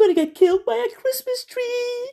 gonna get killed by a Christmas tree.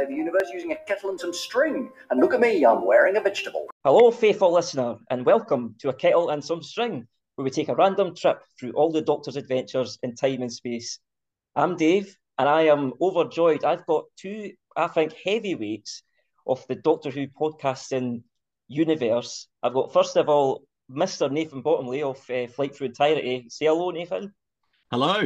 Doctor. Save the universe using a kettle and some string. And look at me, I'm wearing a vegetable. Hello, faithful listener, and welcome to A Kettle and Some String, where we take a random trip through all the Doctor's adventures in time and space. I'm Dave, and I am overjoyed. I've got two, I think, heavyweights of the Doctor Who podcasting universe. I've got, first of all, Mr. Nathan Bottomley of uh, Flight Through Entirety. Say hello, Nathan. Hello.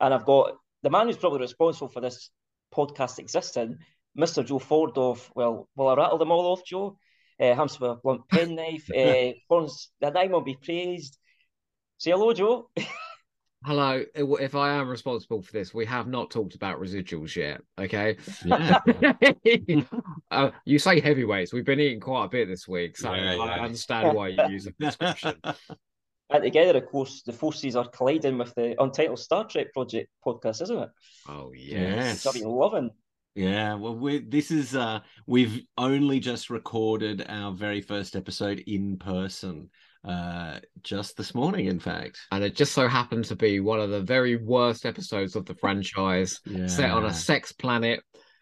And I've got the man who's probably responsible for this podcast existing, Mr. Joe Ford of, well, will I rattle them all off, Joe? Uh, Hams with a blunt penknife, uh, horns, the name will be praised. Say hello, Joe. Hello. If I am responsible for this, we have not talked about residuals yet. Okay. Yeah. uh, you say heavyweights. We've been eating quite a bit this week, so Yeah, I understand why you use a description. And together, of course, the forces are colliding with the Untitled Star Trek Project podcast, isn't it? Oh yes. Yes. Which I've been loving. yeah. Well, we this is uh we've only just recorded our very first episode in person uh just this morning in fact. And it just so happened to be one of the very worst episodes of the franchise, Yeah. set on a sex planet.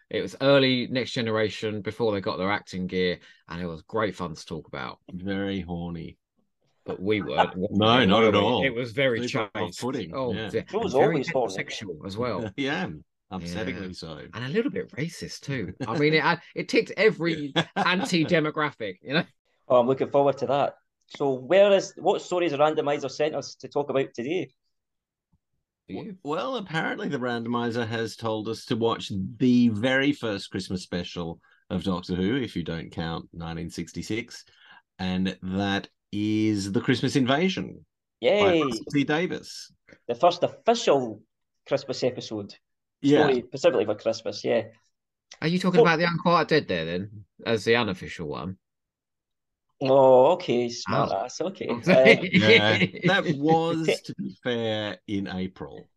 It was early next generation before they got their acting gear, and it was great fun to talk about. very horny. But we weren't. No, not at all. It was very Super chaste. off-putting, Oh, yeah. dear. Joe's very always horny. sexual as well. yeah. Upsettingly Yeah. so. and a little bit racist too. I mean, it uh, it ticked every anti-demographic, you know. Oh, I'm looking forward to that. So, where is what stories the randomizer sent us to talk about today? Well, apparently the randomizer has told us to watch the very first Christmas special of Doctor Who, if you don't count 1966, and that is the Christmas Invasion by Yay! Russell T Davies. The first official Christmas episode. Yeah, specifically for Christmas, yeah. Are you talking Oh. about the Unquiet Dead there then, as the unofficial one? Oh, okay, smart Oh. ass. Okay. Uh, yeah. that was, to be fair, in April.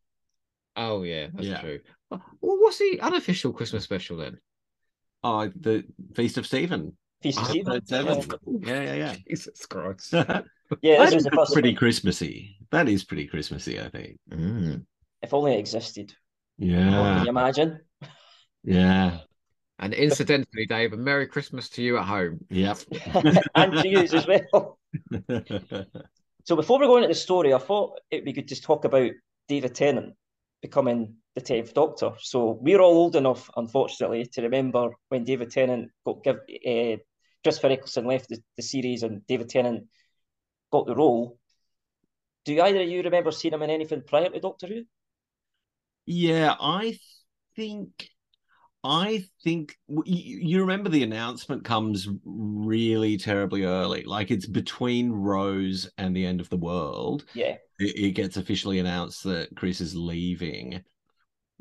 oh yeah, that's Yeah. true. Well, what's the unofficial Christmas special then? Oh, the Feast of Stephen. Feast of Oh, Stephen. Yeah. Yeah, yeah, Jesus Christ. yeah. Yeah, this That was is the first pretty one. Christmassy. That is pretty Christmassy, I think. Mm. If only it existed. Yeah, Can you imagine? yeah, And incidentally, Dave, a Merry Christmas to you at home. yep. and to you as well. So before we go into the story, I thought it'd be good to talk about David Tennant becoming the tenth Doctor. So we're all old enough, unfortunately, to remember when David Tennant got give uh, Christopher Eccleston left the, the series and David Tennant got the role. Do either of you remember seeing him in anything prior to Doctor Who? Yeah, I think I think you, remember the announcement comes really terribly early. Like it's between Rose and the end of the world. Yeah. It gets officially announced that Chris is leaving.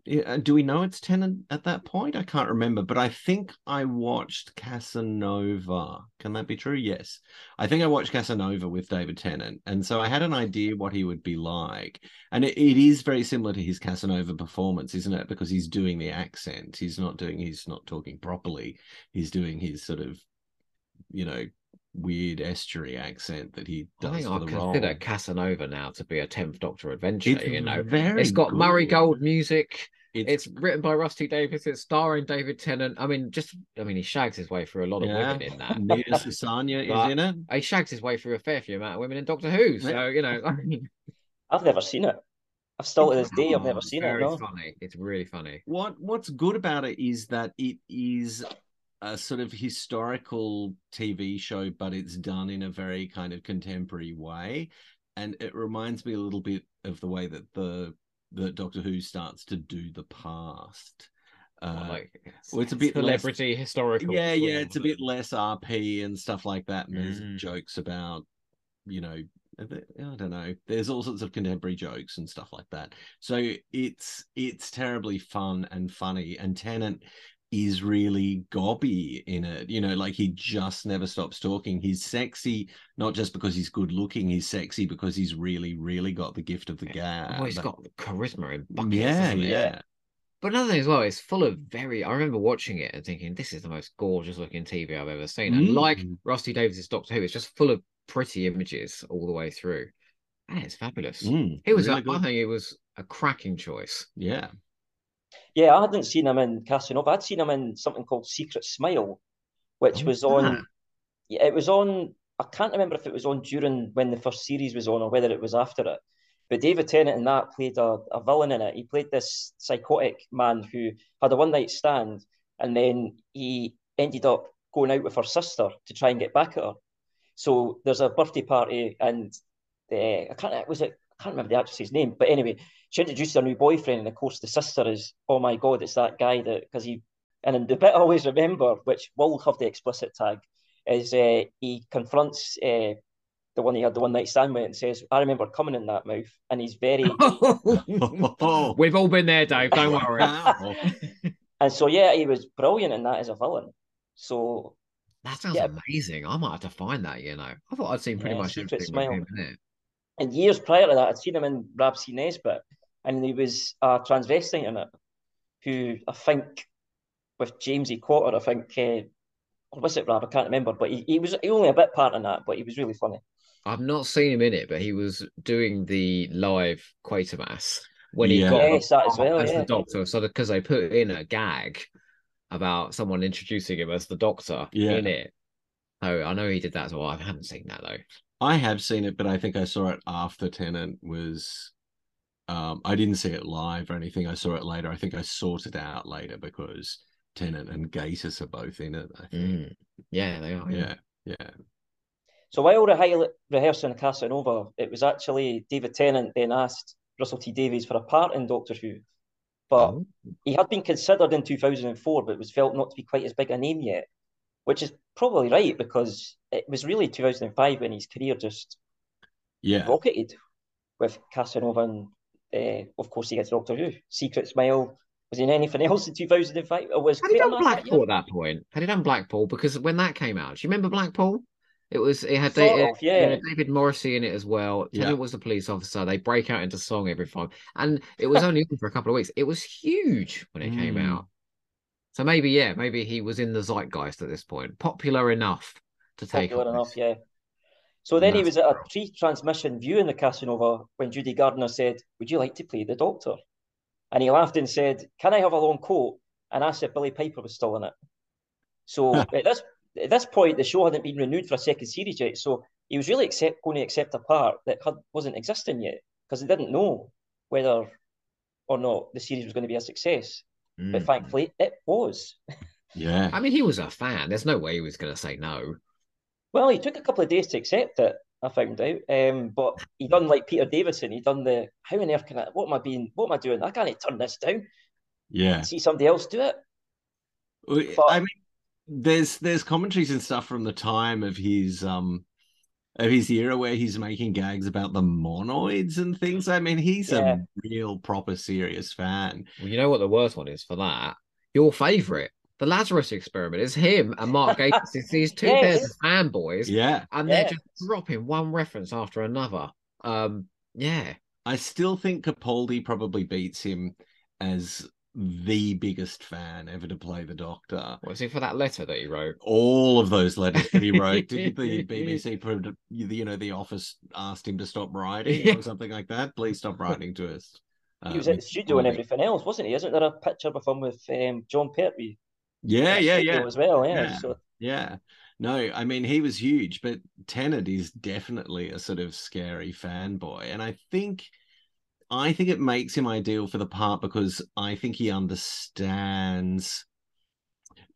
Yeah, uh, Do we know it's Tennant at that point? I can't remember, but I think I watched Casanova. Can that be true? Yes. I think I watched Casanova with David Tennant. And so I had an idea what he would be like. And it, it is very similar to his Casanova performance, isn't it? Because he's doing the accent. He's not doing, he's not talking properly. He's doing his sort of, you know, weird estuary accent that he I does think for I the consider role. Casanova now to be a tenth Doctor adventure. It's you know, very it's got Murray. Gold music. It's, It's written by Rusty Davies. It's starring David Tennant. I mean, just I mean, he shags his way through a lot of yeah. women in that. Nina Sosanya is in it. He shags his way through a fair few amount of women in Doctor Who. So you know, I mean, I've never seen it. I've still to this day I've never seen it. very No. funny. It's really funny. What What's good about it is that it is a sort of historical TV show, but it's done in a very kind of contemporary way, and it reminds me a little bit of the way that the that Doctor Who starts to do the past. Uh, like well, it's a bit less- celebrity historical. yeah, yeah, sort it's a bit less RP and stuff like that. And there's Mm. jokes about, you know, I don't know. There's all sorts of contemporary jokes and stuff like that. So it's it's terribly fun and funny. And Tennant is really gobby in it. You know, like he just never stops talking. He's sexy, not just because he's good looking. He's sexy because he's really, really got the gift of the gab. Oh, he's got charisma in buckets. yeah, yeah, But another thing as well, it's full of very. I remember watching it and thinking, this is the most gorgeous looking TV I've ever seen. And like Mm. Rusty Davies's Doctor Who, it's just full of pretty images all the way through. And it's fabulous. Mm, It was, really a, I think it was a cracking choice. yeah. Yeah, I hadn't seen him in Casanova. I'd seen him in something called Secret Smile, which Oh, was on. ah. Yeah, it was on. I can't remember if it was on during when the first series was on or whether it was after it. But David Tennant in that played a, a villain in it. He played this psychotic man who had a one night stand and then he ended up going out with her sister to try and get back at her. So there's a birthday party and the I can't was it I can't remember the actress's name, but anyway, she introduced her new boyfriend, and of course the sister is, oh my god, it's that guy that because he and then the bit I always remember, which will have the explicit tag, is uh, he confronts uh, the one he had the one night stand with and says, I remember coming in that mouth, and he's very We've all been there, Dave. Don't worry. And so yeah, he was brilliant in that as a villain. So That sounds Yeah. amazing. I might have to find that, you know. I thought I'd seen pretty Yeah, much everything with him in it. And years prior to that, I'd seen him in Rab C. Nesbitt, and he was a transvestite in it, who I think with Jamesie Cotter, I think, uh, or was it Rab? I can't remember, but he, he was he only a bit part in that, but he was really funny. I've not seen him in it, but he was doing the live Quatermass when he Yeah. got Yes, that as well, as yeah. the doctor. So because they put in a gag about someone introducing him as the doctor Yeah. in it. So I know he did that as well. I haven't seen that though. I have seen it, but I think I saw it after Tennant was. Um, I didn't see it live or anything. I saw it later. I think I sorted out later because Tennant and Gatiss are both in it. I think. Mm. Yeah, they are. Yeah, yeah. So while rehe- rehearsing Casanova, it was actually David Tennant then asked Russell T Davies for a part in Doctor Who, but Oh. he had been considered in 2004, but was felt not to be quite as big a name yet, which is probably right because it was really 2005 when his career just Yeah. rocketed with Casanova and uh, of course he gets Doctor Who, Secret Smile. Was he in anything else in 2005? Or was Had he done Quatermass that Blackpool at that point? Had he done Blackpool? Because when that came out, do you remember Blackpool? It was it had Sort Da- of, yeah. David Morrissey in it as well. Yeah. Tennant was the police officer. They break out into song every time, and it was only on for a couple of weeks. It was huge when it came Mm. out. So maybe yeah, maybe he was in the zeitgeist at this point, popular enough to take Popular enough, this. yeah. So then he was at a pre-transmission viewing the Casanova when Julie Gardner said, "Would you like to play the Doctor?" And he laughed and said, "Can I have a long coat?" And asked if Billie Piper was still in it. So at this at this point, the show hadn't been renewed for a second series yet. So he was really accept, going to accept a part that had, wasn't existing yet because he didn't know whether or not the series was going to be a success. But Mm. thankfully, it was. Yeah. I mean, he was a fan. There's no way he was going to say no. Well, he took a couple of days to accept it. I found out, um, but he done like Peter Davison. He done the how on earth can I? What am I being? What am I doing? I can't turn this down. Yeah. See somebody else do it. I mean, there's there's commentaries and stuff from the time of his um of his era where he's making gags about the monoids and things. I mean, he's Yeah. a real proper serious fan. Well, you know what the worst one is for that? Your favorite, the Lazarus experiment, is him and Mark Gatiss. It's these two Yeah, it pairs of fanboys, Yeah. and they're just dropping one reference after another. Um, yeah. I still think Capaldi probably beats him as the biggest fan ever to play the Doctor. Was it for that letter that he wrote? All of those letters that he wrote, did the BBC, put, you know, the office asked him to stop writing Yeah. or something like that? Please stop writing to us. He was Uh, at the studio and everything else, wasn't he? Isn't there a picture of him with um, John Pertwee? Yeah, yeah, yeah. As well, yeah. Yeah. So Yeah. No, I mean he was huge, but Tennant is definitely a sort of scary fanboy. And I think I think it makes him ideal for the part because I think he understands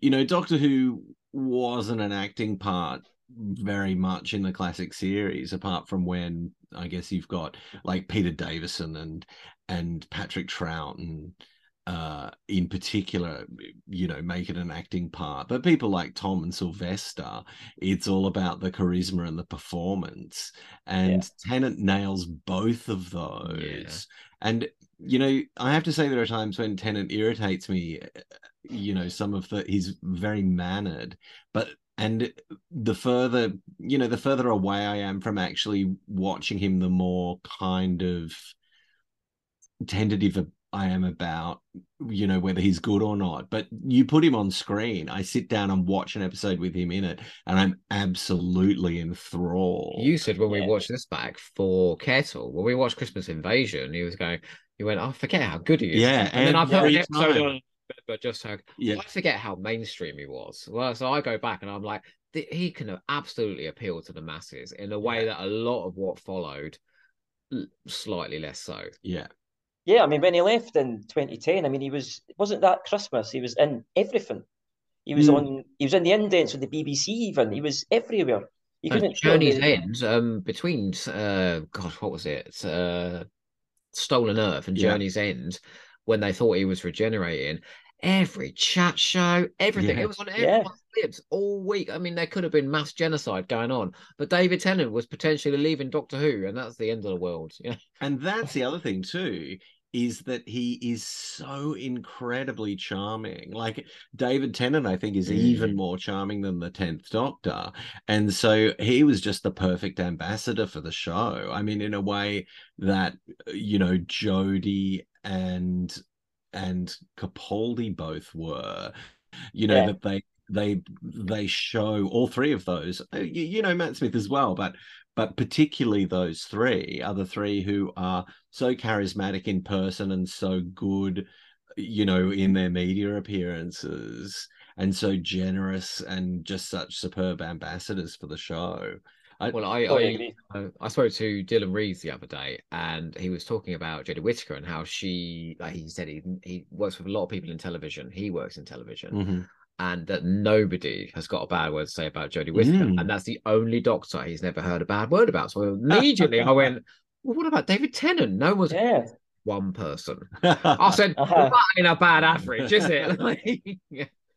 you know, Doctor Who wasn't an acting part very much in the classic series, apart from when I guess you've got like Peter Davison and and Patrick Troughton uh, in particular, you know, make it an acting part. But people like Tom and Sylvester, it's all about the charisma and the performance. And Tennant nails both of those. And you know, I have to say there are times when Tennant irritates me. You know, some of the he's very mannered, but and the further you know, the further away I am from actually watching him, the more kind of tentative I am about, you know, whether he's good or not. But you put him on screen, I sit down and watch an episode with him in it, and I'm absolutely enthralled. You said when we watched this back for Kettle, when we watched Christmas Invasion, he was going, he went, I forget how good he is. Yeah, And then I put every an episode time. on, but just how Yeah. I forget how mainstream he was. Well, so I go back and I'm like, th- he can have absolutely appeal to the masses in a way that a lot of what followed, l- slightly less so. Yeah. Yeah, I mean, when he left in 2010, I mean, he was wasn't that Christmas. He was in everything. He was Mm. on. He was in the idents with the BBC. Even he was everywhere. You And couldn't. put him Journey's in- End, um, between uh, God, what was it? Uh, Stolen Earth and Yeah. Journey's End, when they thought he was regenerating, every chat show, everything, Yeah. it was on Yeah. everyone's lips all week. I mean, there could have been mass genocide going on, but David Tennant was potentially leaving Doctor Who, and that's the end of the world. Yeah, And that's the other thing too, is that he is so incredibly charming. Like David Tennant, I think, is even Mm. more charming than the Tenth Doctor, and so he was just the perfect ambassador for the show. I mean, in a way that you know Jodie and and Capaldi both were. You know Yeah. that they they they show all three of those. uh, You, you know Matt Smith as well, but but particularly those three are the three who are so charismatic in person and so good, you know, in their media appearances and so generous and just such superb ambassadors for the show. I, well, I, I I, uh, I spoke to Dylan Reeves the other day, and he was talking about Jodie Whittaker and how she, like he said, he he works with a lot of people in television. He works in television, Mhm. And that nobody has got a bad word to say about Jodie Whittaker, Mm. and that's the only doctor he's never heard a bad word about. So immediately I went, "Well, what about David Tennant? No one's Yeah. one person." I said, Uh-huh. "That ain't a bad average, is it?" Like,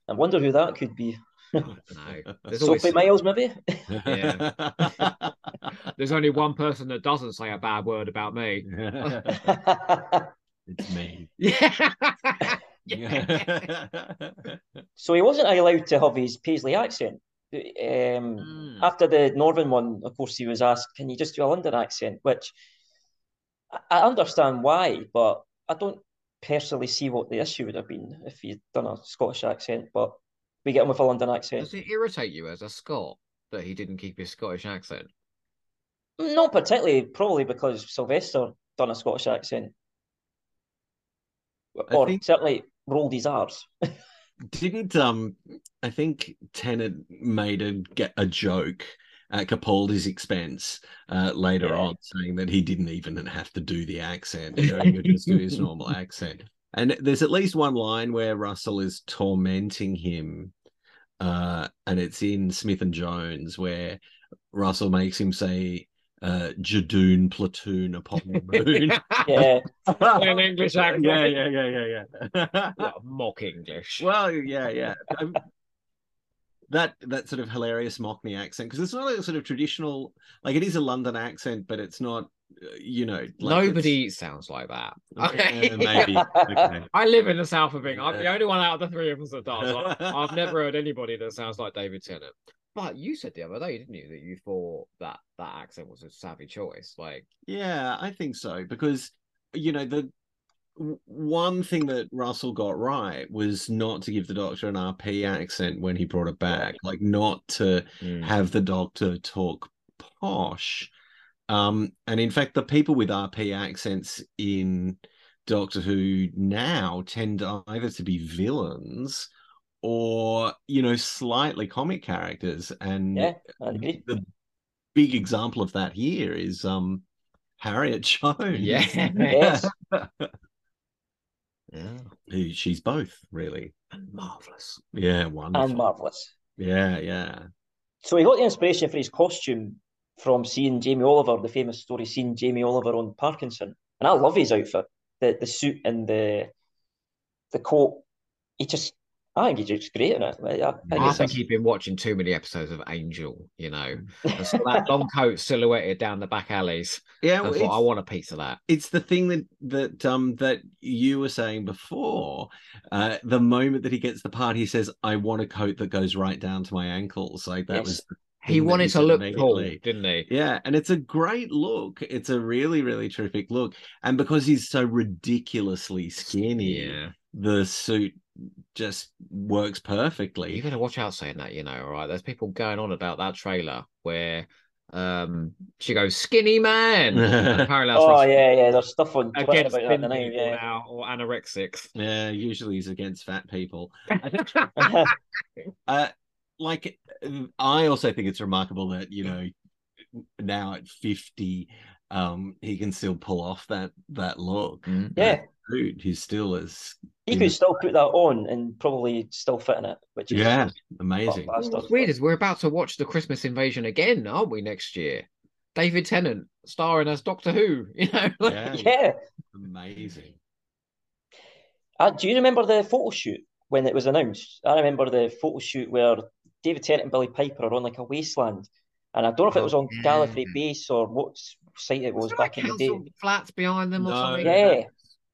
I wonder who that could be. I don't know. There's always Sophie Miles, maybe. there's only one person that doesn't say a bad word about me. it's me. Yeah. so he wasn't allowed to have his Paisley accent. Um, Mm. After the Northern one, of course, he was asked, "Can you just do a London accent?" Which I- I understand why, but I don't personally see what the issue would have been if he'd done a Scottish accent. But we get him with a London accent. Does it irritate you as a Scot that he didn't keep his Scottish accent? Not particularly, probably because Sylvester done a Scottish accent, I or think- certainly rolled his R's. Didn't um I think Tennant made a get a joke at Capaldi's expense uh, later Yeah. on, saying that he didn't even have to do the accent, you know, he could just do his normal accent. And there's at least one line where Russell is tormenting him, uh, and it's in Smith and Jones where Russell makes him say uh Judoon platoon upon the moon. Yeah, English accent. yeah, yeah, yeah, yeah, yeah. Mock English. Well, yeah, yeah. Um, that that sort of hilarious Mockney accent because it's not a sort of traditional like it is a London accent, but it's not uh, you know like Nobody sounds like that. it's- Yeah, maybe. Okay. I live in the south of England. I'm the only one out of the three of us that does. I've never heard anybody that sounds like David Tennant. But you said the other day, didn't you, that you thought that that accent was a savvy choice? Like, Yeah, I think so because you know the one thing that Russell got right was not to give the Doctor an RP accent when he brought it back, like not to mm, have the Doctor talk posh. Um, and in fact, the people with RP accents in Doctor Who now tend either to be villains or, you know, slightly comic characters. And yeah, the big example of that here is um Harriet Jones. Yeah. Yes. yeah, She's both, really. and marvelous. Yeah, wonderful. and marvelous. yeah, yeah. So he got the inspiration for his costume from seeing Jamie Oliver, the famous story, seeing Jamie Oliver on Parkinson. And I love his outfit, the the suit and the the coat he just, I think he's just great in it. I, I think, I think he'd been watching too many episodes of Angel, you know. And so that long coat silhouetted down the back alleys. Yeah, I well, thought, I want a piece of that. it's the thing that that um that you were saying before. Uh, the moment that he gets the part, he says, "I want a coat that goes right down to my ankles." Like that Yes. was He thing that wanted to look cool, immediately. didn't he? Yeah, and it's a great look. It's a really, really terrific look. And because he's so ridiculously skinny, Yeah. the suit just works perfectly. You better watch out saying that, you know, all right? There's people going on about that trailer where um she goes, skinny man. And apparently that's oh, yeah, yeah. There's stuff on Twitter against about that thin tonight. Yeah. now or anorexics. Yeah, usually he's against fat people. Uh, like, I also think it's remarkable that you know now at fifty, um, he can still pull off that that look. Mm. yeah. Dude, he's still is. He in- could still put that on and probably still fit in it, which is yeah, amazing. bastard. What's weird is we're about to watch the Christmas invasion again, aren't we, next year? David Tennant starring as Doctor Who, you know? like- Yeah, Yeah. amazing. Uh, do you remember the photo shoot when it was announced? I remember the photo shoot where David Tennant and Billie Piper are on like a wasteland. And I don't know if it Oh, was on yeah. Gallifrey Base or what site it was there, back like, in the day. flats behind them or something? Yeah.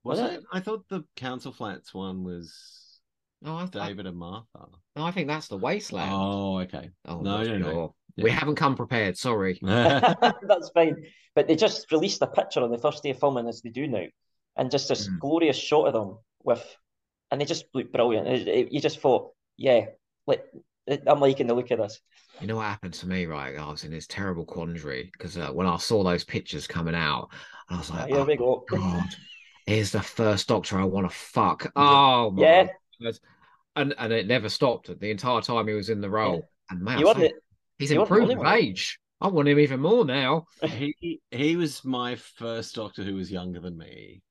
Was Was it? I thought the Council Flats one was No, I, I, David and Martha. no, I think that's the wasteland. Oh, okay. Oh, no, no, no. sure. We haven't come prepared. Sorry. That's fine. But they just released a picture on the first day of filming, as they do now, and just this Mm. glorious shot of them with, and they just look brilliant. It- it- you just thought, yeah, like I'm liking the look of this. You know what happened to me, right? I was in this terrible quandary because uh, when I saw those pictures coming out, I was like, Here oh, we go. God, here's the first doctor I want to fuck. Oh, my Yeah, God. And, and it never stopped the entire time he was in the role. And man, you I weren't. he's you weren't improved only with age. I want him even more now. he he was my first doctor who was younger than me.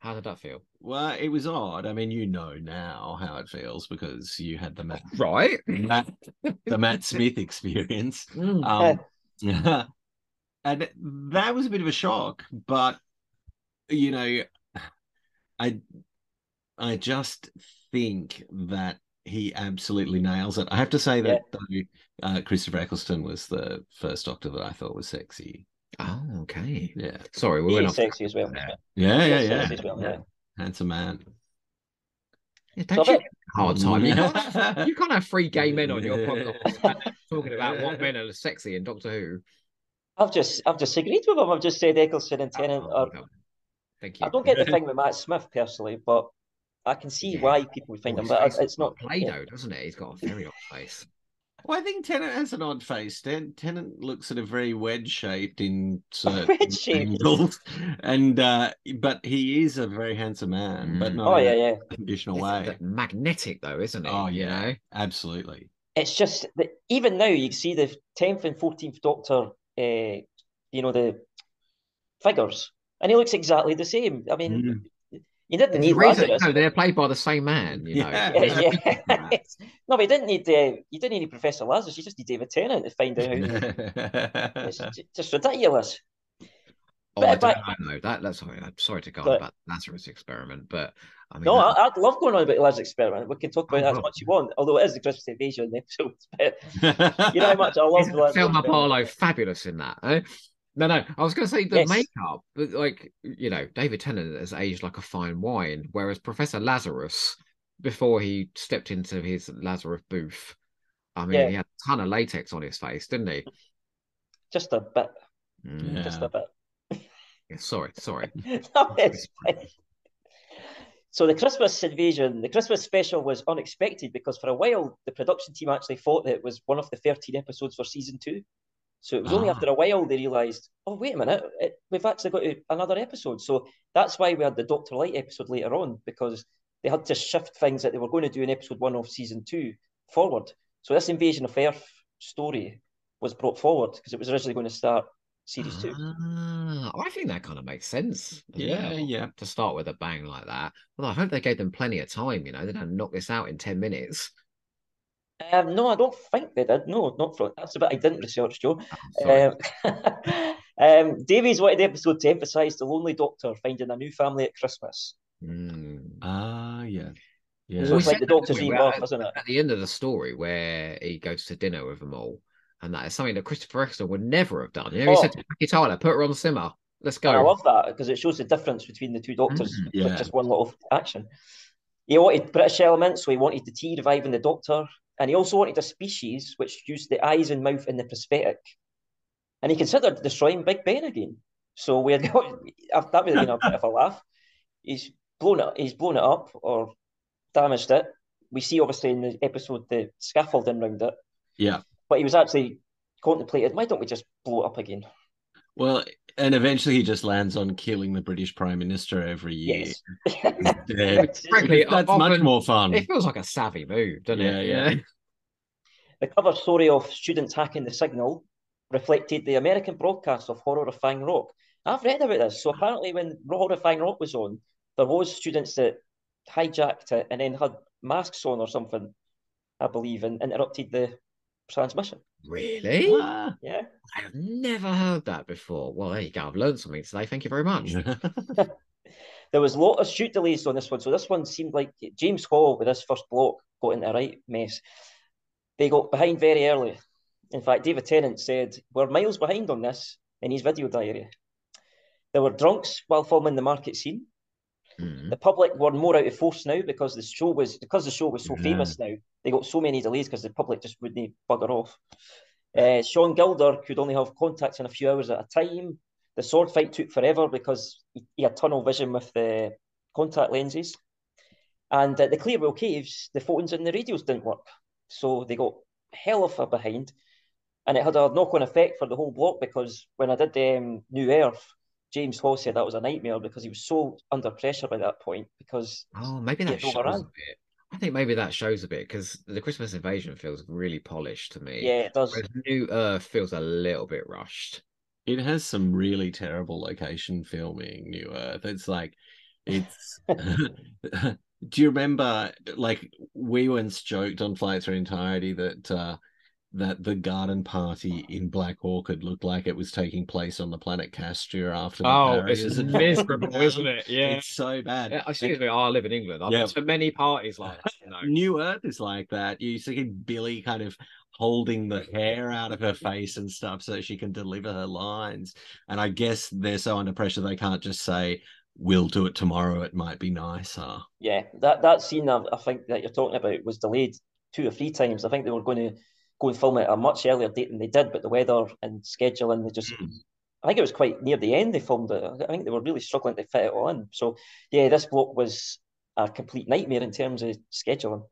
How did that feel? Well, it was odd. I mean, you know now how it feels because you had the Matt, Right? Matt the Matt Smith experience. Mm. Um, and that was a bit of a shock, but you know, I I just think that he absolutely nails it. I have to say that though, uh, Christopher Eccleston was the first Doctor that I thought was sexy. Oh, okay. Yeah, Sorry, we He went off. sexy as well. there. yeah, yeah, He yeah. well, yeah. Handsome man. Yeah, don't you that- hard time? You can't, have, you can't have three gay men on your podcast talking about what men are sexy in Doctor Who. I've just, I've just agreed with him. I've just said Eccleston and Tennant Oh, are. okay. Thank you. I don't get the thing with Matt Smith personally, but I can see Yeah. why people would find Oh, him. But it's not. like Play-Doh, doesn't it? He's got a very odd face. Well, I think Tennant has an odd face. Ten- Tennant looks sort of very wedge shaped in certain Wedge-shaped. angles, and uh, but he is a very handsome man, but Mm. not Oh in yeah, a yeah. traditional It's way. magnetic though, isn't it? Oh You yeah, know? absolutely. It's just that even now you see the tenth and fourteenth Doctor. Uh, you know the figures, and he looks exactly the same. I mean, Mm. you didn't need a reason, Lazarus. no, they're played by the same man, you know. Yeah. Yeah, yeah. no, but you didn't need uh, you didn't need Professor Lazarus. You just need David Tennant to find out. Who, it's just ridiculous. Oh, I But- don't but- know that. That's sorry. I'm sorry to go on But- about Lazarus experiment, but I mean, No, that- I, I'd love going on about the Lazarus experiment. We can talk about Oh, that as much as you want. Although it is the Christmas invasion episode, but you know how much I love Isn't the Lazarus Thelma experiment. Barlow fabulous in that? Eh? No, no. I was going to say the Yes. makeup, but like you know, David Tennant has aged like a fine wine, whereas Professor Lazarus, before he stepped into his Lazarus booth, I mean, Yeah. he had a ton of latex on his face, didn't he? Just a bit, Mm, just a bit. yeah, sorry, sorry. No. So the Christmas invasion, the Christmas special was unexpected because for a while the production team actually thought that it was one of the 13 episodes for season two. So it was only Ah. after a while they realised, oh, wait a minute, it, we've actually got another episode. So that's why we had the Doctor Light episode later on because they had to shift things that they were going to do in episode one of season two forward. So this Invasion of Earth story was brought forward because it was originally going to start series two. Ah, I think that kind of makes sense. Yeah, well, yeah. To start with a bang like that. Well, I hope they gave them plenty of time. You know, they don't knock this out in ten minutes. Um, no, I don't think they did. No, not from that's the bit I didn't research, Joe. Sorry. Um, um, Davies wanted the episode to emphasise the lonely doctor finding a new family at Christmas. Mm. Ah, yeah. Yeah. So We it's like the that, doctor's eating Well, off, isn't it? At the end of the story, where he goes to dinner with them all, and that is something that Christopher Eccleston would never have done. You know, he Oh. said to Becky Tyler, "Put her on simmer. Let's And I love that because it shows the difference between the two doctors Mm, yeah. with just one little action. He wanted British elements, so he wanted the tea reviving the doctor, and he also wanted a species which used the eyes and mouth in the prosthetic. And he considered destroying Big Ben again. So we had got that would have been a bit of a laugh. He's blown it. He's blown it up or damaged it. We see obviously in the episode the scaffolding round it, yeah. but he was actually contemplated. Why don't we just blow it up again? Well, and eventually he just lands on killing the British Prime Minister every year. Yes. Frankly, That's much more fun. It feels like a savvy move, doesn't Yeah, it? yeah. You? The cover story of students hacking the signal reflected the American broadcast of Horrifying Rock. I've read about this. So apparently, when Horrifying Rock was on, there was students that hijacked it and then had masks on or something, I believe, and interrupted the transmission. Really? Ah. Yeah. I have never heard that before. Well, there you go. I've learned something today. Thank you very much. There was a lot of shoot delays on this one. So this one seemed like James Hawes with his first block got into a right mess. They got behind very early. In fact, David Tennant said, We're miles behind on this in his video diary. There were drunks while filming the market scene. Mm. The public were more out of force now because the show was because the show was so Yeah. famous now. They got so many delays because the public just wouldn't bugger off. Uh, Sean Gilder could only have contacts in a few hours at a time. The sword fight took forever because he, he had tunnel vision with the contact lenses. And at the Clearwell Caves, the phones and the radios didn't work. So they got hell of a behind. And it had a knock on effect for the whole block because when I did um, New Earth, James Hawes said that was a nightmare because he was so under pressure by that point because Oh, maybe Yeah, that shows overrun. a bit. I think maybe that shows a bit because the Christmas Invasion feels really polished to me. yeah, it does. Whereas New Earth feels a little bit rushed. It has some really terrible location filming, New Earth. It's like, it's. Do you remember, like, we once joked on Flight Through Entirety that uh, that the garden party in Black Orchid looked like it was taking place on the planet Castor after Oh, barriers it's miserable, isn't it? Yeah. It's so bad. Yeah, excuse me, I live in England. I've Yeah. been to many parties like that. You know. New Earth is like that. You see Billie kind of holding the hair out of her face and stuff so she can deliver her lines. And I guess they're so under pressure they can't just say, "We'll do it tomorrow. It might be nicer." Yeah, that that scene I, I think that you're talking about was delayed two or three times. I think they were going to go and film it at a much earlier date than they did, but the weather and scheduling, they just. Mm. I think it was quite near the end they filmed it. I think they were really struggling to fit it all in. So yeah, this block was a complete nightmare in terms of scheduling.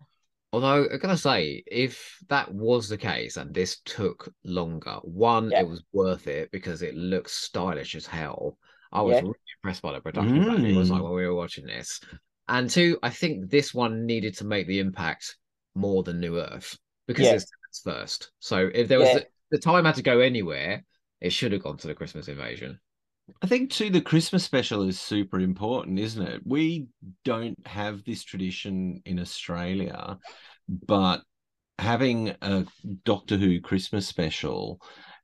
Although I gotta say, if that was the case and this took longer, one, Yeah. it was worth it because it looks stylish as hell. I was Yeah. really impressed by the production value. It was like Mm. when we were watching this. And two, I think this one needed to make the impact more than New Earth because Yeah. it's its first. So if there was Yeah. the, the time had to go anywhere, it should have gone to the Christmas invasion. I think too the Christmas special is super important, isn't it? We don't have this tradition in Australia, but having a Doctor Who Christmas special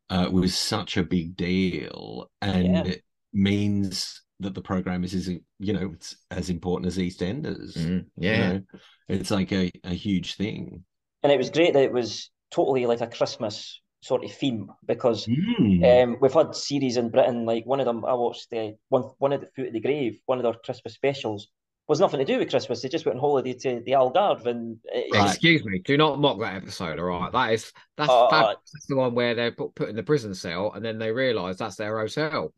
uh, was such a big deal, and Yeah. it means that the program is, is you know, it's as important as EastEnders. Mm, you yeah. know? it's like a, a huge thing. And it was great that it was totally like a Christmas sort of theme because Mm. Um, we've had series in Britain, like one of them I watched the one one of the Foot of the Grave, one of their Christmas specials was nothing to do with Christmas. They just went on holiday to the Algarve and uh. Excuse me, do not mock that episode, all right? That is that's Oh, fabulous. That's the one where they're put, put in the prison cell and then they realise that's their hotel.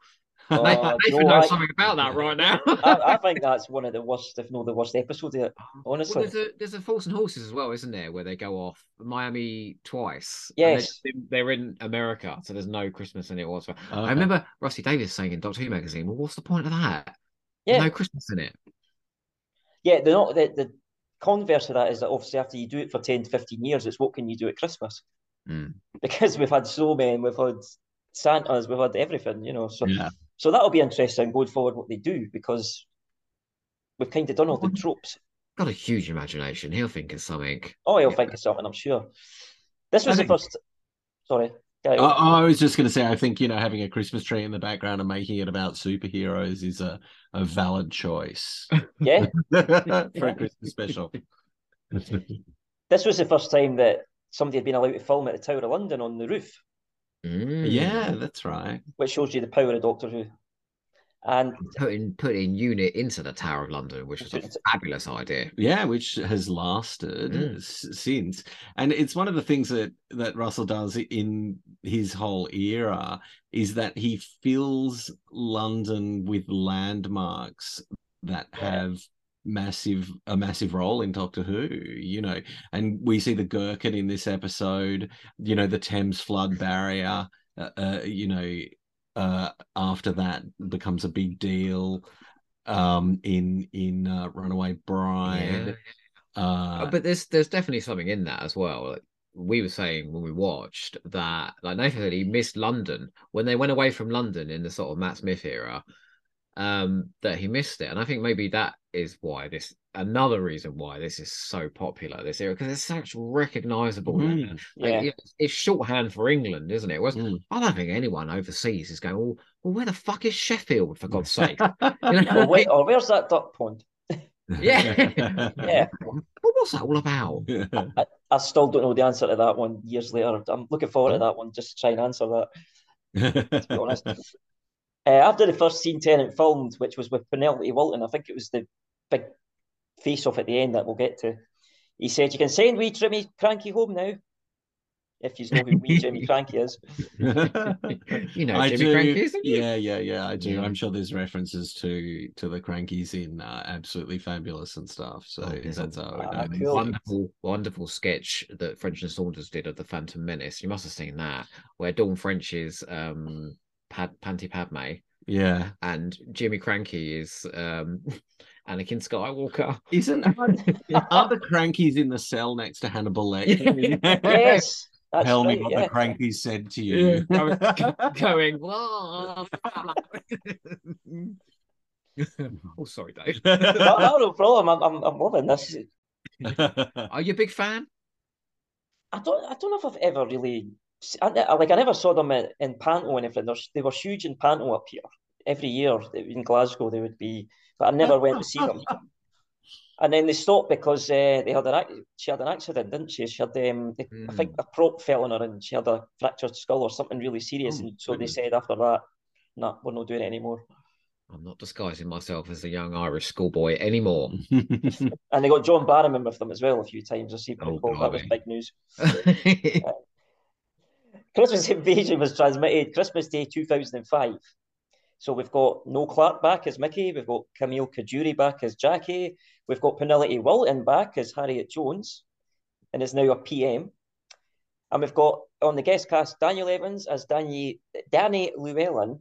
Oh, Nathan, know, knows I- something about that right now. I, I think that's one of the worst, if not the worst episode it. Well, honestly. there's a there's a Fools and Horses as well, isn't there? Where they go off Miami twice. they're Yes. in- they're in America, so there's no Christmas in it whatsoever. I remember Rusty Davies saying in Doctor Who magazine, "Well, what's the point of that? Yeah, No Christmas in it." yeah. they're not the, the converse of that is that obviously after you do it for 10 to 15 years, it's what can you do at Christmas? Mm. Because we've had so many, we've had Santas, we've had everything, you know. So Yeah. So that'll be interesting going forward what they do because we've kind of done all the tropes. Got a huge imagination. He'll think of something. Oh, he'll Yeah. think of something, I'm sure. This was I the think- first. Sorry. Guy, Oh, I was just going to say, I think you know, having a Christmas tree in the background and making it about superheroes is a, a valid choice yeah, for a Christmas special. this was the first time that somebody had been allowed to film at the Tower of London on the roof, Mm. yeah, that's right. which shows you the power of Doctor Who. And Putting putting UNIT into the Tower of London, which is a fabulous idea. Yeah, which has lasted Mm. s- since, and it's one of the things that that Russell does in his whole era is that he fills London with landmarks that Yeah. have massive a massive role in Doctor Who. You know, and we see the Gherkin in this episode. You know, the Thames flood barrier. Uh, uh, you know, uh, after that becomes a big deal um in in uh, runaway bride Yeah. uh Uh, but there's there's definitely something in that as well. Like, we were saying when we watched that, like Nathan said, he missed London when they went away from London in the sort of Matt Smith era. Um, that he missed it, and I think maybe that is why this another reason why this is so popular this era because it's such recognizable. Mm, Like, yeah, it's, it's shorthand for England, isn't it? Whereas mm. I don't think anyone overseas is going, well, well where the fuck is Sheffield for God's sake? You know, or, where, or where's that duck pond? Yeah. Yeah, what was that all about? I still don't know the answer to that one years later. I'm looking forward to that one just to try and answer that. to be honest. Uh, after the first scene Tennant filmed, which was with Penelope Wilton, I think it was the big face off at the end that we'll get to. He said, You can send wee Jimmy Krankie home now. If you know who wee Jimmy Krankie is. You know, I Jimmy do. Krankie, isn't he? Yeah, yeah, yeah. I do. Yeah. I'm sure there's references to to the Krankies in uh, Absolutely Fabulous and stuff. So Oh, there's a- that's how I know. these cool. wonderful, wonderful sketch that French and Saunders did of the Phantom Menace. You must have seen that, where Dawn French is um Pad, Panty Padme Yeah, and Jimmy Krankie is um Anakin Skywalker. isn't are the Krankies in the cell next to Hannibal Lecter? Yes, that's Tell right. me what yeah. the Krankies said to you. Going, "Whoa." oh, sorry, Dave. No, no, no problem. I'm, I'm, I'm loving this. Are you a big fan? I don't, I don't know if I've ever really, I, like, I never saw them in, in Panto and everything. There's, they were huge in Panto up here. Every year in Glasgow, they would be, but I never went to see them. And then they stopped because uh, they had an ac- she had an accident, didn't she? She had um, they- I think a prop fell on her and she had a fractured skull or something really serious. Oh, and so goodness. they said after that, nah, we're not doing it anymore. I'm not disguising myself as a young Irish schoolboy anymore. And they got John Barrowman with them as well a few times. I see Oh, that was big news. Christmas Invasion was transmitted Christmas Day 2005. So we've got Noel Clarke back as Mickey, we've got Camille Coduri back as Jackie, we've got Penelope Wilton back as Harriet Jones, and is now a PM. And we've got on the guest cast Daniel Evans as Danny, Danny Llewellyn,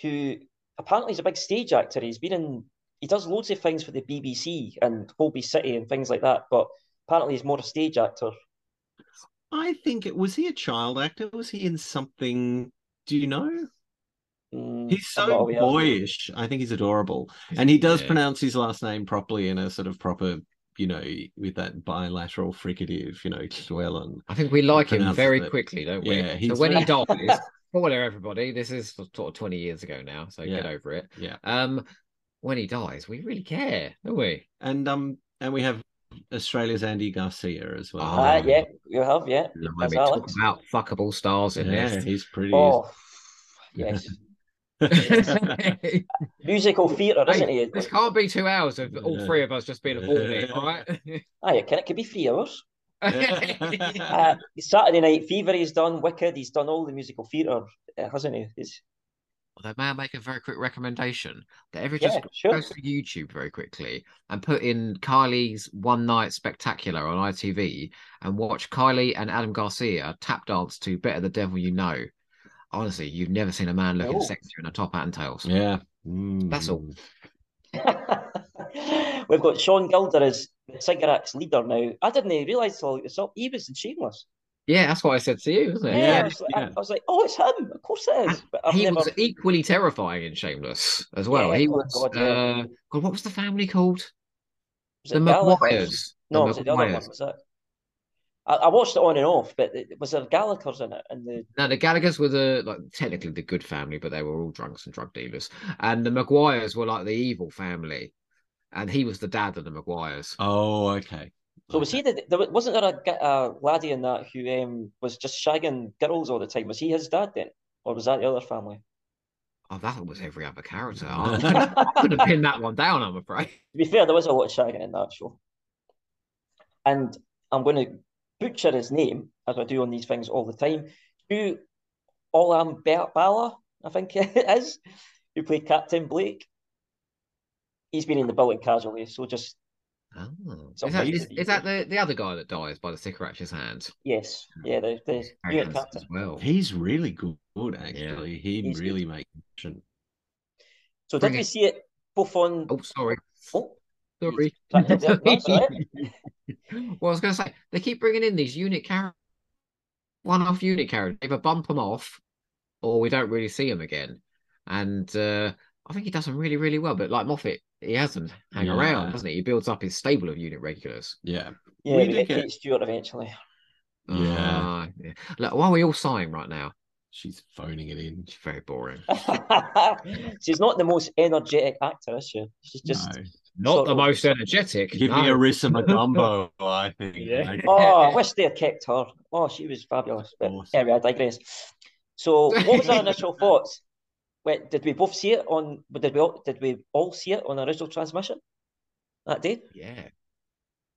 who apparently is a big stage actor. He's been in, he does loads of things for the BBC and Holby City and things like that, but apparently he's more a stage actor. I think it was he a child actor? Was he in something? Do you know? Mm, He's so aware. boyish. I think he's adorable, and he does Yeah. pronounce his last name properly in a sort of proper, you know, with that bilateral fricative, you know, Llewellyn. I think we like him very it. quickly, don't we? Yeah, so he's when he very- dies, spoiler everybody, this is sort of 20 years ago now, so get over it. Yeah, Um, when he dies, we really care, don't we? and um, and we have Australia's Adam Garcia as well. Ah, Oh. yeah, you have, yeah. When That's we talk about fuckable stars in yeah, this. he's pretty. Oh, yes. Musical theatre, isn't Hey, he? this can't be two hours of all Yeah. three of us just being horny, all right? Aye, can it could be three hours. Uh, Saturday Night Fever, he's done Wicked, he's done all the musical theatre, uh, hasn't he? He's, Well, may I make a very quick recommendation that everyone yeah, just sure. goes to YouTube very quickly and put in Kylie's One Night Spectacular on ITV and watch Kylie and Adam Garcia tap dance to Better the Devil You Know. Honestly, you've never seen a man looking No. sexier in a top hat and tails. Yeah, That's all. Mm. We've got Sean Gilder as the Sycorax leader now. I didn't realise till this up. He was in Shameless. Yeah, that's what I said to you, isn't it? Yeah, I, was like, yeah. I was like, oh, it's him. Of course it is. But I've he never. was equally terrifying in Shameless as well. Yeah, he oh was God, yeah. uh God, what was the family called? Was The it Gallagher? Maguires. No, The was it the other one? Maguires. Was that? I, I watched it on and off, but it, was there Gallagher's in it? And the Now the Gallaghers were the like technically the good family, but they were all drunks and drug dealers. And the Maguires were like the evil family, and he was the dad of the Maguires. Oh, okay. So was he the there wasn't there a, a laddie in that who um was just shagging girls all the time? Was he his dad then, or was that the other family? Oh, that was every other character. I couldn't pin that one down. I'm afraid. To be fair, there was a lot of shagging in that show. And I'm going to butcher his name, as I do on these things all the time. Hugh Olam Bala, I think it is, who played Captain Blake. He's been in the Building Casualty, so just, Oh. So Is that, is, is that the, the other guy that dies by the cigarette's hand? yes, yeah, the, the Very unit handsome captain. as well. He's really good, actually. He He's good. really makes action. So Bring did we see it both on. Oh, sorry. Oh, Sorry. That's it, that's all right. well, I was going to say they keep bringing in these unit characters, one-off unit characters. Either bump them off, or we don't really see them again. And uh, I think he does them really, really well. But like Moffat, he has them hang Yeah. around, doesn't he? He builds up his stable of unit regulars. Yeah. yeah, We we, did get get- Kate Stewart eventually. Yeah. Ah, yeah. Look, why are we all sighing right now? She's phoning it in. She's very boring. She's not the most energetic actor, is she? She's just. No. Not the of- most energetic. Give no. me Arissa Magumbo, I think. Yeah. Like, Oh, I wish they had kept her. Oh, she was fabulous. But Awesome. anyway, I digress. So, what was our initial thoughts? Wait, did we both see it on? Did we all? Did we all see it on original transmission that day? Yeah.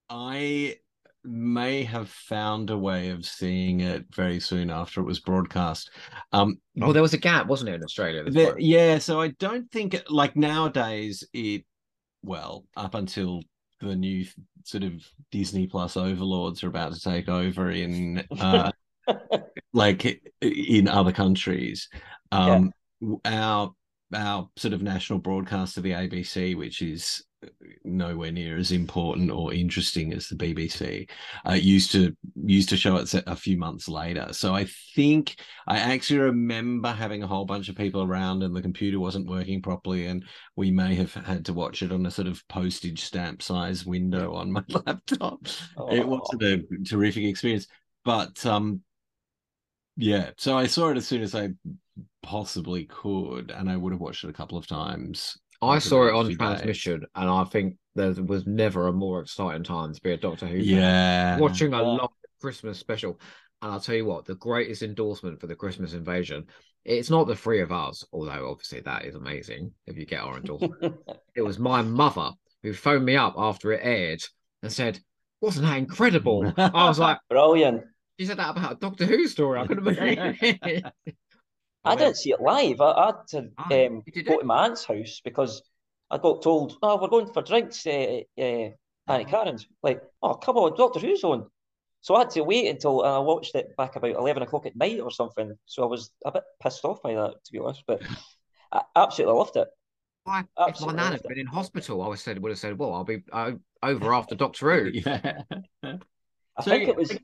I may have found a way of seeing it very soon after it was broadcast. Um, Oh, there was a gap, wasn't there, in Australia? the- yeah, so I don't think like nowadays it well up until the new sort of Disney Plus overlords are about to take over in uh, like in other countries. Um, w- our our sort of national broadcaster, the ABC, which is nowhere near as important or interesting as the BBC, uh, used to used to show it a few months later. So I think I actually remember having a whole bunch of people around, and the computer wasn't working properly, and we may have had to watch it on a sort of postage stamp size window on my laptop. It Oh. wasn't a terrific experience, but um, yeah. So I saw it as soon as I possibly could, and I would have watched it a couple of times. I saw it on few days. transmission, and I think there was never a more exciting time to be a Doctor Who fan. Yeah, Watching a Yeah. live Christmas special, and I'll tell you what, the greatest endorsement for the Christmas invasion. It's not the three of us, although obviously that is amazing if you get our endorsement. it was my mother who phoned me up after it aired and said, "Wasn't that incredible?" I was like, Brilliant. "She said that about a Doctor Who story." I couldn't believe it. I went, didn't see it live. I, I had to Ah, um, go it? to my aunt's house because I got told, "Oh, we're going for drinks." Uh, uh, Auntie Karen's like, "Oh, come on, Doctor Who's on." So I had to wait until and I watched it back about eleven o'clock at night or something. So I was a bit pissed off by that, to be honest. But I absolutely loved it. Why, if my Absolutely nan had loved it. been in hospital, I would said would have said, "Well, I'll be uh, over after Doctor Who." yeah. I So- think it was.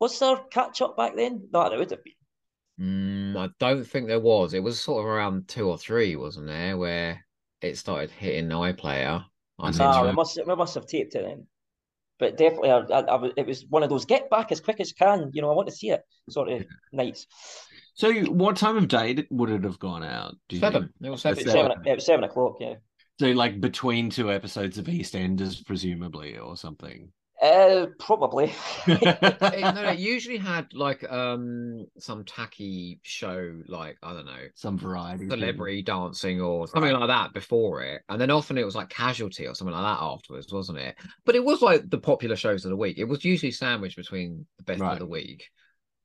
Was there catch up back then? No, there would have been. Mm, I don't think there was. It was sort of around two or three, wasn't there, where it started hitting iPlayer. I And Ah, we must we must have taped it then. But definitely, I, I, I it was one of those get back as quick as you can. You know, I want to see it sort of nights. So, what time of day would it have gone out? do you Seven. It was seven. seven. It was seven o'clock. Yeah. So, like between two episodes of EastEnders, presumably, or something. Uh, probably. It, no, it usually had like um some tacky show, like I don't know, Some variety. thing. celebrity dancing or something like that before it, and then often it was like Casualty or something like that afterwards, wasn't it? But it was like the popular shows of the week. It was usually sandwiched between the best Right. of the week,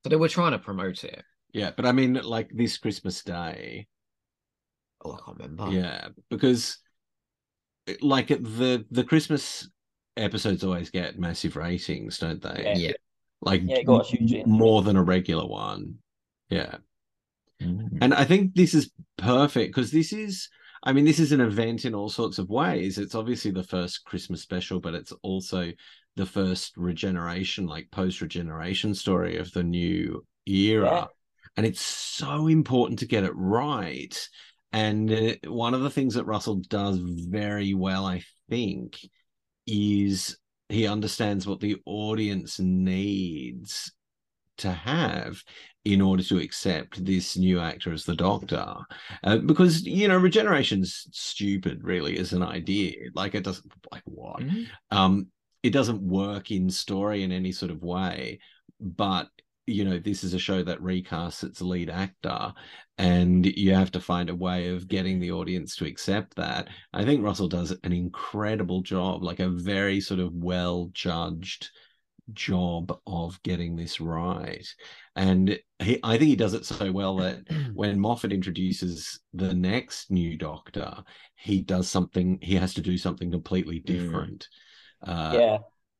so they were trying to promote it. Yeah, but I mean, like this Christmas Day. Oh, I can't remember. Yeah, because like the the Christmas episodes always get massive ratings, don't they? Yeah. Yeah. Like Yeah, it got a huge more than a regular one. Yeah. Mm. And I think this is perfect because this is, I mean, this is an event in all sorts of ways. It's obviously the first Christmas special, but it's also the first regeneration, like post regeneration story of the new era. Yeah. And it's so important to get it right. And uh, one of the things that Russell does very well, I think, is he understands what the audience needs to have in order to accept this new actor as the doctor. Uh, because you know regeneration's stupid really as an idea. Like it doesn't like what? Mhm. um it doesn't work in story in any sort of way but you know this is a show that recasts its lead actor and you have to find a way of getting the audience to accept that. I think russell does an incredible job like a very sort of well judged job of getting this right. And he, i think he does it so well that when moffat introduces the next new doctor he does something he has to do something completely different. Uh yeah,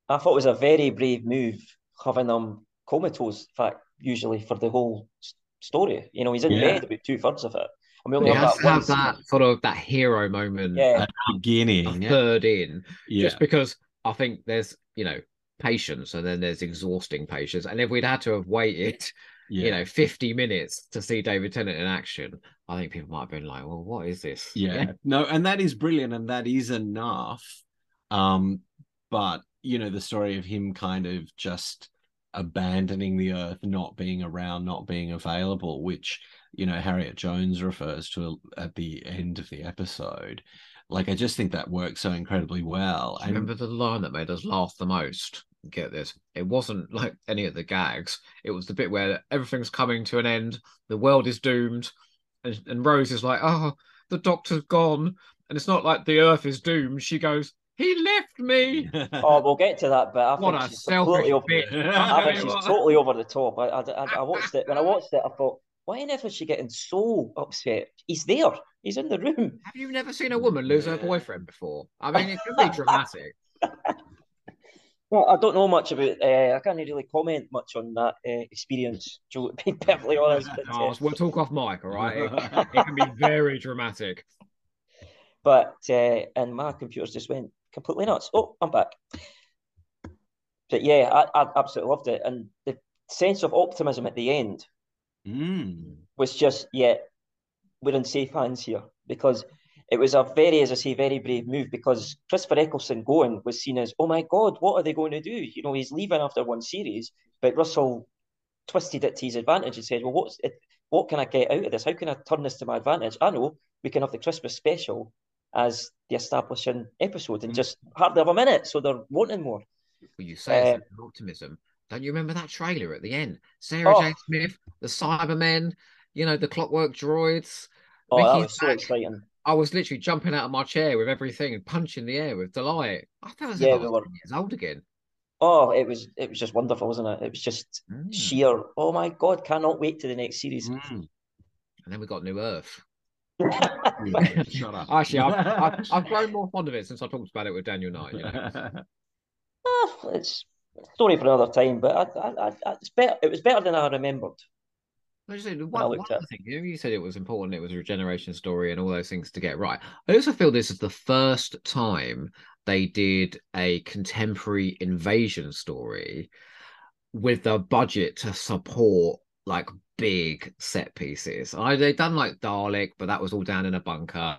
I thought it was a very brave move having him comatose. Fact, usually for the whole story, you know, he's in Yeah. bed about two thirds of it, and we only He have has that to one have that sort of that hero moment Yeah, at the beginning a third in, yeah. just because I think there's you know patience and then there's exhausting patience, and if we'd had to have waited yeah. you know 50 minutes to see David Tennant in action, I think people might have been like, well, what is this? yeah. No and that is brilliant and that is enough. Um but you know the story of him kind of just abandoning the earth not being around not being available which you know harriet jones refers to at the end of the episode like i just think that works so incredibly well and remember the line that made us laugh the most? Get this. It wasn't like any of the gags. It was the bit where everything's coming to an end, the world is doomed, and, and Rose is like, Oh, the doctor's gone. And it's not like the earth is doomed. She goes, He left me. oh, we'll get to that, but I What think she's completely over. I think she's totally over the top. I, I, I, watched it when I watched it. I thought, why on earth is she getting so upset? He's there. He's in the room. Have you never seen a woman lose her boyfriend before? I mean, it can be dramatic. Well, I don't know much about. Uh, I can't really comment much on that uh, experience, Joe. To be perfectly honest, but, Oh, uh, we'll talk off mic, all right? It, it can be very dramatic. but uh, and my computers just went completely nuts. Oh, I'm back. But yeah, I, I absolutely loved it, and the sense of optimism at the end Mm. was just, yeah, we're in safe hands here because it was a very, as I say, very brave move because Christopher Eccleston going was seen as, oh my God, what are they going to do? You know, he's leaving after one series, but Russell twisted it to his advantage and said, well, what's it? What can I get out of this? How can I turn this to my advantage? I know we can have the Christmas special as the establishing episode and Mm. just hardly have a minute, so they're wanting more. Well, you say Uh, optimism. Don't you remember that trailer at the end? Sarah Oh. J. Smith, the Cybermen, you know, the clockwork droids. Oh, that was so back. exciting. I was literally jumping out of my chair with everything and punching the air with delight. I felt as Yeah, if I we was were- 10 years old again. Oh, it was it was just wonderful, wasn't it? It was just Mm. sheer. Oh my God, cannot wait to the next series. Mm. And then we got New Earth. Shut up. Actually, I've, I've, I've grown more fond of it since I talked about it with Daniel Knight. You know? Ah, it's a story for another time, but I, I, I, it's better. It was better than I remembered. I just said, I one, looked one at- thing, you know, you said it was important, it was a regeneration story and all those things to get right. I also feel this is the first time they did a contemporary invasion story with the budget to support like big set pieces. I they've done like Dalek, but that was all down in a bunker.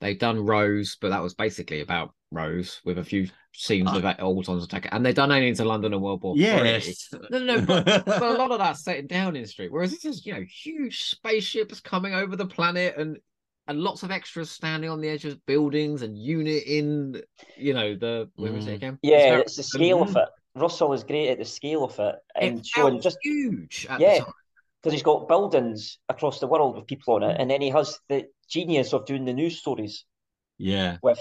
They've done Rose, but that was basically about Rose with a few scenes of Autons attack. And they've done Aliens in London and World War Three. yes. No, no, no, but, but a lot of that's set down in Downing Street, whereas this is, you know, huge spaceships coming over the planet and and lots of extras standing on the edge of buildings and unit in, you know, the where was it Mm. again? Yeah, very- it's the scale of it. Russell is great at the scale of it and it showing just huge at Yeah. Because he's got buildings across the world with people on it, and then he has the genius of doing the news stories Yeah. with,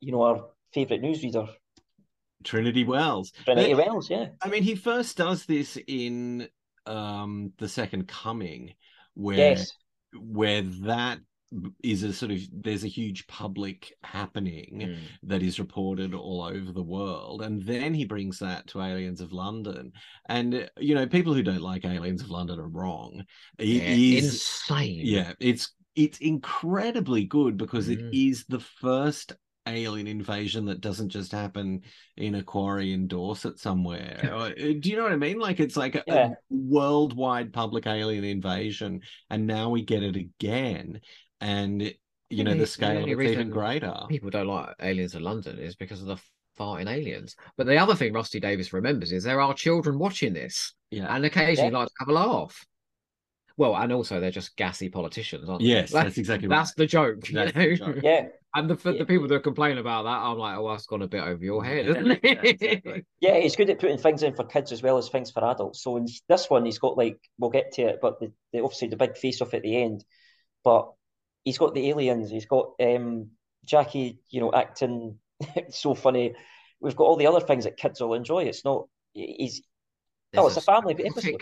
you know, our favourite newsreader, Trinity Wells. Trinity But- Wells. Yeah, I mean, he first does this in um the Second Coming, where yes, where that is a sort of there's a huge public happening Mm. that is reported all over the world. And then he brings that to aliens of london. And you know people who don't like aliens of london are wrong. It Yeah, is- insane. yeah it's it's incredibly good because it Mm. is the first alien invasion that doesn't just happen in a quarry in dorset somewhere. Uh, do you know what i mean? Like it's like a, a worldwide public alien invasion and now we get it again and you know the- the the scale of it's even greater People don't like Aliens in London is because of the farting aliens. But the other thing Rusty Davies remembers is there are children watching this Yeah. and occasionally Yeah. like to have a laugh. Well, and also they're just gassy politicians, aren't they? Yes, that's exactly that's right. the joke. you That's know? the joke. Yeah, And the, Yeah. the people that complain about that, I'm like, oh, that's gone a bit over your head, Yeah, isn't it? exactly. yeah, he's good at putting things in for kids as well as things for adults. So in this one, he's got like we'll get to it, but the, the obviously the big face off at the end. But he's got the aliens. He's got um, Jackie, you know, acting so funny. We've got all the other things that kids will enjoy. It's not. He's oh, it's a family episode. psychotic,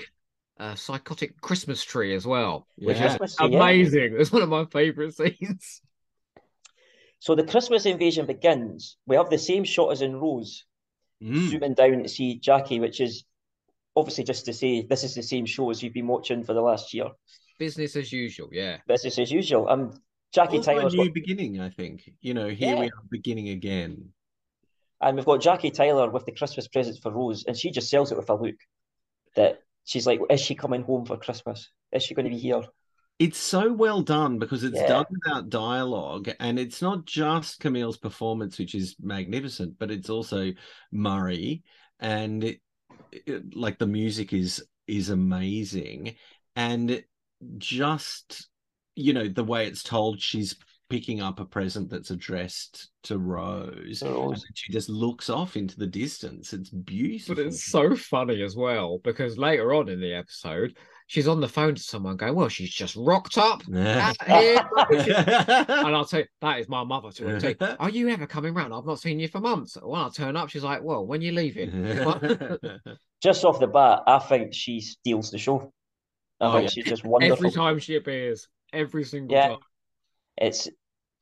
uh, psychotic Christmas tree as well, which Yeah. is tree, yeah. amazing. It's one of my favorite scenes. So the Christmas invasion begins. We have the same shot as in Rose, Mm. zooming down to see Jackie, which is obviously just to say this is the same show as you've been watching for the last year. Business as usual, yeah. Business as usual. Um, Jackie Also a new got, beginning, I think. You know, here we are beginning again. and we've got Jackie Tyler with the Christmas presents for Rose, and she just sells it with a look that she's like, "Is she coming home for Christmas? Is she going to be here?" It's so well done because it's Yeah. done without dialogue, and it's not just Camille's performance, which is magnificent, but it's also Murray, and it, it- like the music is is amazing, and just you know the way it's told, she's picking up a present that's addressed to Rose, To and she just looks off into the distance. It's beautiful. But it's so funny as well because later on in the episode, she's on the phone to someone going, Well, she's just rocked up out here. and I'll say, that is my mother to her. Say, Are you ever coming round? I've not seen you for months. When I turn up, she's like, Well, when you leaving? Just off the bat, I think she steals the show. I Oh, think yeah. she's just wonderful. Every time she appears, every single Yeah. time. it's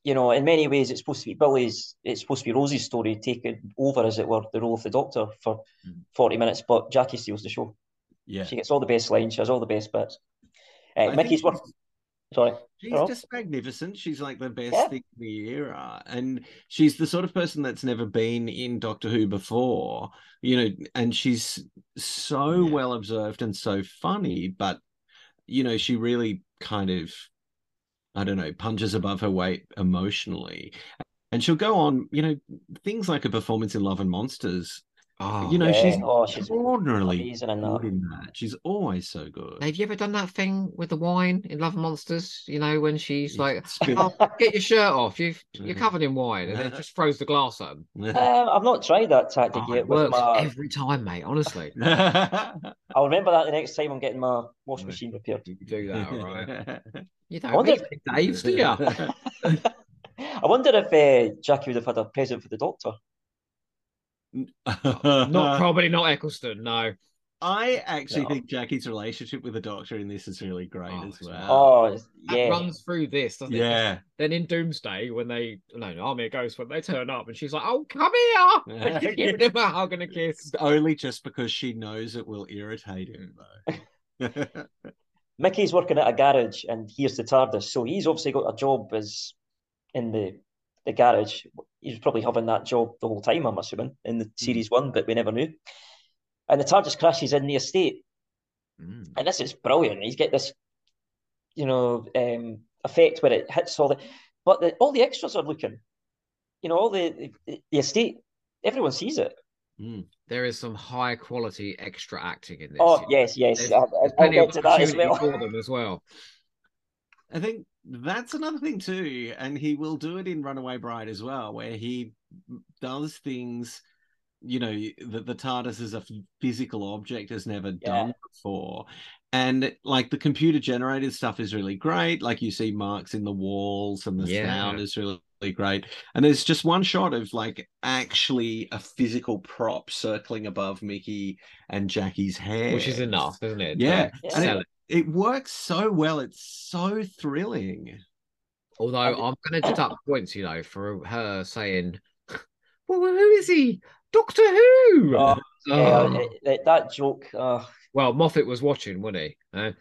you know in many ways it's supposed to be Billie's it's supposed to be Rosie's story taking over as it were the role of the doctor for Mm. 40 minutes but Jackie steals the show yeah. she gets all the best lines she has all the best bits uh, I Mickey's work sorry She's Hello? just magnificent. She's like the best Yeah. thing of the era. And she's the sort of person that's never been in Doctor Who before, you know, and she's so Yeah. well observed and so funny, but, you know, she really kind of, I don't know, punches above her weight emotionally. And she'll go on, you know, things like a performance in Love and Monsters. Oh, you know, yeah. she's Oh, she's extraordinarily amazing good that. in that. She's always so good. Have you ever done that thing with the wine in Love and Monsters? You know, when she's You like, oh, get your shirt off. You've, you're covered in wine. And then just throws the glass at them. Uh, I've not tried that tactic Oh, yet it works my every time, mate. Honestly. I'll remember that the next time I'm getting my wash machine repaired You do that, all right. You I don't wonder need Dave's, do you? I wonder if uh, Jackie would have had a present for the doctor Not probably not Eccleston, no. I actually No. think Jackie's relationship with the Doctor in this is really great Oh, as well. oh That yeah runs through this, doesn't it? yeah. Then in Doomsday, when they no, no Army of Ghosts, when they turn up and she's like, "Oh, come here!" Yeah. giving him a hug and a kiss. Only just because she knows it will irritate him, though. Mickey's working at a garage and here's the TARDIS. So he's obviously got a job as in the the garage. He's probably having that job the whole time, I'm assuming, in the series one, but we never knew. And the TARDIS crashes in the estate. Mm. And this is brilliant. He's get this, you know, um, effect where it hits all the but the, all the extras are looking. You know, all the, the the estate, everyone sees it. Mm. There is some high quality extra acting in this. Oh, yes, yes. There's, I, there's plenty of to that as opportunity well. for them as well. I think that's another thing too, and he will do it in Runaway Bride as well, where he does things, you know, that the TARDIS as a physical object has never done before. And like the computer generated stuff is really great. Like you see marks in the walls, and the Yeah. sound is really, really great. And there's just one shot of like actually a physical prop circling above Mickey and Jackie's hair, Which is enough, isn't it? Yeah. Yeah. And it, it works so well. It's so thrilling. Although I'm going to deduct points, you know, for her saying, "Well, who is he? Doctor Who." Oh, Yeah, Oh. it- it- that joke. Uh, Well, Moffat was watching, wasn't he? Uh,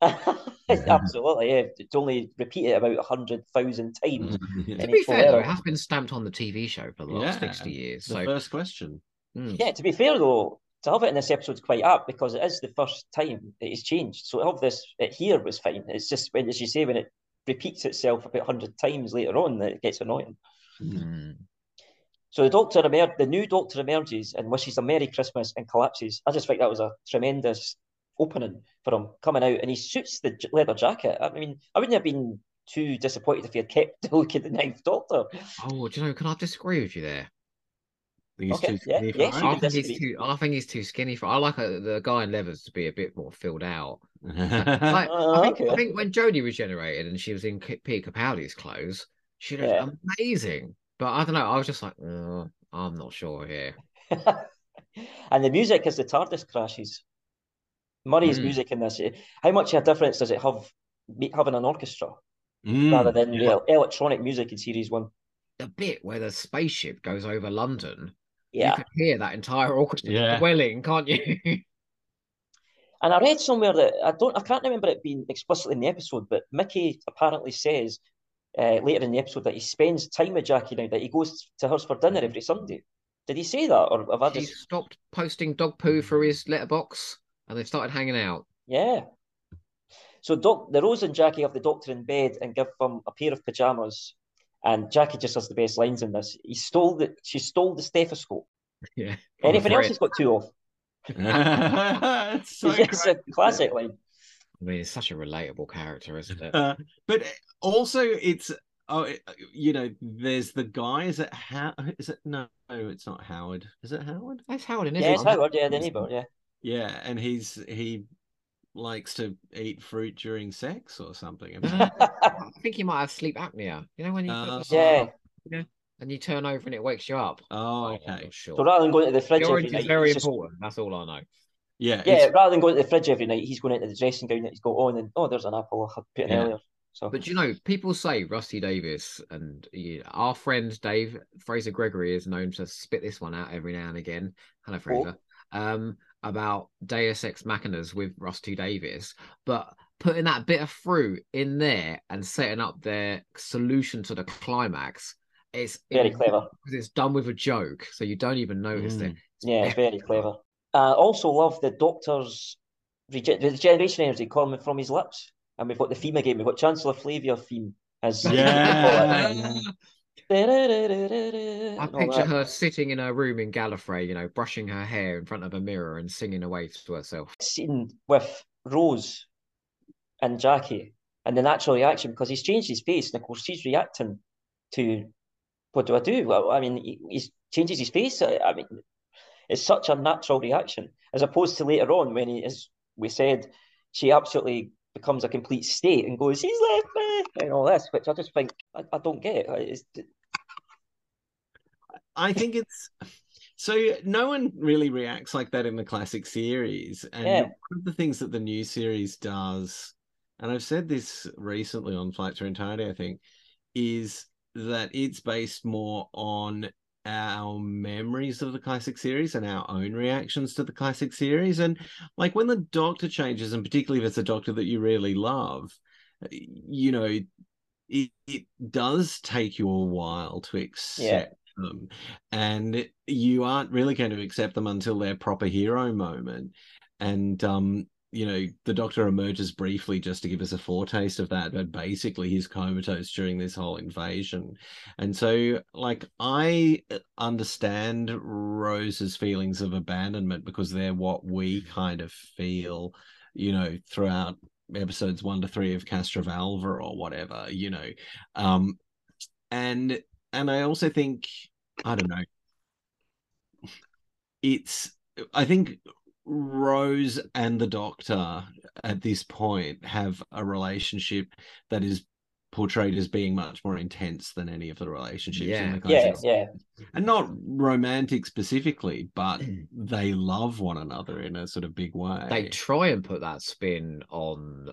absolutely, yeah. To only repeated about a hundred thousand times. to be fair, though, it has been stamped on the TV show for the last Yeah. 60 years. the So, first question. mm, Yeah, to be fair though, to have it in this episode is quite apt because it is the first time it is changed. So to have this it here was fine. It's just when, as you say, when it repeats itself about hundred times later on, that it gets annoying. mm. So the Doctor emer- the new Doctor emerges and wishes a Merry Christmas and collapses. I just think that was a tremendous opening for him coming out, and he suits the leather jacket. I mean, I wouldn't have been too disappointed if he had kept the look of the Ninth Doctor. Oh, do you know? Can I disagree with you there? He's Okay, too yeah, skinny for yes, I think he's too. I think he's too skinny for. I like uh the guy in leathers to be a bit more filled out. Like, Uh, I, think, I think when Jodie regenerated and she was in K- Peter Capaldi's clothes, she looked Yeah. amazing. But I don't know. I was just like, "Uh, I'm not sure here. and the music as the TARDIS crashes. Murray's Mm. music in this. How much of a difference does it have having an orchestra Mm, rather than yeah. the electronic music in series one? The bit where the spaceship goes over London, you Yeah. can hear that entire orchestra Yeah. dwelling, can't you? And I read somewhere that I don't, I can't remember it being explicitly in the episode, but Mickey apparently says uh, later in the episode that he spends time with Jackie now, that he goes to hers for dinner every Sunday. Did he say that, or have I he just? stopped posting dog poo for his letterbox, and they've started hanging out. Yeah. So Doc, the Rose and Jackie have the Doctor in bed and give him a pair of pajamas, and Jackie just has the best lines in this. He stole the, she stole the stethoscope. Yeah. Anything else Thread. he's got two of? it's so it's a classic line. I mean, it's such a relatable character, isn't it? Uh, but also, it's oh, it- you know, there's the guy. Is it how? Is it no? It's not Howard. Is it Howard? That's Howard and Yeah, it's. Howard, yeah, the neighbour, yeah. Yeah, and he's he likes to eat fruit during sex or something. Uh, I think he might have sleep apnea. You know when you Uh, the Yeah. and you turn over and it wakes you up. Oh, okay. not sure. So rather than going to the fridge The every orange night, is very he's just- important. That's all I know. Yeah, yeah, it's- rather than going to the fridge every night, he's going into the dressing gown that he's got on, and oh, there's an apple I put in Yeah. earlier. So But you know, people say Rusty Davies and you our friend Dave Fraser Gregory is known to spit this one out every now and again. Hello, Fraser. Um, about Deus Ex Machinas with Rusty Davies, but putting that bit of fruit in there and setting up their solution to the climax, it's very it- clever. because it's done with a joke, so you don't even notice it. Mm. Yeah, it's very clever. I also love the Doctor's rege- the regeneration energy coming from his lips. And we've got the theme again. We've got Chancellor Flavia theme as Yeah. I picture her sitting in her room in Gallifrey, you know, brushing her hair in front of a mirror and singing away to herself. scene with Rose and Jackie and the natural reaction because he's changed his face and of course she's reacting to what do I do? Well, I mean, he he's changes his face. I, I mean, it's such a natural reaction as opposed to later on when he, as we said, she absolutely becomes a complete state and goes, "He's left me," and all this, which I just think I, I don't get. It's, I think it's so no one really reacts like that in the classic series. And Yeah. one of the things that the new series does, and I've said this recently on Flight Through Entirety, I think, is that it's based more on our memories of the classic series and our own reactions to the classic series. And like when the doctor changes, and particularly if it's a doctor that you really love, you know, it, it does take you a while to accept them. And you aren't really going to accept them until their proper hero moment. And um you know the doctor emerges briefly just to give us a foretaste of that but basically he's comatose during this whole invasion and so like i understand rose's feelings of abandonment because they're what we kind of feel you know throughout episodes one to three of castrovalva or whatever you know um and and I also think I don't know. It's I think Rose and the Doctor at this point have a relationship that is portrayed as being much more intense than any of the relationships in Yeah. the yeah, classics. yeah, and not romantic specifically, but mm. they love one another in a sort of big way. They try and put that spin on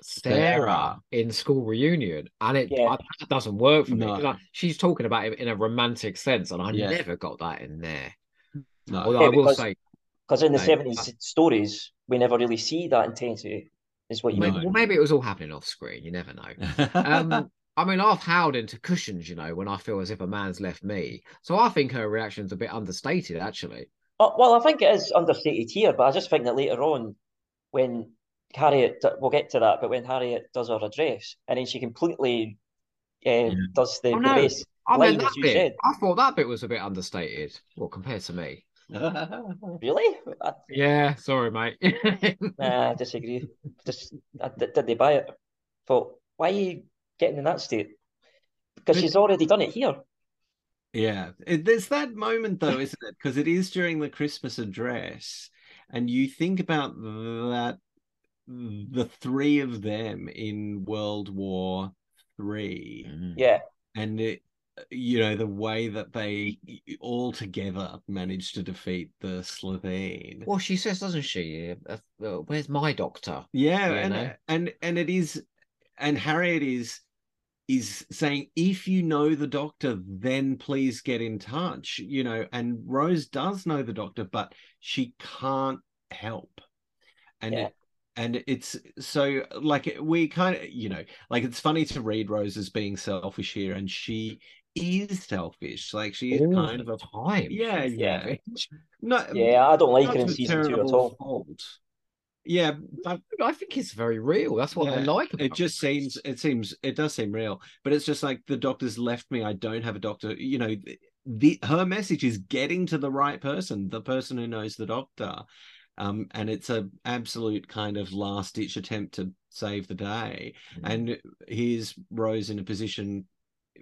Sarah Sarah. in school reunion, and it Yeah. I- that doesn't work for me. No. Like, she's talking about it in a romantic sense, and I Yeah. never got that in there. no. Although Yeah, I will because- say, because in the No, seventies stories we never really see that intensity. Is what you No. mean? maybe, well, maybe it was all happening off screen. You never know. Um, I mean, I've howled into cushions, you know, when I feel as if a man's left me. So I think her reaction's a bit understated, actually. Uh, well, I think it is understated here, but I just think that later on, when Harriet, we'll get to that, but when Harriet does her address, and then she completely uh, does the, Oh, the no. base. I line mean, that as you bit. said. I thought that bit was a bit understated. Well, compared to me. Really? I, Yeah, sorry, mate. nah, I disagree. Just I, did, did they buy it? Thought, why are you getting in that state? Because she's already done it here. Yeah, it, there's that moment though, isn't it? Because it is during the Christmas address, and you think about that the three of them in World War Three, Mm. Yeah, and it, you know the way that they all together managed to defeat the Slitheen. Well, she says, doesn't she? Uh, uh, where's my doctor? Yeah, you and know? and and it is, and Harriet is is saying if you know the doctor then please get in touch you know and rose does know the doctor but she can't help and Yeah. it, and it's so like we kind of you know like it's funny to read rose as being selfish here and she is selfish like she is All kind of a time. yeah she's yeah selfish. no yeah, I don't like it in season two at all. fault. yeah but I think it's very real. That's what I like about it just seems it seems it does seem real but it's just like the doctor's left me i don't have a doctor you know the her message is getting to the right person the person who knows the doctor um and it's a absolute kind of last ditch attempt to save the day Mm. and here's rose in a position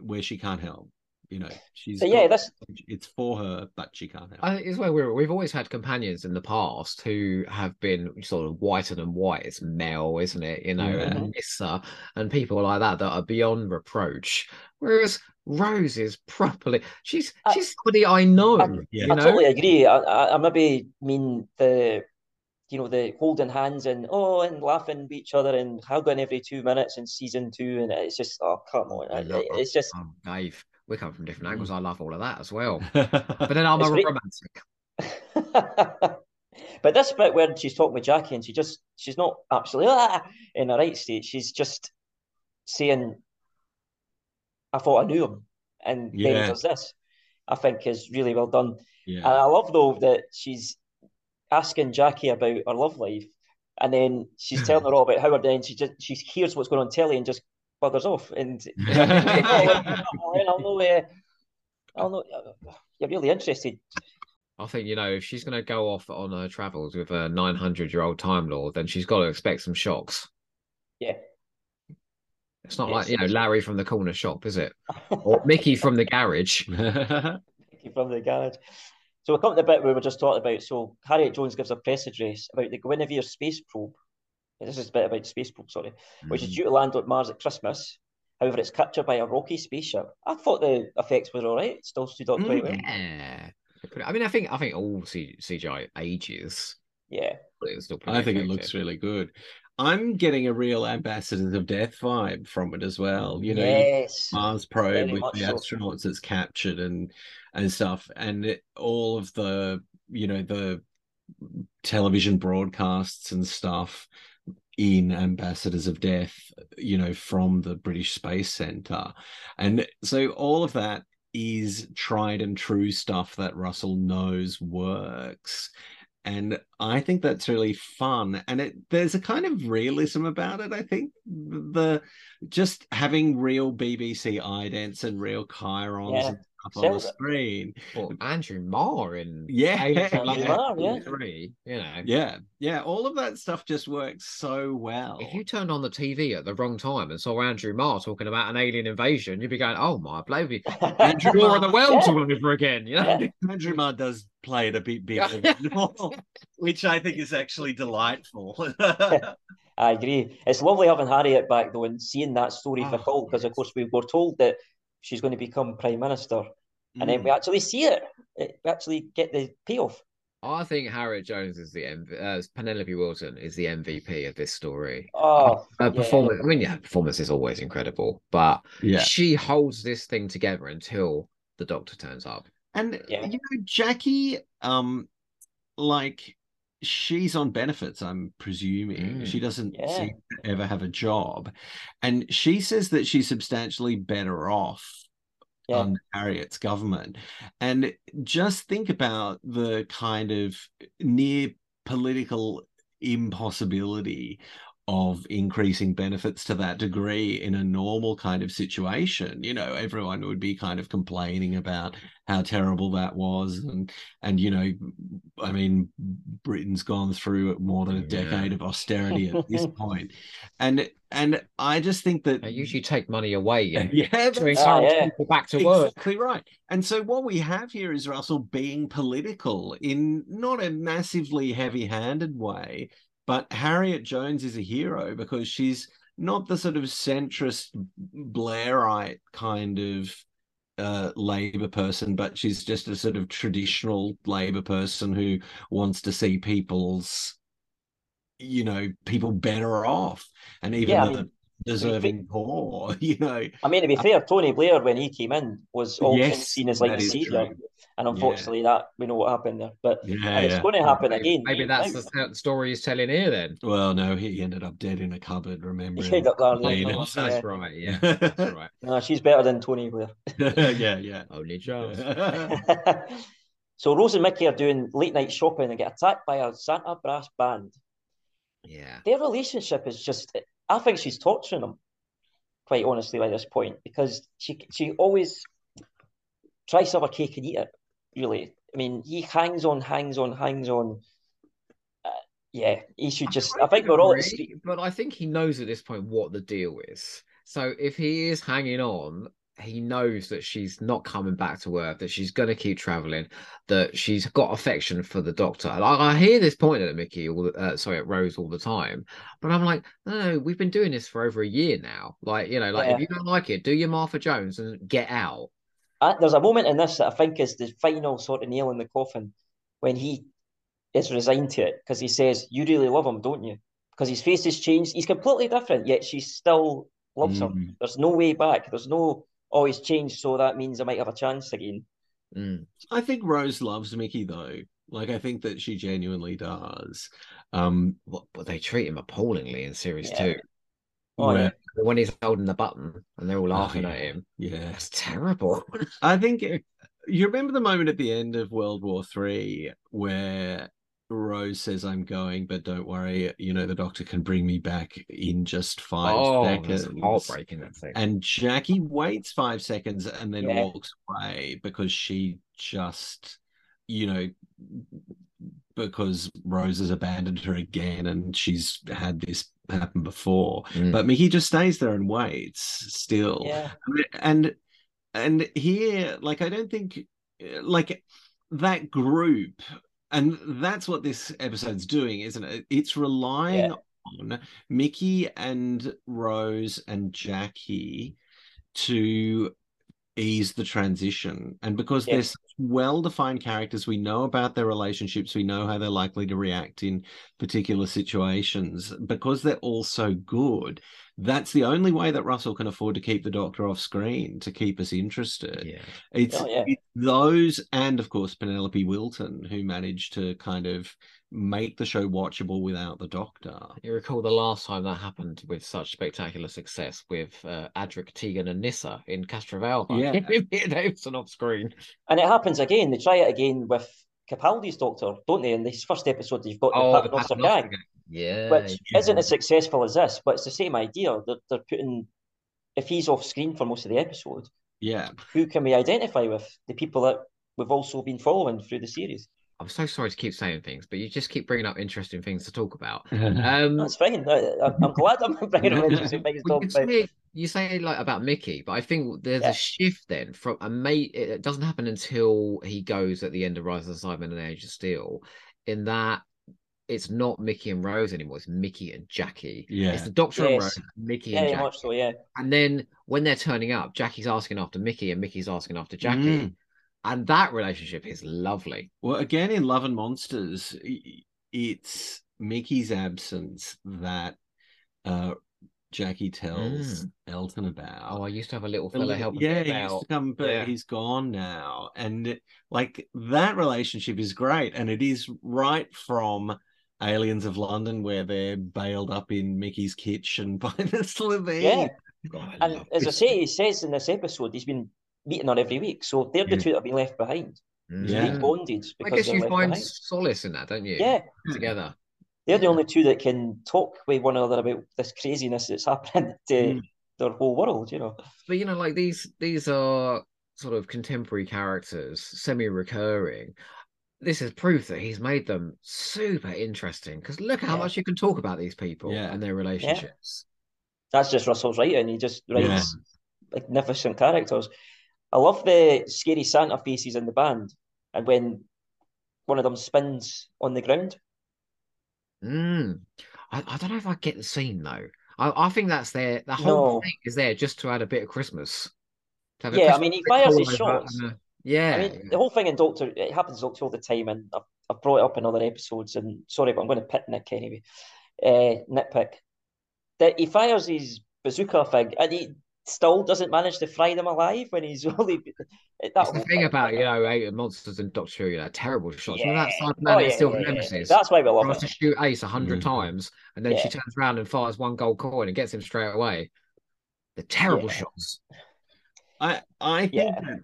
where she can't help you know she's But yeah, got- this it's for her but she can't help I think it's where we're, we've always had companions in the past who have been sort of whiter than white. It's Mel, isn't it? You know, Yeah. and Nyssa uh, and people like that that are beyond reproach. Whereas Rose is properly, she's I- she's somebody I know. I- you I know, totally agree. I, I, I maybe mean the, you know, the holding hands and oh, and laughing with each other and hugging every two minutes in season two, and it's just oh come on, I It- love- it's just Oh, Dave, we come from different angles. I love all of that as well. but But then I'm a great. romantic. but this bit where she's talking with Jackie and she just she's not absolutely ah, in the right state. She's just saying, "I thought I knew him," and then Yeah. he does this. I think is really well done. yeah And I love though that she's asking Jackie about her love life, and then she's telling her all about Howard. Then she just she hears what's going on telly and just buggers off. And I'll know. Uh, I'll know. You're really interested. I think you know if she's going to go off on her travels with a 900 year old Time Lord, then she's got to expect some shocks. Yeah. It's not Yes, like you know. Larry from the corner shop, is it? Or Mickey from the garage. Mickey from the garage. So we come to the bit where we're just talking about. So Harriet Jones gives a press address about the Guinevere space probe. This is a bit about the space probe, sorry, which is Mm. due to land on Mars at Christmas. However, it's captured by a rocky spaceship. I thought the effects were all right. It still stood up quite well. Yeah. I mean, I think I think all C- CGI ages, Yeah. but still I think it looks really good. I'm getting a real Ambassadors of Death vibe from it as well. You know, yes. Mars probe Very with much the so. astronauts that's captured and and stuff, and it, all of the you know the television broadcasts and stuff in Ambassadors of Death, you know, from the British Space Center, and so all of that is tried and true stuff that Russell knows works. And I think that's really fun. And it there's a kind of realism about it, I think. The just having real BBC idents and real chyrons Yeah, and stuff on the screen. Well, Andrew Marr in Yeah, Age of Andrew yeah, Marr, yeah. Three, you know. yeah, yeah. All of that stuff just works so well. If you turned on the TV at the wrong time and saw Andrew Marr talking about an alien invasion, you'd be going, "Oh my baby, Andrew War of the Marr, Worlds Yeah. all over again." You know, Yeah. Andrew Marr does play it a bit bigger, than normal, which I think is actually delightful. I agree. It's lovely having Harriet back though and seeing that story Oh, fulfilled because of course we were told that she's going to become prime minister, and then we Mm. actually see it. It- We actually get the payoff. I think Harriet Jones is the M- uh, Penelope Wilton is the MVP of this story. Oh, Her yeah. performance, I mean, yeah, performance is always incredible, but yeah. she holds this thing together until the Doctor turns up. And Yeah. you know, Jackie, um, like she's on benefits, I'm presuming. Mm. She doesn't Yeah. seem to ever have a job. And she says that she's substantially better off Yeah. under Harriet's government. And just think about the kind of near political impossibility of increasing benefits to that degree in a normal kind of situation you know everyone would be kind of complaining about how terrible that was and and you know i mean britain's gone through more than a Yeah. decade of austerity at this point and and i just think that They usually take money away and yeah to that's encourage Ah, yeah. people back to work. Exactly right. And so what we have here is Russell being political in not a massively heavy-handed way, but Harriet Jones is a hero because she's not the sort of centrist Blairite kind of uh labor person but she's just a sort of traditional labor person who wants to see people's you know people better off and even Yeah, I the mean, deserving poor you know I mean, to be fair, Tony Blair, when he came in, was often Yes, seen as like the savior. And unfortunately, that we know what happened there. But yeah and it's going to happen Maybe, again. maybe that's the story he's telling here then. Well, no, he ended up dead in a cupboard. Remember? He ended up there, Later. yeah. Oh, that's right. Yeah, that's right. No, she's better than Tony Blair. yeah, yeah. Only Charles. so Rose and Mickey are doing late night shopping and get attacked by a Santa brass band. Yeah. Their relationship is just I think she's torturing him, quite honestly, by this point, because she she always tries to have a cake and eat it, really. I mean, he hangs on, hangs on, hangs on. Uh, yeah, he should just I think we're all street. But I think he knows at this point what the deal is. So if he is hanging on, he knows that she's not coming back to Earth, that she's going to keep traveling, that she's got affection for the Doctor. And I, I hear this point at Mickey, all the- uh, sorry, at Rose all the time, but I'm like, no, no, we've been doing this for over a year now. Like, you know, like Yeah. if you don't like it, do your Martha Jones and get out. Uh, there's a moment in this that I think is the final sort of nail in the coffin when he is resigned to it because he says, You really love him, don't you? Because his face has changed. He's completely different, yet she still loves him. Mm. There's no way back. There's no, oh, he's changed, so that means I might have a chance again. Mm. I think Rose loves Mickey though. Like I think that she genuinely does. Um But, but they treat him appallingly in series Yeah. two. Oh, where- yeah. When he's holding the button and they're all oh, laughing at yeah. him. yeah. That's terrible. I think it- you remember the moment at the end of World War Three where Rose says, I'm going, but don't worry, you know, the doctor can bring me back in just five oh, seconds. heartbreaking. That thing. And Jackie waits five seconds and then Yeah. walks away because she just, you know, because Rose has abandoned her again and she's had this happen before. Mm. But Mickey just stays there and waits still. Yeah. And and here, like, I don't think like that group, and that's what this episode's doing, isn't it? It's relying Yeah. on Mickey and Rose and Jackie to ease the transition. And because Yeah. they're such well-defined characters, we know about their relationships, we know how they're likely to react in particular situations. Because they're all so good, that's the only way that Russell can afford to keep the Doctor off screen to keep us interested. yeah. It's, Oh, yeah. it's those and of course Penelope Wilton who managed to kind of make the show watchable without the Doctor. You recall the last time that happened with such spectacular success with uh, Adric, Tegan, and Nyssa in Castrovalva. Yeah. Peter Davison off screen. And it happens again. They try it again with Capaldi's Doctor, don't they? In this first episode, you've got the Oh, the Paternoster Paternoster gang. Gang. Yeah. which yeah. isn't as successful as this, but it's the same idea. They're, they're putting, if he's off screen for most of the episode, Yeah. who can we identify with? The people that we've also been following through the series. I'm so sorry to keep saying things, but you just keep bringing up interesting things to talk about. Um, That's fine. I, I- I'm glad I'm bringing up interesting things to talk you, about. say, you say like about Mickey, but I think there's Yeah. a shift then from a mate. It doesn't happen until he goes at the end of Rise of the Cybermen and Age of Steel. In that, it's not Mickey and Rose anymore. It's Mickey and Jackie. Yeah. It's the Doctor and Rose, Mickey Yeah, and Jackie. much so, yeah. And then when they're turning up, Jackie's asking after Mickey and Mickey's asking after Jackie. Mm. And that relationship is lovely. Well, again, in Love and Monsters, it's Mickey's absence that uh, Jackie tells Elton about. Oh, I used to have a little A fella little- helping yeah, he used to come, but yeah. he's gone now. And like that relationship is great, and it is right from Aliens of London, where they're bailed up in Mickey's kitchen by the Slitheen. Yeah. God, And love as I say, he says in this episode, he's been meeting her every week. So they're the Yeah. two that have been left behind. Mm. So Yeah. they bonded I guess you find behind. solace in that, don't you? Yeah. Together. They're the only two that can talk with one another about this craziness that's happening to Mm. their whole world. You know. But you know, like these these are sort of contemporary characters, semi-recurring. This is proof that he's made them super interesting. Because look how Yeah. much you can talk about these people Yeah. and their relationships. That's just Russell's writing. He just writes Yeah. magnificent characters. I love the scary Santa faces in the band, and when one of them spins on the ground. Mm. I, I don't know if I get the scene though. I, I think that's there. The whole No. thing is there just to add a bit of Christmas. To have a Yeah, I mean, he fires his shots. a- yeah, I mean, the whole thing in Doctor, it happens Doctor all the time, and I've, I've brought it up in other episodes. And sorry, but I'm going to pit Nick anyway. Uh, nitpick that he fires his bazooka thing, and he still doesn't manage to fry them alive when he's only. That's the thing about you know Eight monsters and Doctor Who, you know, terrible shots. Yeah. Cyberman Oh, yeah, Silver yeah, yeah. Nemesis? That's why we love tries to shoot Ace a hundred Mhm. times, and then she turns around and fires one gold coin and gets him straight away. The terrible Yeah. shots. I I think Yeah. that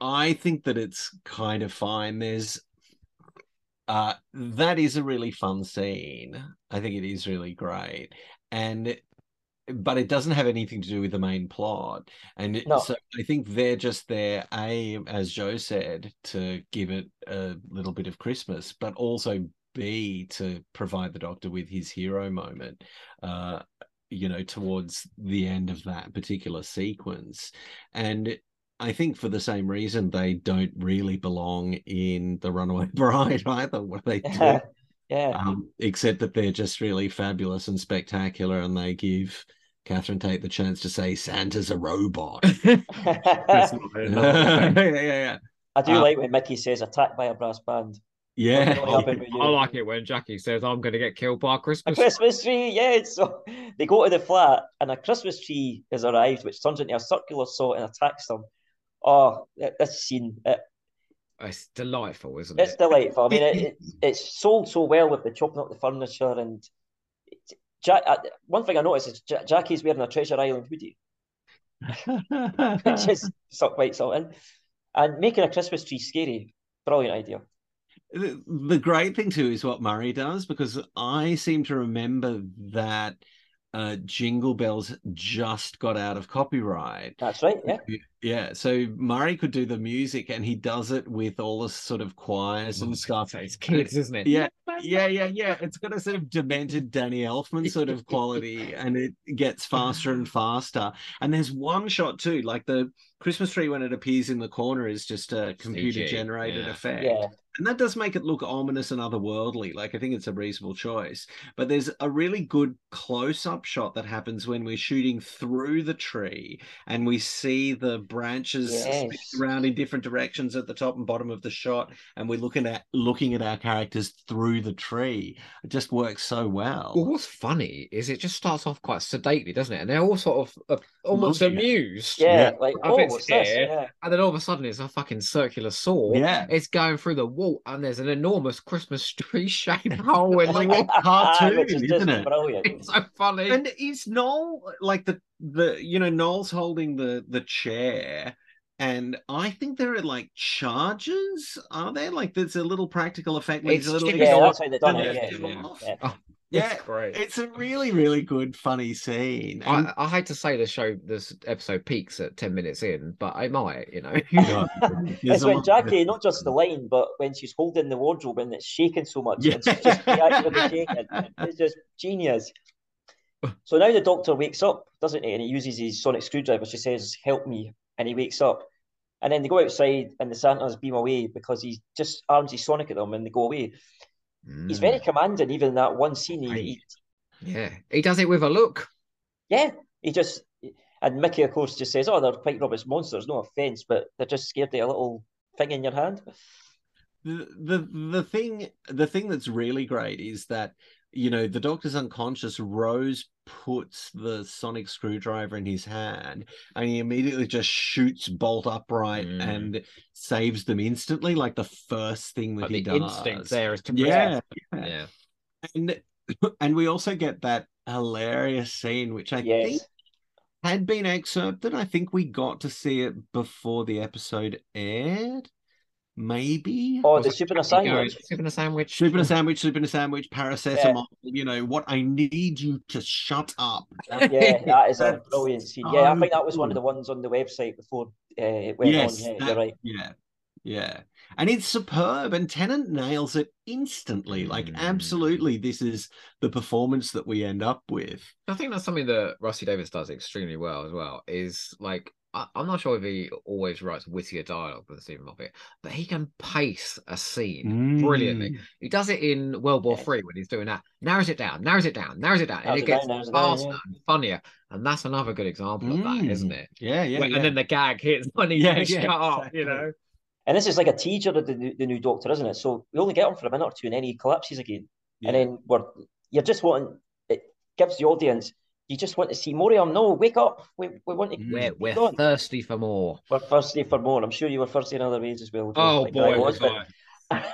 I think that it's kind of fine. There's uh that is a really fun scene. I think it is really great. And but it doesn't have anything to do with the main plot. And it- No. so I think they're just there, A, as Joe said, to give it a little bit of Christmas, but also B, to provide the doctor with his hero moment. Uh you know, towards the end of that particular sequence. And I think for the same reason, they don't really belong in The Runaway Bride either, what they do. yeah, Um, except that they're just really fabulous and spectacular, and they give Catherine Tate the chance to say Santa's a robot. That's not yeah, yeah, yeah. I do Uh, like when Mickey says "attacked by a brass band." Yeah. What happened with you? I like it when Jackie says, "I'm going to get killed by a A Christmas." Christmas tree, yeah. So they go to the flat, and a Christmas tree has arrived, which turns into a circular saw and attacks them. Oh, th- this scene, it, It's delightful, isn't it's it? It's delightful. I mean, it, it, it's sold so well with the chopping up the furniture and Jack. Uh, one thing I noticed is Ja- Jackie's wearing a Treasure Island hoodie, which is so- quite something. And making a Christmas tree scary, brilliant idea. The, the great thing too is what Murray does because I seem to remember that uh, Jingle Bells just got out of copyright. That's right. Yeah, Yeah, so Murray could do the music and he does it with all the sort of choirs oh and stuff. So it's kids, isn't it? Yeah, yeah, yeah, yeah. It's got a sort of demented Danny Elfman sort of quality, and it gets faster and faster. And there's one shot too, like the Christmas tree when it appears in the corner is just a computer generated yeah. effect. yeah. And that does make it look ominous and otherworldly. Like I think it's a reasonable choice. But there's a really good close-up shot that happens when we're shooting through the tree and we see the branches Yes. around in different directions at the top and bottom of the shot, and we're looking at looking at our characters through the tree. It just works so well. Well, what's funny is it just starts off quite sedately, doesn't it? And they're all sort of uh, almost Looking amused. Yeah, Yeah. like I oh, what's it's this? here. Yeah, And then all of a sudden it's a fucking circular saw. Yeah. It's going through the wall and there's an enormous Christmas tree shaped hole in the wall. a cartoon, is just isn't it? brilliant. It's so funny. And is Noel like the the you know Noel's holding the the chair, and I think there are like charges. Are there like there's a little practical effect? It's a little chicken Yeah, It's that's how they done it. Yeah, yeah. yeah. Oh, Yeah, it's great. It's a really really good funny scene. And- I, I hate to say the show, this episode peaks at 10 minutes in, but I might, you know. It's when Jackie, not just the line, but when she's holding the wardrobe and it's shaking so much, Yeah. and she's just reacting the shaking. It's just genius. So now the doctor wakes up, doesn't he? And he uses his sonic screwdriver. She says, "Help me," and he wakes up. And then they go outside, and the Santas beam away because he just arms his sonic at them, and they go away. He's very Mm, commanding, even in that one scene. He, he, Yeah. He does it with a look. yeah, he just and Mickey, of course, just says, "Oh, they're quite rubbish monsters. No offense, but they're just scared of a little thing in your hand." the the the thing the thing that's really great is that you know the doctor's unconscious rose puts the sonic screwdriver in his hand and he immediately just shoots bolt upright Mm. and saves them instantly like the first thing that But he the does. instinct there is to yeah, yeah. Yeah. and and we also get that hilarious scene which i think had been excerpted. I think we got to see it before the episode aired maybe. Oh, the it soup and a sandwich. Soup and a sandwich. Soup and a sandwich, soup and a sandwich, paracetamol. You know what? I need you to shut up. Yeah, that is a That's brilliant scene. Yeah, I think that was one of the ones on the website before uh, it went yes, on. Yeah, that- you're right. Yeah, yeah, and it's superb. And Tennant nails it instantly. Like, Mm. absolutely, this is the performance that we end up with. I think that's something that Rusty Davies does extremely well as well. Is like I, I'm not sure if he always writes wittier dialogue than Steven Moffat, but he can pace a scene brilliantly. Mm. He does it in World War. Three when he's doing that. Narrows it down, narrows it down, narrows it down, and Narrows it it down, gets faster yeah. and funnier. And that's another good example of that, isn't Mm. it? Yeah, yeah, When- yeah. And then the gag hits when he Yeah, shut up, you know. And this is like a teaser of the, new- the new Doctor, isn't it? So we only get him for a minute or two, and then he collapses again. And then we're you're just wanting it gives the audience you just want to see more of him. No, wake up. We, we want to Mm. We're keep we're going. thirsty for more. We're thirsty for more. I'm sure you were thirsty in other ways as well. Joe, Oh like boy, I was was, I.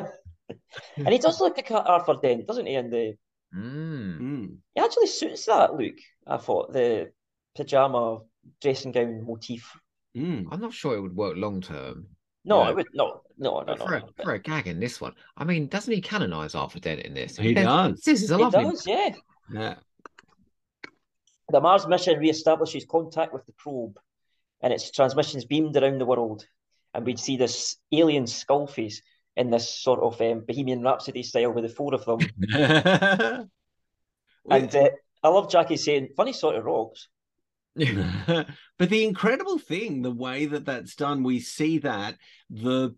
but- and he does look like Arthur Dent, doesn't he? And the Mm. Mm. he actually suits that look. I thought the pajama dressing gown motif. Mm. I'm not sure it would work long term. No, Yeah. it would no, no, no, But no. for, a, no. for a gag in this one, I mean, doesn't he canonize Arthur Dent in this? He does. This is a He lovely. does, yeah. Yeah. The Mars mission reestablishes contact with the probe, and its transmissions beamed around the world. And we'd see this alien skull face in this sort of um, Bohemian Rhapsody style with the four of them. and uh, I love Jackie saying, "Funny sort of rocks." but the incredible thing, the way that that's done, we see that the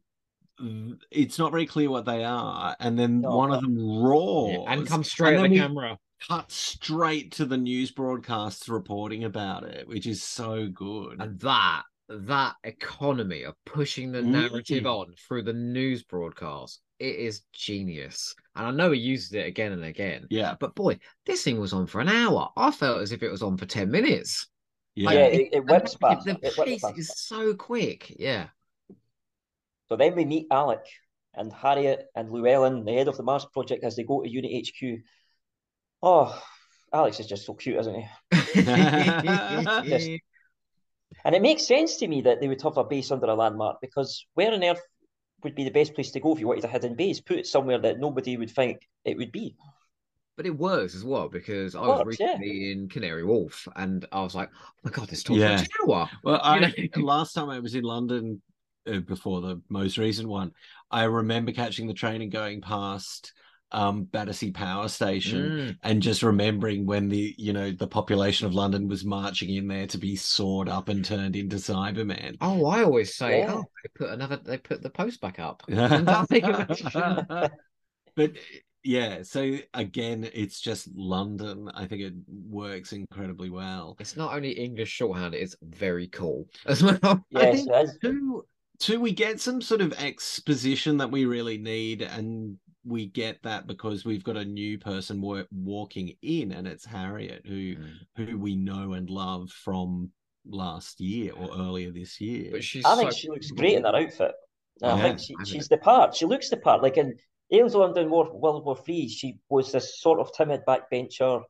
it's not very clear what they are, and then No. one of them roars Yeah, and comes straight and at the we camera. Cut straight to the news broadcasts reporting about it, which is so good. And that that economy of pushing the narrative Mm. on through the news broadcast, it is genius. And I know he uses it again and again. yeah, But boy, this thing was on for an hour. I felt as if it was on for 10 minutes. yeah, Yeah, it, it the whips narrative- past. The It pace past. is so quick. Yeah. So then we meet Alec and Harriet and Llewellyn, the head of the Mars project, as they go to UNIT HQ. Oh, Alex is just so cute, isn't he? Just- And it makes sense to me that they would have a base under a landmark because where on earth would be the best place to go if you wanted a hidden base? Put it somewhere that nobody would think it would be. But it works as well because I was works, yeah. recently in Canary Wharf and I was like, oh my God, this Tom Yeah. Tower. Well, I, last time I was in London uh, before the most recent one, I remember catching the train and going past um Battersea Power Station Mm. and just remembering when the you know the population of London was marching in there to be sawed up and turned into Cybermen. Oh, I always say, Yeah. oh, they put another, they put the post back up. but yeah, so again, it's just London. I think it works incredibly well. It's not only English shorthand, it's very cool as well. I Yes, think it is. two, two, we get some sort of exposition that we really need, and we get that because we've got a new person wa- walking in, and it's Harriet, who mm. who we know and love from last year or earlier this year. But she's I think so she looks great in her outfit. I Yeah, think she, I mean- she's the part. She looks the part. Like in Aliens of London War, World War Three, she was this sort of timid backbencher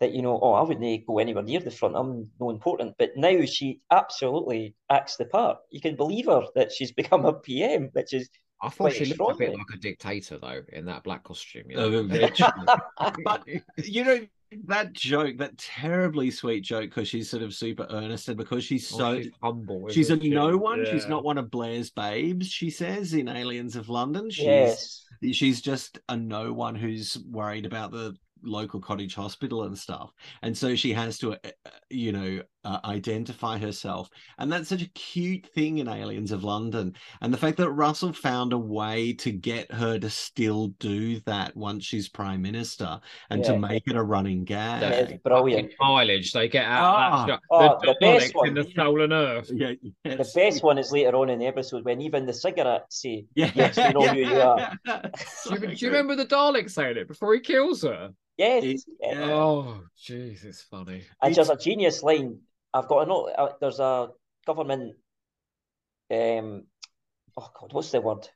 that, you know, oh, I wouldn't eh, go anywhere near the front. I'm no important. But now she absolutely acts the part. You can believe her that she's become a PM, which is I thought quite she looked a bit like a dictator though in that black costume. You know? but you know that joke, that terribly sweet joke, because she's sort of super earnest and because she's Oh, so she's humble. she's a she? no one. She's not one of Blair's babes. She says in Aliens of London, she's yes. she's just a no one who's worried about the local cottage hospital and stuff and so she has to uh, uh, you know uh, identify herself and that's such a cute thing in aliens of london and the fact that russell found a way to get her to still do that once she's prime minister and Yeah. to make it a running gag That is Fucking brilliant. mileage they get out of that. Oh, the the best Daleks in the one. stolen earth. yeah The best one is later on in the episode when even the Sycorax say, yeah Yes, we know who you are. Do So you, do you remember the Dalek saying it before he kills her? Yes. It- Yeah. Oh, jeez, it's funny. And It's- there's a genius line. I've got a note. Uh, there's a government. Um, oh God, what's the word?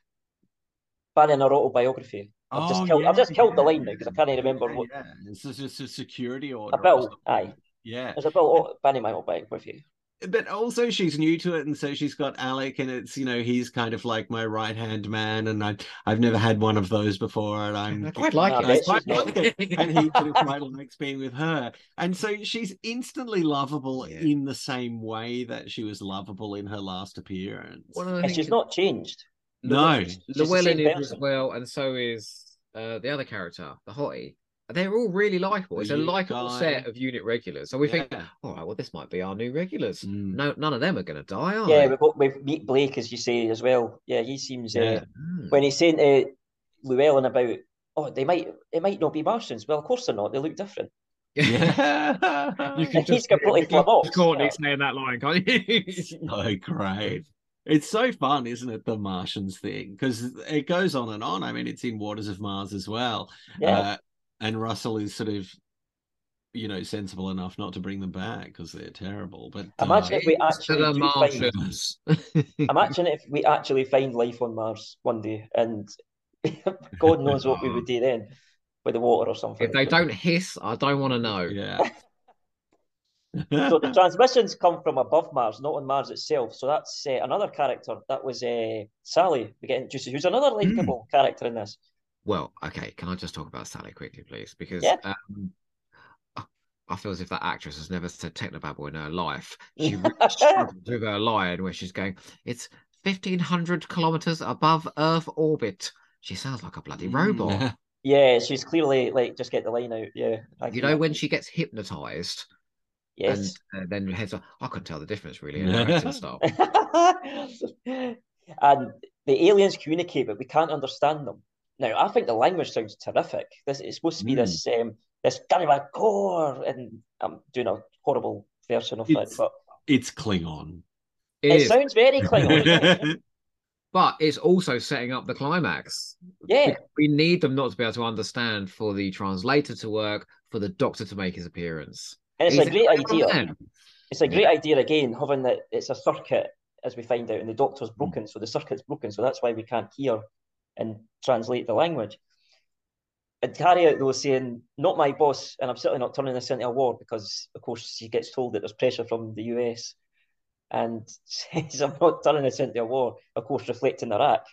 Banning her autobiography. I've just Oh, killed. I've just killed the line now because I can't remember yeah, what yeah. It's just, just a security order. a bill. Aye, Yeah. there's a bill banning my autobiography. But also she's new to it, and so she's got Alec, and it's you know he's kind of like my right hand man, and I I've never had one of those before, and I'm I quite like No, it. I bet I quite like it. and he sort of quite likes being with her, and so she's instantly lovable Yeah. in the same way that she was lovable in her last appearance. One of And she's not changed. No, She's Llewellyn is as well, and so is uh, the other character, the hottie. They're all really likable. It's a likable guy. set of UNIT regulars. So we think, Yeah. all right, well, this might be our new regulars. Mm. No, none of them are going to die, are Yeah, they? we've got we meet Blake as you say as well. Yeah, he seems Yeah. uh, Mm. when he's saying to Llewellyn about oh they might it might not be Martians. Well, of course they're not. They look different. yeah, You And he's completely you can flummoxed. Courtney Yeah. saying that line, can't you? so great. It's so fun, isn't it? The Martians thing because it goes on and on. I mean, it's in Waters of Mars as well. Yeah, Uh, and Russell is sort of, you know, sensible enough not to bring them back because they're terrible. But uh, Imagine if we actually do find, Martians. imagine if we actually find life on Mars one day, and God knows what we would do then with the water or something. if they don't hiss, I don't want to know. yeah. So the transmissions come from above Mars, not on Mars itself. So that's uh, another character. That was uh, Sally. We get introduced, who's another likable character in this. Well, okay, can I just talk about Sally quickly, please? Because Yeah. um, I- I feel as if that actress has never said technobabble in her life. She really struggles with her line where she's going, it's 1500 kilometers above Earth orbit. She sounds like a bloody Mm. robot. Yeah, she's clearly like just get the line out. Yeah, I You agree. know, when she gets hypnotized yes. and uh, then heads up, I couldn't tell the difference really in her acting style. and the aliens communicate, but we can't understand them. Now, I think the language sounds terrific. This is supposed to be Mm. this um this kind of a core, and I'm doing a horrible version of It's- it, but it's Klingon. It it is, sounds very Klingon. but it's also setting up the climax. yeah, We need them not to be able to understand for the translator to work, for the doctor to make his appearance. and it's He's a great clever idea. man. It's a great idea again, having that it's a circuit as we find out, and the doctor's Hmm. broken, so the circuit's broken, so that's why we can't hear and translate the language. And carry out though saying, "Not my boss," and I'm certainly not turning this into a war because, of course, she gets told that there's pressure from the US, and says, "I'm not turning this into a war." Of course, reflecting Iraq.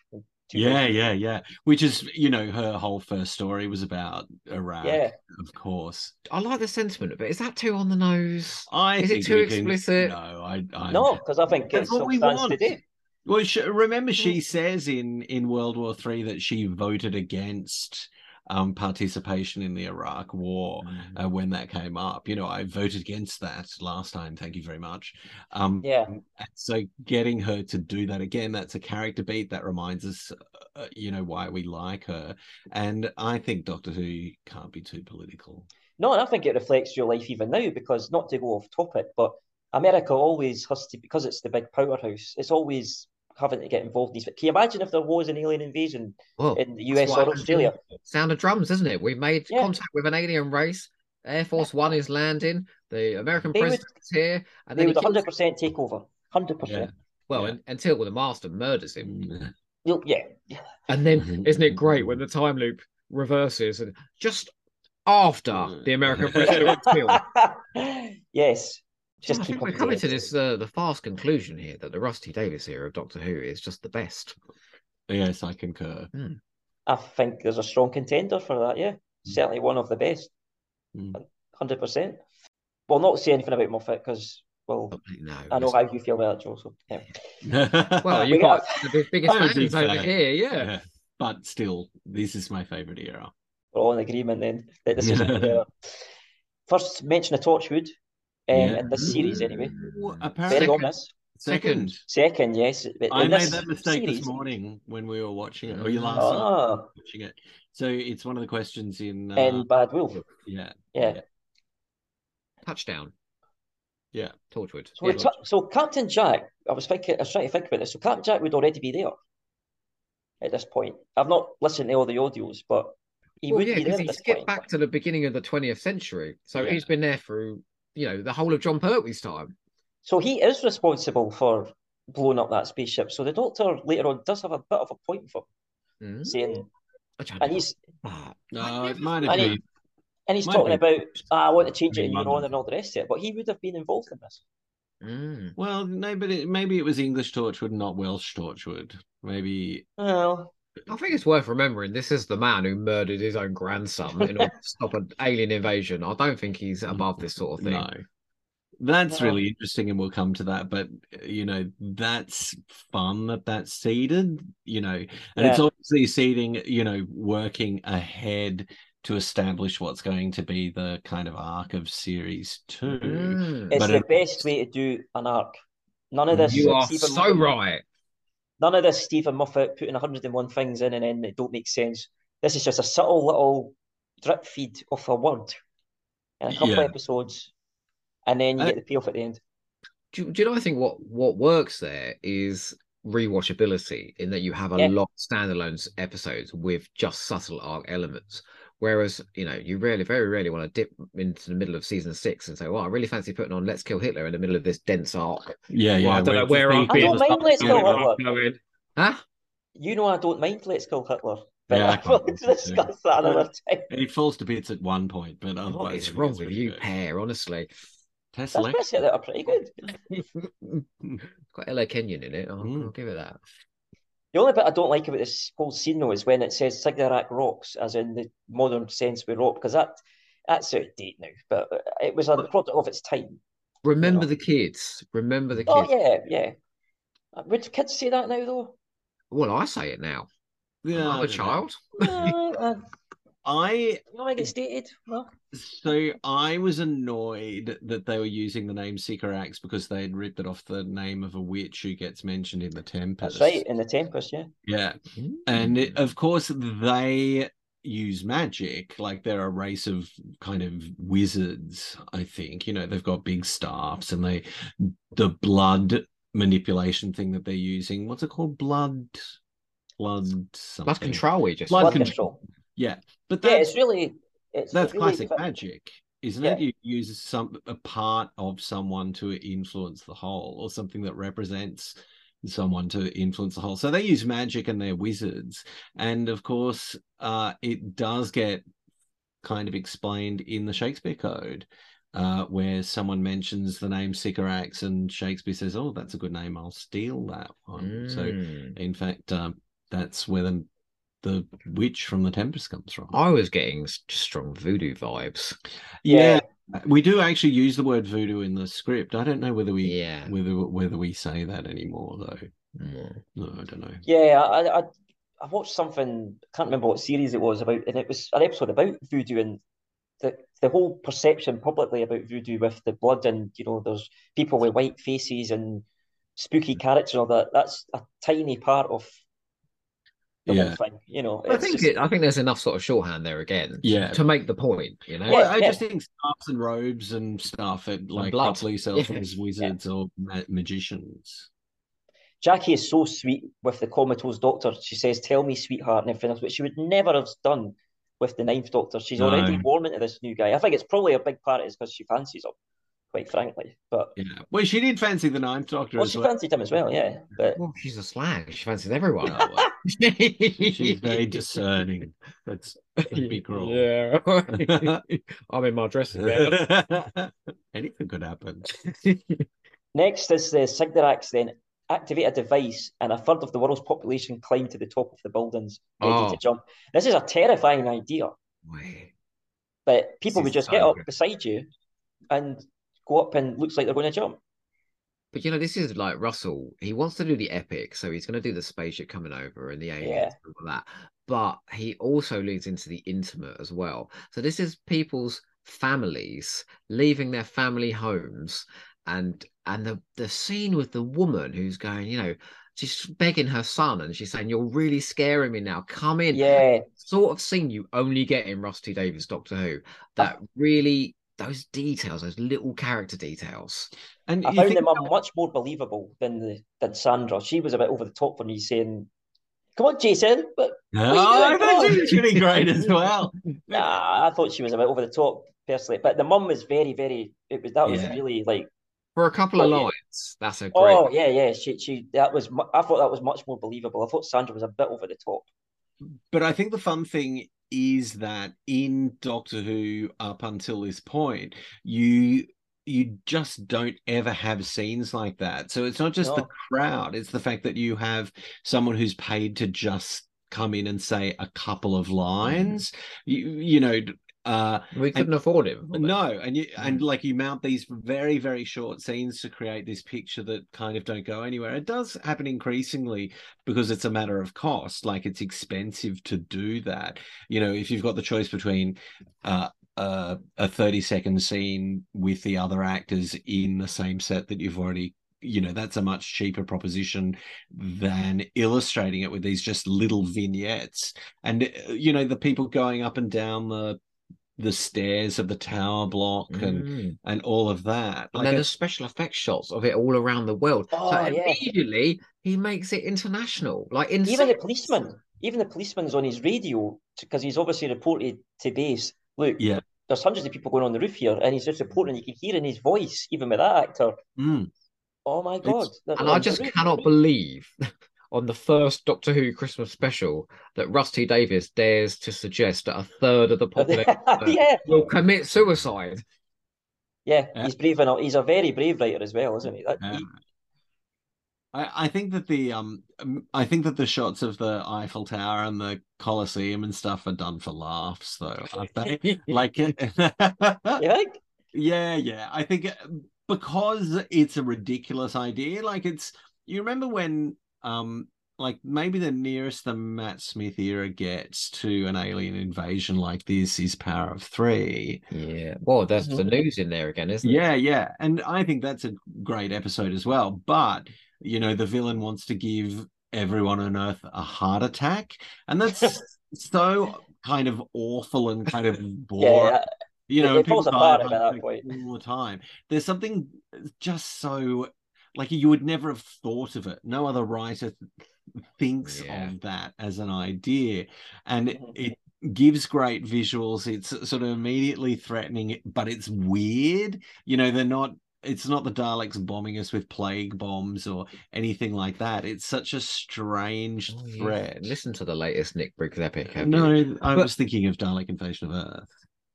Yeah, 2000. yeah, yeah. Which is, you know, her whole first story was about Iraq, Yeah. of course. I like the sentiment of it. Is that too on the nose? I Is it too we can- explicit? No, I, I No, because I think That's it what we stands want. today. Well, sh remember, Mm. she says in in World War Three that she voted against um, participation in the Iraq War Mm. uh, when that came up. You know, I voted against that last time. Thank you very much. Um, Yeah. So getting her to do that again, that's a character beat that reminds us, uh, you know, why we like her. And I think Doctor Who can't be too political. No, and I think it reflects your life even now because not to go off topic, but America always has to because it's the big powerhouse. It's always having to get involved in these. But can you imagine if there was an alien invasion Well, in the US or Australia? Sound of drums, isn't it? We've made Yeah. contact with an alien race. Air Force One is landing. The American They would- president is here, and They then would kills- 100% take over. 100%. well, Yeah. un- until the master murders him, Mm. You'll, yeah. and then isn't it great when the time loop reverses and just after the American president was killed? yes. Just Just I keep think we're coming to to this uh, the fast conclusion here that the Rusty Davies era of Doctor Who is just the best. Yes, I concur. I think there's a strong contender for that, yeah. Certainly one of the best. Mm. 100%. Well, not say anything about Moffat because, well, No, I know how you feel about it, Joe. So, yeah. Well, you've got got- the biggest I'm fans over fan. here, yeah. Yeah. But still, this is my favorite era. we're all in agreement then that this is era. First mention of Torchwood um, Yeah. in this series, anyway. Ooh, Very Apparently, on this. second. Second, yes. but I made this that mistake series- this morning when we were watching it, or you last night Ah, watching it. So it's one of the questions in. Uh, and Bad Wolf. yeah, Yeah. Touchdown. Yeah. Torchwood. So, Yeah. t- so Captain Jack, I was thinking, I was trying to think about this. So Captain Jack would already be there at this point. I've not listened to all the audios, but he Well, would yeah, be there because at he this skipped point. back to the beginning of the 20th century. So Yeah. he's been there through, you know, the whole of Jon Pertwee's time. So he is responsible for blowing up that spaceship. So the Doctor later on does have a bit of a point for him, Mm. saying, and he's thought. no, it might have And been. and he's Might talking be. about, ah, I want to change it Being in your London. honour and all the rest of it. But he would have been involved in this. Mm. Well, no, but it, maybe it was English Torchwood, not Welsh Torchwood. Maybe. Well, I think it's worth remembering this is the man who murdered his own grandson in order to stop an alien invasion. I don't think he's above this sort of thing. No. That's Well- really interesting, and we'll come to that. But you know, that's fun that that's seeded. You know, and it's obviously seeding. You know, working ahead to establish what's going to be the kind of arc of series two. Mm. it's But the it- best way to do an arc. None of this. You are so right. None of this Steven Moffat putting 101 things in and then they don't make sense. This is just a subtle little drip feed of a word in a couple Yeah. of episodes, and then you I- get the payoff at the end. Do, you- do you know? I think what what works there is rewatchability in that you have a Yeah. lot of standalone episodes with just subtle arc elements. Whereas, you know, you really, very rarely want to dip into the middle of season six and say, "Well, I really fancy putting on Let's Kill Hitler" in the middle of this dense arc. Yeah, Well, yeah. I don't know where I'm being I don't mind Let's Kill about- Hitler. Going, huh? You know I don't mind Let's Kill Hitler, but Yeah, I I can't will mind it too. discuss that another time. It falls to bits at one point, but otherwise, is I think wrong with you, good. pair? Honestly, Test That's select. bits that are pretty good. got Alex Kingston in it. I'll, Mm. I'll give it that. The only bit I don't like about this whole scene though is when it says Sycorax rocks, as in the modern sense we rock, because that that's out of date now. But it was a product of its time. Remember Yeah. the kids. Remember the kids. Oh yeah, yeah. Uh, Would kids say that now though? Well, I say it now. Yeah, I I'm a child. I you know, I get stated. Well, so I was annoyed that they were using the name Sycorax because they had ripped it off the name of a witch who gets mentioned in the Tempest. that's right. In the Tempest, yeah. Yeah, and it, of course they use magic like they're a race of kind of wizards i think you know they've got big staffs and they the blood manipulation thing that they're using what's it called blood blood something Blood control. We just Blood Blood control. control. Yeah but Yeah, that's it's really it's that's really classic magic isn't Yeah. it? You use some a part of someone to influence the whole or something that represents someone to influence the whole. So they use magic and they're wizards. And of course uh it does get kind of explained in the shakespeare code uh where someone mentions the name Sycorax and shakespeare says oh that's a good name. I'll steal that one. So Mm. in fact um that's where the the witch from the tempest comes from I was getting strong voodoo vibes. yeah, Yeah. we do actually use the word voodoo in the script. I don't know whether we Yeah. whether whether we say that anymore though. Mm. No, I don't know. Yeah, I, I I watched something. I can't remember what series it was about, and it was an episode about voodoo and the the whole perception publicly about voodoo with the blood and you know there's people with white faces and spooky characters and all that. That's a tiny part of the Yeah. whole thing. You know, I think just- it, I think there's enough sort of shorthand there again. Yeah. To make the point, you know. Well, Yeah, I yeah. just think scarves and robes and stuff it like blood. properly sells Yeah. as wizards or ma- magicians. Jackie is so sweet with the comatose doctor. She says, "Tell me, sweetheart," and everything else, which she would never have done with the Ninth Doctor. She's already No. warming to this new guy. I think it's probably a big part is because she fancies him, quite frankly. But Yeah. Well, she did fancy the Ninth Doctor well, as she well. fancied him as well, yeah. But Well, she's a slag. She fancies everyone. Oh, she's very discerning. That's a big role. Yeah. I'm in my dressing gown. Anything could happen. next is uh, the Sycorax. Then activate a device, and a third of the world's population climb to the top of the buildings, ready Oh. to jump. This is a terrifying idea, Wait. but people would just so get up beside you and go up and looks like they're going to jump. But you know, this is like Russell. He wants to do the epic, so he's going to do the spaceship coming over and the aliens Yeah. and all that. But he also leads into the intimate as well. So this is people's families leaving their family homes, and and the the scene with the woman who's going, you know, she's begging her son, and she's saying, "You're really scaring me now. Come in." Yeah, Sort of scene you only get in Rusty Davies Doctor Who. That uh, really those details, those little character details. And I you found think the mum much more believable than the than Sandra. She was a bit over the top for me, saying, "Come on, Jason," but Oh, I thought she was really great as well. nah, I thought she was a bit over the top personally. But the mum was very, very. It was that was really like, For a couple of Oh, yeah. lines, that's a great. oh yeah, yeah. She she that was. I thought that was much more believable. I thought Sandra was a bit over the top. But I think the fun thing is that in Doctor Who, up until this point, you you just don't ever have scenes like that. So it's not just the crowd, it's the fact that you have someone who's paid to just come in and say a couple of mm-hmm. lines. You, you know, uh We couldn't afford it. no, and you and like you mount these very very short scenes to create this picture that kind of don't go anywhere. It does happen increasingly because it's a matter of cost. Like it's expensive to do that. You know, if you've got the choice between uh, uh, a thirty second scene with the other actors in the same set that you've already. You know, that's a much cheaper proposition than illustrating it with these just little vignettes. And, uh, you know, the people going up and down the the stairs of the tower block and Mm. and all of that. And Like then I- the special effects shots of it all around the world. Oh, so yeah. immediately he makes it international. Like in Even the seconds. policeman, even the policeman's on his radio because he's obviously reported to base. Look, Yeah. there's hundreds of people going on the roof here, and he's just reporting. You can hear in his voice, even with that actor. Mm, Oh my god! And I just cannot believe on the first Doctor Who Christmas special that Rusty Davies dares to suggest that a third of the population yeah, will commit suicide. yeah, Yeah. he's brave enough. He's a very brave writer as well, isn't he? That, yeah. he- I, I think that the um I think that the shots of the Eiffel Tower and the Colosseum and stuff are done for laughs though, aren't they? like you think? Yeah, yeah. I think uh, because it's a ridiculous idea. Like it's you remember when um like maybe the nearest the Matt Smith era gets to an alien invasion like this is Power of Three. Yeah. Well, there's the Mhm. news in there again, isn't it? Yeah, yeah. And I think that's a great episode as well. But you know, the villain wants to give everyone on Earth a heart attack. And that's so kind of awful and kind of boring. Yeah, You know, it falls people die apart of at that point. all the time. There's something just so like you would never have thought of it. No other writer thinks Yeah. of that as an idea, and it, Mhm. it gives great visuals. It's sort of immediately threatening, but it's weird. You know, they're not. It's not the Daleks bombing us with plague bombs or anything like that. It's such a strange Oh, yeah. threat. Listen to the latest Nick Briggs epic. have you? No, I But- was thinking of Dalek Invasion of Earth.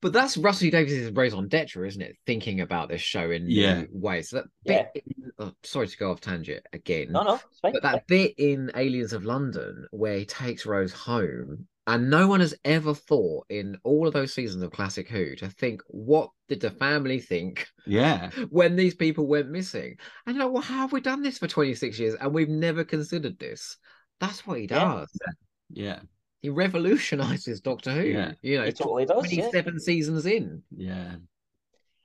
But that's Russell Davies's raison d'etre, isn't it? Thinking about this show in new Yeah. ways. That Yeah. in- oh, sorry to go off tangent again. no, no, it's fine. But that bit in Aliens of London where he takes Rose home, and no one has ever thought in all of those seasons of Classic Who to think, what did the family think Yeah. when these people went missing? And you know, well, how have we done this for 26 years and we've never considered this? That's what he Yeah. does. Yeah. He revolutionizes Doctor Who. Yeah. You know, He totally does. Yeah. 27 seasons in. Yeah.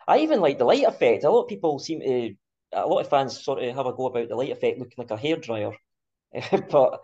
I even like the light effect. A lot of people seem to, a lot of fans sort of have a go about the light effect looking like a hairdryer. but I thought it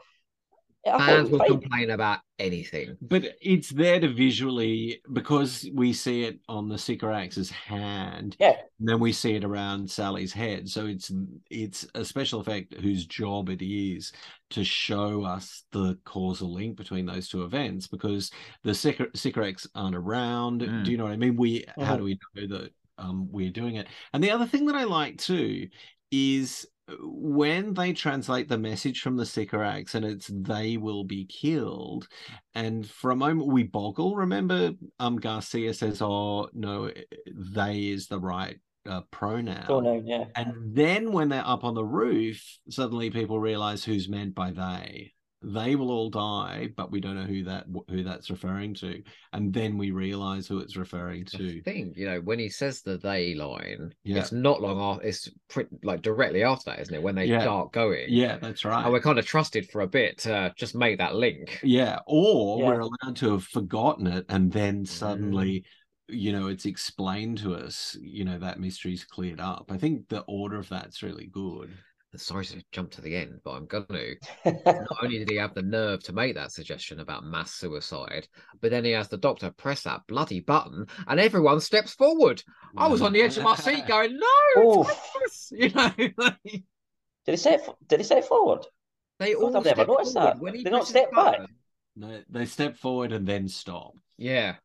Fans will complain about anything. But it's there to visually because we see it on the Sycorax's hand, Yeah, and then we see it around Sally's head. So it's it's a special effect whose job it is to show us the causal link between those two events because the Sycor- Sycorax aren't around. Mm. Do you know what I mean? We how Mhm. do we know that um, we're doing it? And the other thing that I like too is when they translate the message from the Sycorax and it's they will be killed and for a moment we boggle remember um garcia says oh no they is the right uh, pronoun pronoun. Yeah, and then when they're up on the roof suddenly people realize who's meant by they they will all die but we don't know who that who that's referring to and then we realize who it's referring the to thing, you know, when he says the they line, Yeah. it's not long off. It's pretty, like directly after that, isn't it? When they Yeah. start going. yeah that's right And we're kind of trusted for a bit to just make that link. Yeah, or Yeah. we're allowed to have forgotten it and then Mm. suddenly, you know, it's explained to us, you know, that mystery's cleared up. I think the order of that's really good. Sorry to jump to the end, but I'm going to. Not only did he have the nerve to make that suggestion about mass suicide, but then he has the doctor press that bloody button and everyone steps forward. I was on the edge of my seat going, no. Thomas! You know, like, did he set? Did he set forward? they all I've never noticed forward that. when he They don't step the back? No, they step forward and then stop. Yeah.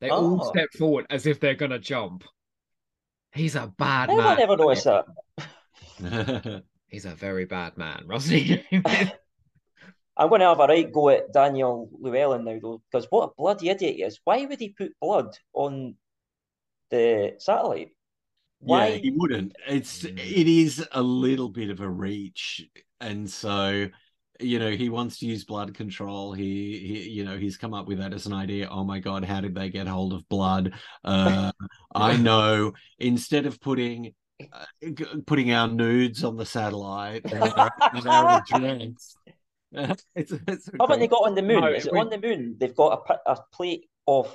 They all Oh. step forward as if they're gonna jump. He's a bad Never, man. never noticed that. He's a very bad man, Rossi. I'm going to have a right go at Daniel Llewellyn now, though, because what a bloody idiot he is. Why would he put blood on the satellite? Why? Yeah, he wouldn't. It's Mm. it is a little bit of a reach, and so you know he wants to use blood control. He, he you know he's come up with that as an idea. Oh my god, how did they get hold of blood? Uh, I know. Instead of putting g- putting our nudes on the satellite, and our, and our it's, it's a Haven't they got on the moon? No, Is it we- on the moon? They've got a, a plate of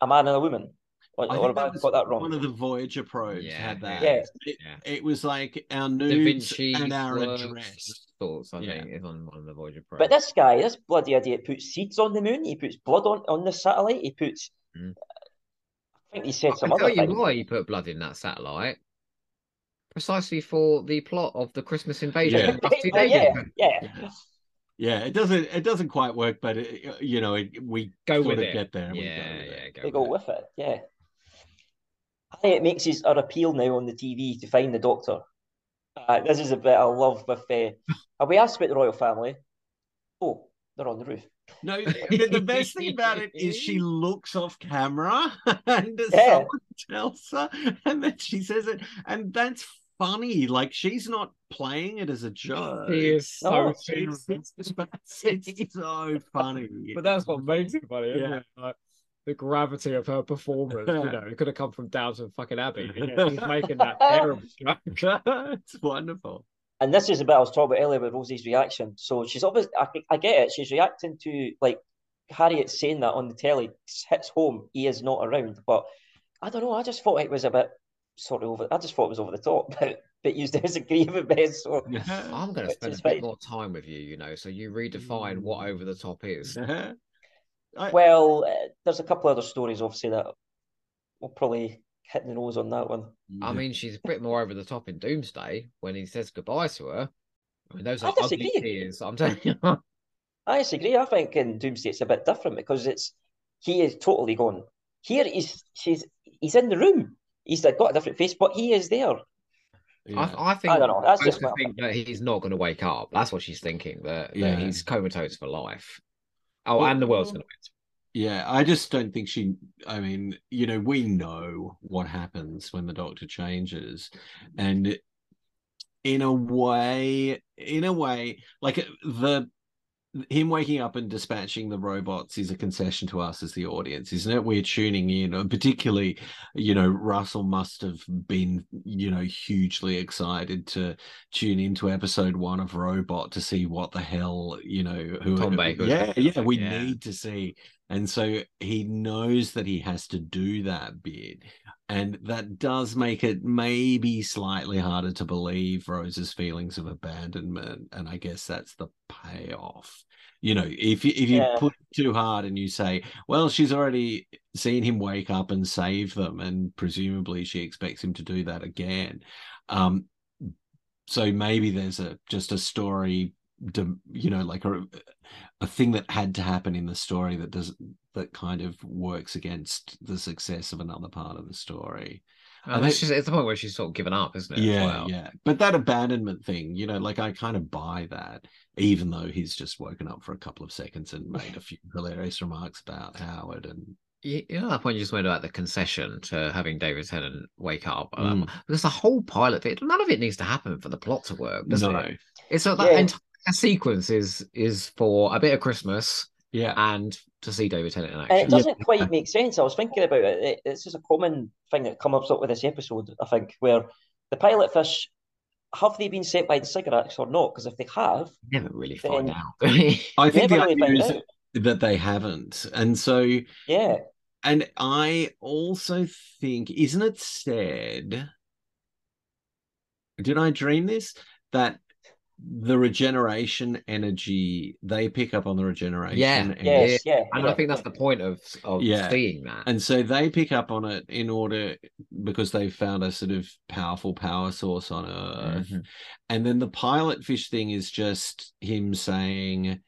a man and a woman. Or, I or think have that got that wrong? one of the Voyager probes Yeah, had that. yeah. It, Yeah. it was like our nudes and our Flux address. thoughts, I Yeah. think, is on one of the Voyager probes. But this guy, this bloody idiot, puts seeds on the moon. He puts blood on, on the satellite. He puts. Mm. I think he said I some can other tell you thing. why he put blood in that satellite. Precisely for the plot of the Christmas invasion. Yeah. of Rusty yeah, yeah, yeah. Yeah, it doesn't. It doesn't quite work, but it, you know, it, we Go sort with of it. get there. we Yeah, go yeah, it. go They with go with it. Yeah. I think it makes his our appeal now on the TV to find the doctor. Uh, this is a bit I love with. Uh, have we asked about the royal family? Oh, they're on the roof. No, the, the best thing about it is she looks off camera and Yeah. someone tells her, and then she says it, and that's funny. Like she's not playing it as a joke. Oh, he is so Oh. serious. It's, it's so funny. But that's what makes it funny, isn't Yeah. it? Like, the gravity of her performance, you know, it could have come from Downton fucking Abbey. and yet She's making that terrible joke. it's wonderful. And this is a bit I was talking about earlier with Rosie's reaction. So she's obviously, I, I get it. She's reacting to like Harriet saying that on the telly hits home. He is not around, but I don't know. I just thought it was a bit sort of over. I just thought it was over the top, but but you disagree with me. So I'm going to spend a bit fine. more time with you, you know, so you redefine what over the top is. I- well, uh, there's a couple other stories obviously that we'll probably hit the nose on that one. I mean, she's a bit more over the top in Doomsday when he says goodbye to her. I mean, those I are ugly disagree. tears. I'm telling you. I disagree. I think in Doomsday it's a bit different because it's he is totally gone. Here he's she's he's in the room. He's got a different face, but he is there. Yeah. I, I think I don't know, that's just just my think that he's not going to wake up. That's what she's thinking. That, Yeah. that he's comatose for life. Oh, Well, and the world's going to Yeah, I just don't think she. I mean, you know, we know what happens when the doctor changes, and in a way, in a way, like the him waking up and dispatching the robots is a concession to us as the audience, isn't it? We're tuning in, and particularly, you know, Russell must have been, you know, hugely excited to tune into episode one of Robot to see what the hell, you know, who Tom Baker Yeah, yeah, we yeah. need to see. And so he knows that he has to do that bit. And that does make it maybe slightly harder to believe Rose's feelings of abandonment. And I guess that's the payoff. You know, if you if you Yeah. put it too hard and you say, well, she's already seen him wake up and save them, and presumably she expects him to do that again. Um, so maybe there's a just a story you know like a a thing that had to happen in the story that does that kind of works against the success of another part of the story And I it's, just, it's the point where she's sort of given up, isn't it? yeah well? yeah but that abandonment thing you know like i kind of buy that even though he's just woken up for a couple of seconds and made a few hilarious remarks about howard and You you know that point you just made about the concession to having David Tennant wake up um, Mm. because the whole pilot none of it needs to happen for the plot to work, does no it? It's so that Yeah. entire sequence is is for a bit of Christmas yeah and to see David Tennant in And it doesn't quite make sense. I was thinking about it. it. It's just a common thing that comes up with this episode, I think, where the pilot fish have they been set by the Sycorax or not? Because if they have, Never really find out. i think the really idea is out. that they haven't and so Yeah. And I also think, isn't it said? Did I dream this? That the regeneration energy, they pick up on the regeneration Yeah, energy. Yes. Yeah. and yeah. I think that's the point of of Yeah. seeing that. And so they pick up on it in order because they found a sort of powerful power source on Earth. Mhm. And then the pilot fish thing is just him saying,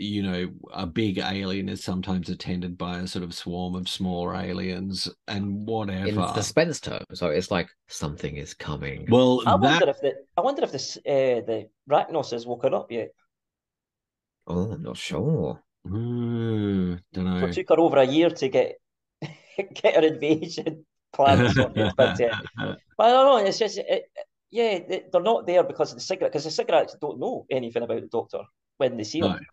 you know, a big alien is sometimes attended by a sort of swarm of smaller aliens and whatever. in suspense terms. So it's like something is coming. well, I wonder if the I wonder if this uh, the Racnoss has woken up yet. oh, I'm not sure. Hmm, don't So know. it took her over a year to get get her invasion. plan sorted. But, uh, but I don't know. It's just, it, yeah, they- they're not there because of the Sycorax, because the Sycorax don't know anything about the doctor when they see No. him.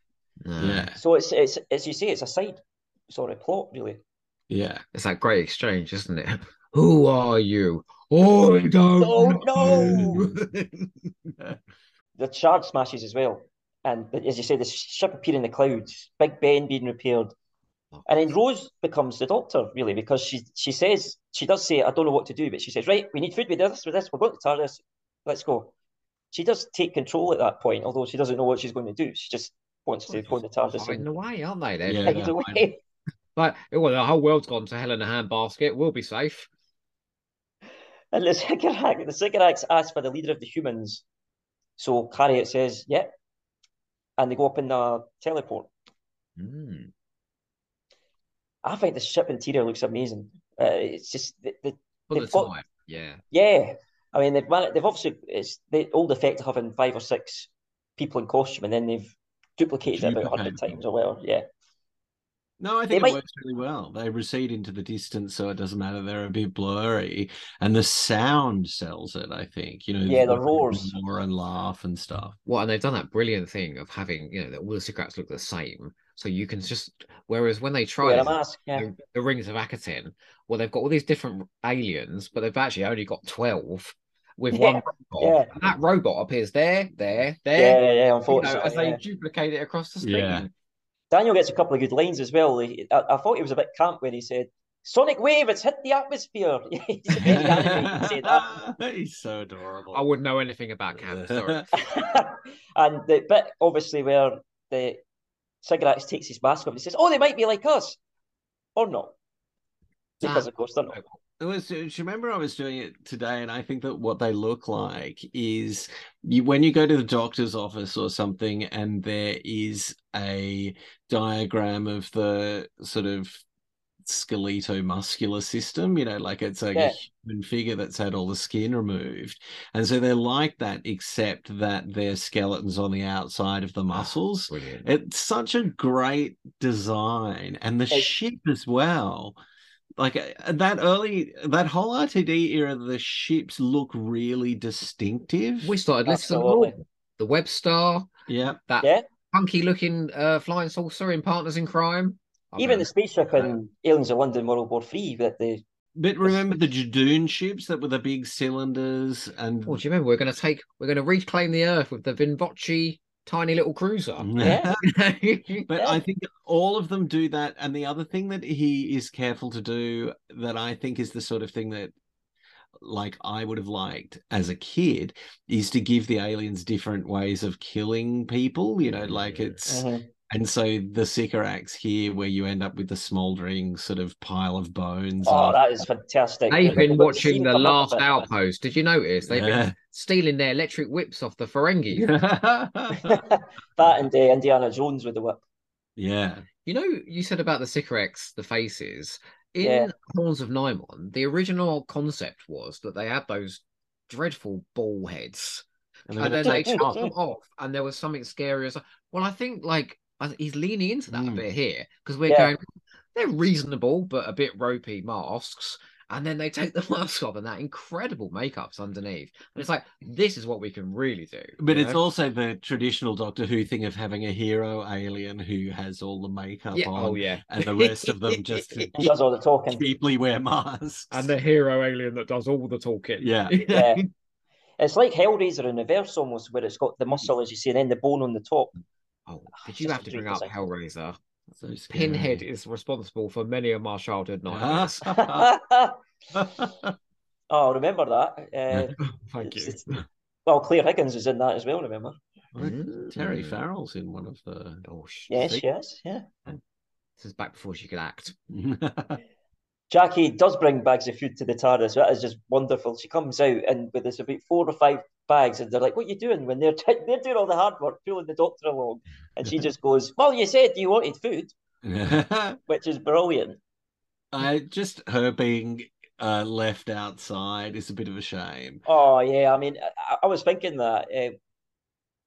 No. Yeah, So it's, it's as you say, it's a side sort of plot, really. yeah. It's that great exchange, isn't it? Who are you? Oh, I don't oh, Don't know. The shard smashes as well. And as you say, the ship appearing in the clouds, Big Ben being repaired. And then Rose becomes the doctor, really, because she she says, she does say, I don't know what to do, but she says, right, we need food with this, with this, we're going to TARDIS, let's go. She does take control at that point, although she doesn't know what she's going to do. She just wants to go in the TARDIS Hiding and away, aren't they? Then Yeah. hide I away. like, well, the whole world's gone to hell in a handbasket. We'll be safe. And the Sycorax, the Sycorax ask for the leader of the humans. So Harriet says, yep. And they go up in the teleport. Mm. I think the ship interior looks amazing. Uh, it's just the, the For the got- time, yeah. yeah. I mean, they've man- they've obviously it's the old effect of having five or six people in costume, and then they've duplicated it about a hundred times or whatever. Yeah, No, I They think might- it works really well. They recede into the distance, so it doesn't matter. They're a bit blurry, and the sound sells it. I think you know. Yeah, the roars. roar and laugh and stuff. Well, and they've done that brilliant thing of having, you know, that all the Sycorax look the same. So you can just, whereas when they try wear this, mask. Yeah, the, the rings of Akhaten, well, they've got all these different aliens, but they've actually only got 12 with Yeah, one robot. yeah. And that robot appears there, there, yeah, there. yeah. yeah you know, unfortunately, as they yeah. duplicate it across the screen. Yeah. Daniel gets a couple of good lines as well. He- I, I thought he was a bit camp when he said, "Sonic wave, it's hit the atmosphere." He's very animated to say that. He's so adorable. I wouldn't know anything about Cam, sorry. and the bit obviously where the Sycorax takes his mask off, he says, "Oh, they might be like us, or not," because Ah. of course they're not. It was. Uh, do you remember I was doing it today, and I think that what they look like is you when you go to the doctor's office or something, and there is a diagram of the sort of skeleto-muscular system. You know, like it's like Yeah. a human figure that's had all the skin removed, and so they're like that, except that their skeletons on the outside of the ah, muscles. Brilliant. It's such a great design, and the It's- ship as well. Like uh, that early, that whole RTD era, the ships look really distinctive. We started listing them all. The Web Star, yeah, that Yeah, funky looking uh, flying saucer in Partners in Crime. I even mean, the spaceship in Aliens of London World War Three that the but remember the Judoon ships that were the big cylinders and Well, do you remember we're going to take, we're going to reclaim the Earth with the Vinvocci tiny little cruiser. Yeah. But I think all of them do that. And the other thing that he is careful to do that I think is the sort of thing that like I would have liked as a kid is to give the aliens different ways of killing people. You know, like Yeah. it's Mhm. And so the Sycorax here where you end up with the smouldering sort of pile of bones. oh, and- that is fantastic. They've been We've got to watching The Last. Outpost. Did you notice? They've Yeah. been stealing their electric whips off the Ferengi. that and uh, Indiana Jones with the whip. yeah. You know, you said about the Sycorax, the faces. In Yeah. Horns of Nimon, the original concept was that they had those dreadful ball heads. And And then they chopped them off, and there was something scary. As well, I think like I th- he's leaning into that a Mm. bit here because we're Yeah. going. They're reasonable, but a bit ropey masks, and then they take the mask off, and that incredible makeup's underneath. And it's like this is what we can really do. But it's know? also the traditional Doctor Who thing of having a hero alien who has all the makeup yeah, on, oh yeah, and the rest of them just He does all the talking. cheaply wear masks. and the hero alien that does all the talking. Yeah. Yeah. It's like Hellraiser in reverse almost, where it's got the muscle, as you say, and then the bone on the top. Oh, did you have to bring dream up design. Hellraiser? So. Pinhead is responsible for many of my childhood Ah. nightmares. oh, remember that? Uh, Thank you. well, Clare Higgins is in that as well, remember? Terry Mm. Farrell's in one of the. Oh, sh- Yes, See? yes, yeah. This is back before she could act. Jackie does bring bags of food to the TARDIS. That is just wonderful. She comes out and with this about four or five bags, and they're like, "What are you doing?" When they're they're doing all the hard work, pulling the doctor along, and she just goes, "Well, you said you wanted food," which is brilliant. I just her being uh, left outside is a bit of a shame. Oh yeah, I mean, I, I was thinking that. Uh,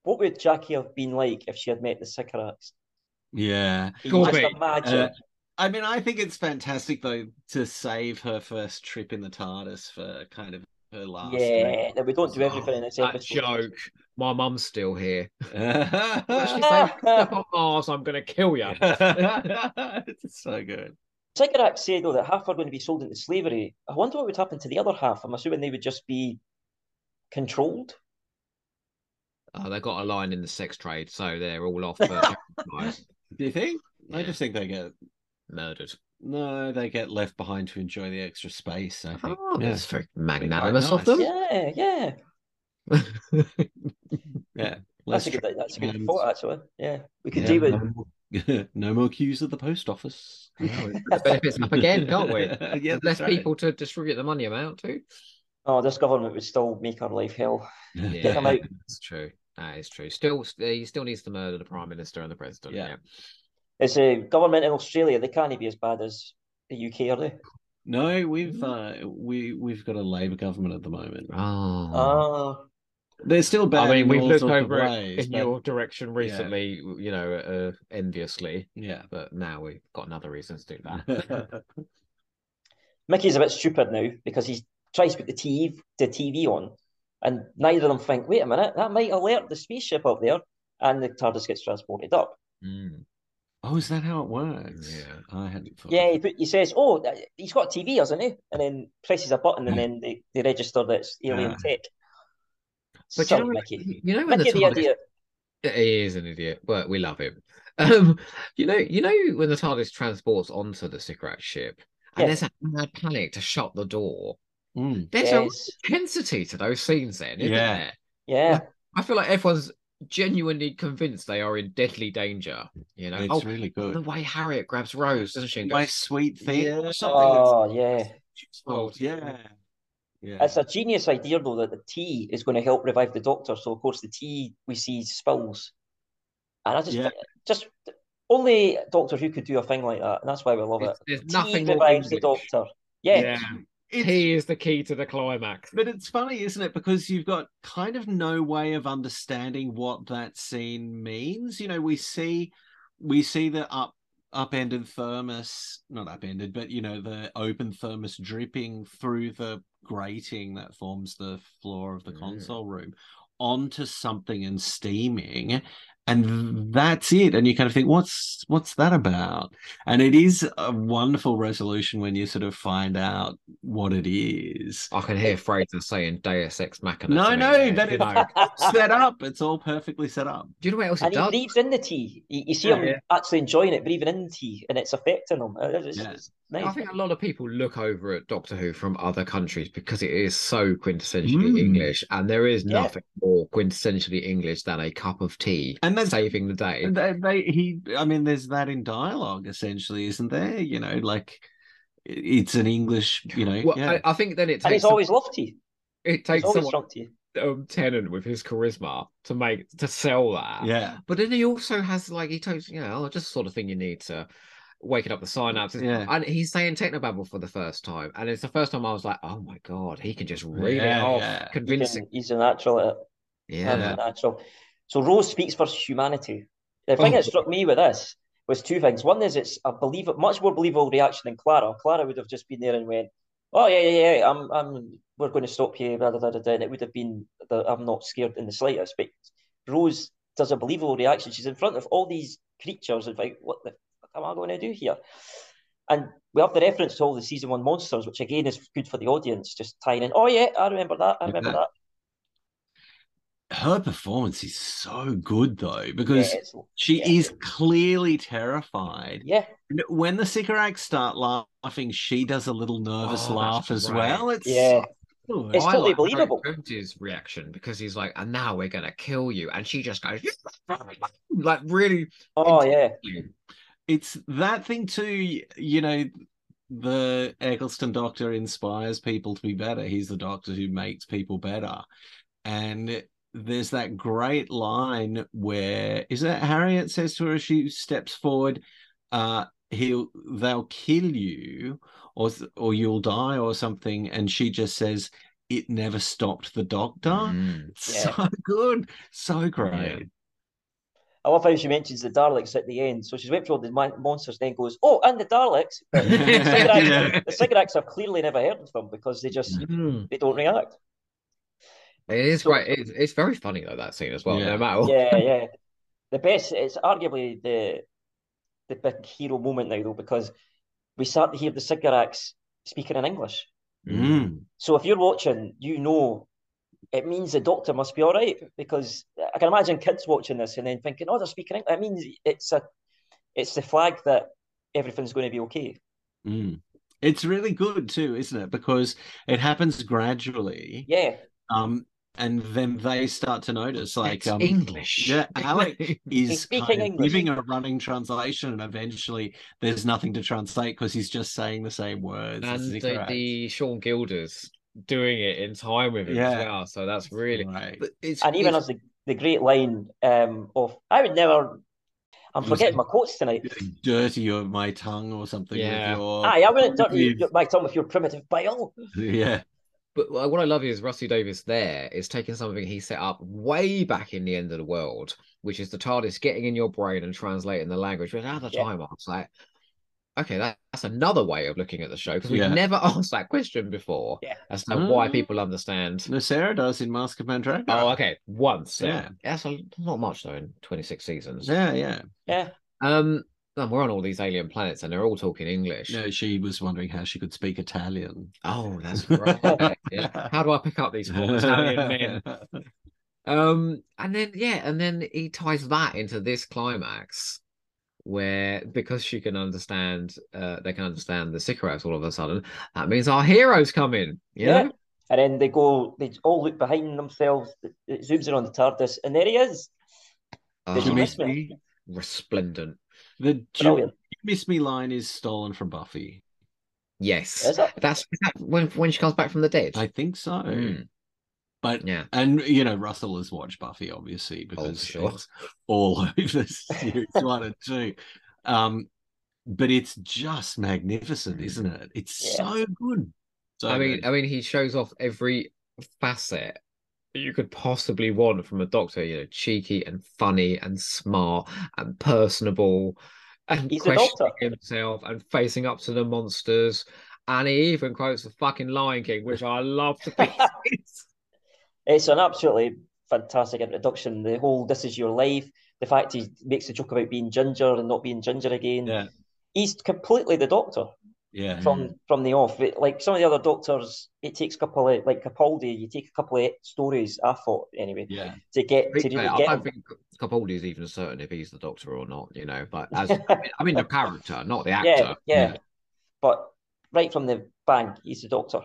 what would Jackie have been like if she had met the Sycorax? Yeah. Just Gorby, imagine? uh, I mean, I think it's fantastic though to save her first trip in the TARDIS for kind of her last. Yeah, that we don't do everything oh, in this That episode. joke. My mum's still here. trip. What's saying? Step on Mars, I'm gonna kill you. it's so good. Sycorax said though that half are going to be sold into slavery. I wonder what would happen to the other half. I'm assuming they would just be controlled. Oh, they got a line in the sex trade, so they're all off Do you think? I just think they get murdered. no, they get left behind to enjoy the extra space. I think. Oh, yeah. that's very quite magnanimous of them. Yeah, yeah. yeah. That's a good. That's a good and- thought, actually. Yeah, we could Yeah, do with. no, more, no more queues at the post office. The benefits up again, can't we? yeah, Less right. people to distribute the money amount to. Oh, this government would still make our life hell. Yeah, them out. that's true. That is true. Still, he still needs to murder the prime minister and the president. Yeah. Yeah. It's a government in Australia. They can't be as bad as the UK, are they? No, we've uh, we we've got a Labour government at the moment. Oh. Ah, They're still bad. I mean, in we've looked over ways, in but- your direction recently, you know, uh, enviously, Yeah. but now we've got another reason to do that. Mickey's a bit stupid now because he tries to put the TV the TV on, and neither of them think, "Wait a minute, that might alert the spaceship up there," and the TARDIS gets transported up. Mm. Oh, is that how it works? Yeah. I hadn't thought. Yeah, he, put, he says, "Oh, he's got a TV, hasn't he?" And then presses a button, and then they, they register that it's alien Yeah. tech. But Silly you know, Mickey. you know when Mickey the the TARDIS idiot. He is an idiot, but we love him. Um, you know, you know when the TARDIS transports onto the Sycorax ship, and Yes. there's that mad panic to shut the door. Mm. There's Yes. a intensity to those scenes, then, isn't Yeah. there? Yeah. I feel like everyone's genuinely convinced they are in deadly danger. You know, It's oh, really good. the way Harriet grabs Rose, doesn't she? And My sweet thing. Yeah. or something. Oh, yeah. Oh, yeah. Yeah. It's a genius idea, though, that the tea is going to help revive the Doctor. So, of course, the tea we see spills, and I just, Yeah. just only Doctor Who could do a thing like that, and that's why we love it. There's Tea nothing more revives the Doctor. Yeah. Yeah. It's- He is the key to the climax. But it's funny, isn't it? Because you've got kind of no way of understanding what that scene means. You know, we see we see the up upended thermos, not upended, but you know, the open thermos dripping through the grating that forms the floor of the Mm. console room onto something and steaming. And that's it. And you kind of think, what's what's that about? And it is a wonderful resolution when you sort of find out what it is. I can hear Fraser saying Deus Ex Machina. No, to no, there, that you is- know. set up. It's all perfectly set up. Do you know what else it And he does? breathes in the tea. You, you see Yeah, him yeah. actually enjoying it, breathing in the tea, and it's affecting him. It's, Yeah. it's nice. I think a lot of people look over at Doctor Who from other countries because it is so quintessentially Mm. English, and there is Yeah. nothing more quintessentially English than a cup of tea And that's- saving the day. They, they, he, I mean, there's that in dialogue essentially, isn't there? You know, like it's an English, you know, Well, yeah. I, I think then it takes. And takes he's always loved tea. it He's takes always someone drunk um, Tennant with his charisma to make to sell that. yeah, But then he also has like he tells you know just sort of thing you need to waking up the synapses. Yeah. And he's saying technobabble for the first time, and it's the first time I was like, oh my god, he can just read Yeah, it off yeah. He convincing. can- he's a natural at it. Yeah. A natural. So Rose speaks for humanity. The thing Oh. that struck me with this was two things. One is it's a believ- much more believable reaction than Clara. Clara would have just been there and went, "Oh yeah, yeah, yeah, I'm, I'm, we're going to stop you." Blah, blah, blah, and it would have been, the, "I'm not scared in the slightest." But Rose does a believable reaction. She's in front of all these creatures and like, "What the fuck am I going to do here?" And we have the reference to all the season one monsters, which again is good for the audience, just tying in. Oh yeah, I remember that. I remember Yeah. that. Her performance is so good though because it's- she yeah. is clearly terrified. yeah. When the Sycorax start laughing, she does a little nervous Oh, laugh as right. well. It's Yeah. Oh, so. It's I totally like believable. Jones's reaction because he's like, and now we're gonna kill you, and she just goes like really. Oh yeah. it's that thing too you know the Eccleston doctor inspires people to be better he's the doctor who makes people better and there's that great line where is that harriet says to her as she steps forward uh he'll they'll kill you or or you'll die or something and she just says it never stopped the doctor Mm. so good so great I love how she mentions the Daleks at the end. So she's went through all the mon- monsters, then goes, "Oh, and the Daleks." The, Sycorax, Yeah. the Sycorax have clearly never heard of them because they just Mm. they don't react. It is So- right. It's, it's very funny though that scene as well. Yeah. No matter what. Yeah, yeah. The best. It's arguably the the big hero moment now, though, because we start to hear the Sycorax speaking in English. Mm. So if you're watching, you know it means the doctor must be all right because I can imagine kids watching this and then thinking, "Oh, they're speaking English." It means it's a it's the flag that everything's going to be okay. Mm. It's really good too, isn't it? Because it happens gradually. Yeah, Um, and then they start to notice, like, It's um, English. Yeah, Alec is kind of giving a running translation, and eventually there's nothing to translate because he's just saying the same words. as and the, the Sean Gilder's doing it in time with him Yeah. as well. So that's really. Right. But it's and even it's- as the, the great line um, of "I would never." I'm forgetting my quotes tonight. dirty your my tongue or something Yeah. with your Aye, I wouldn't dirty with- my tongue with your primitive bile. yeah But what I love is Rusty Davies there is taking something he set up way back in the end of the world, which is the TARDIS getting in your brain and translating the language. But at the Yeah. time, I was like, okay, that, that's another way of looking at the show because we've Yeah. never asked that question before Yeah. as to why Mm. people understand. no Sarah does in Masque of Mandragora Oh, okay, once. Yeah. Yeah, that's a, not much though in 26 seasons. yeah yeah Yeah, Um, and we're on all these alien planets and they're all talking English. no she was wondering how she could speak Italian Oh, that's right. yeah. How do I pick up these four Italian men? Um, and then yeah, and then he ties that into this climax where because she can understand uh they can understand the Sycorax all of a sudden, that means our heroes come in. You yeah. know? And then they go, they all look behind themselves. It it zooms in on the TARDIS, and there he is. Did you Oh, miss me? resplendent. The "Do Brilliant. you miss me line is stolen from Buffy Yes. Is it? That's that when when she comes back from the dead. I think so Mm, but yeah. and you know Russell has watched Buffy obviously because sure. it's all over series one and two um but it's just magnificent isn't it it's Yeah. so good so I mean, good. I mean, he shows off every facet that you could possibly want from a doctor. You know, cheeky and funny and smart and personable, and He's questioning himself and facing up to the monsters. And he even quotes the fucking Lion King, which I love to pieces. It's an absolutely fantastic introduction. The whole "this is your life," the fact he makes a joke about being ginger and not being ginger again. yeah He's completely the doctor yeah from from the off. It- like some of the other doctors, it takes a couple of like Capaldi. You take a couple of stories. I thought anyway yeah to get to To be really I get don't him. think Capaldi is even certain if he's the doctor or not. You know, but as I mean, I mean the character, not the actor. Yeah, yeah, Yeah. But right from the bang, he's the doctor.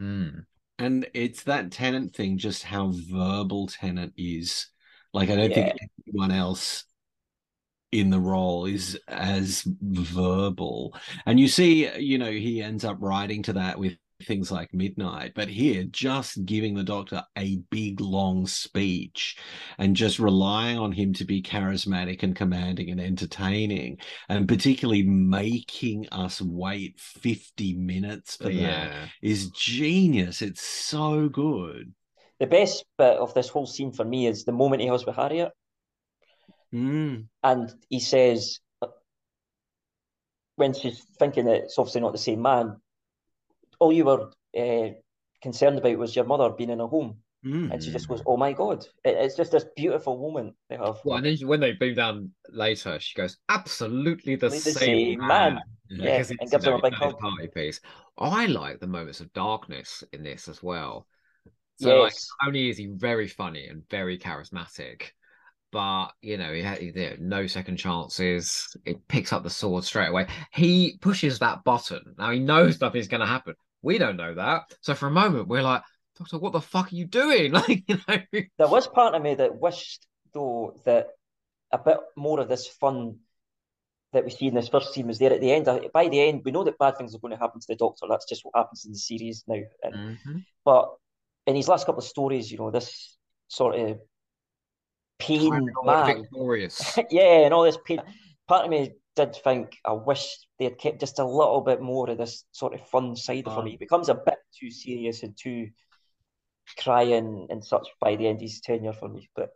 Mm. And it's that Tennant thing, just how verbal Tennant is. Like, I don't think anyone else in the role is as verbal. And you see, you know, he ends up writing to that with things like Midnight, but here, just giving the Doctor a big, long speech and just relying on him to be charismatic and commanding and entertaining, and particularly making us wait 50 minutes for that Yeah. is genius. It's so good. The best bit of this whole scene for me is the moment he has with Harriet, Mm. and he says, when she's thinking that it's obviously not the same man, all you were uh, concerned about was your mother being in a home, Mm. and she just goes, "Oh my God!" It- it's just this beautiful moment they have. Well, and then when they beam down later, she goes, "Absolutely the, The same, same man." man." Yeah, Because and gives you him a big hug. party piece. I like the moments of darkness in this as well. So, like, Yes, not only is he very funny and very charismatic, but you know, he had you know, no second chances. It picks up the sword straight away. He pushes that button. Now he knows nothing's going to happen. We don't know that. So for a moment, we're like, Doctor, what the fuck are you doing? Like, you know, there was part of me that wished though that a bit more of this fun that we see in this first scene was there at the end. By the end, we know that bad things are going to happen to the Doctor. That's just what happens in the series now. And Mhm. But in his last couple of stories, you know, this sort of pain man, victorious. yeah, and all this pain. Part of me did think I wish they had kept just a little bit more of this sort of fun side of him. Um, He becomes a bit too serious and too crying and such by the end of his tenure for me. But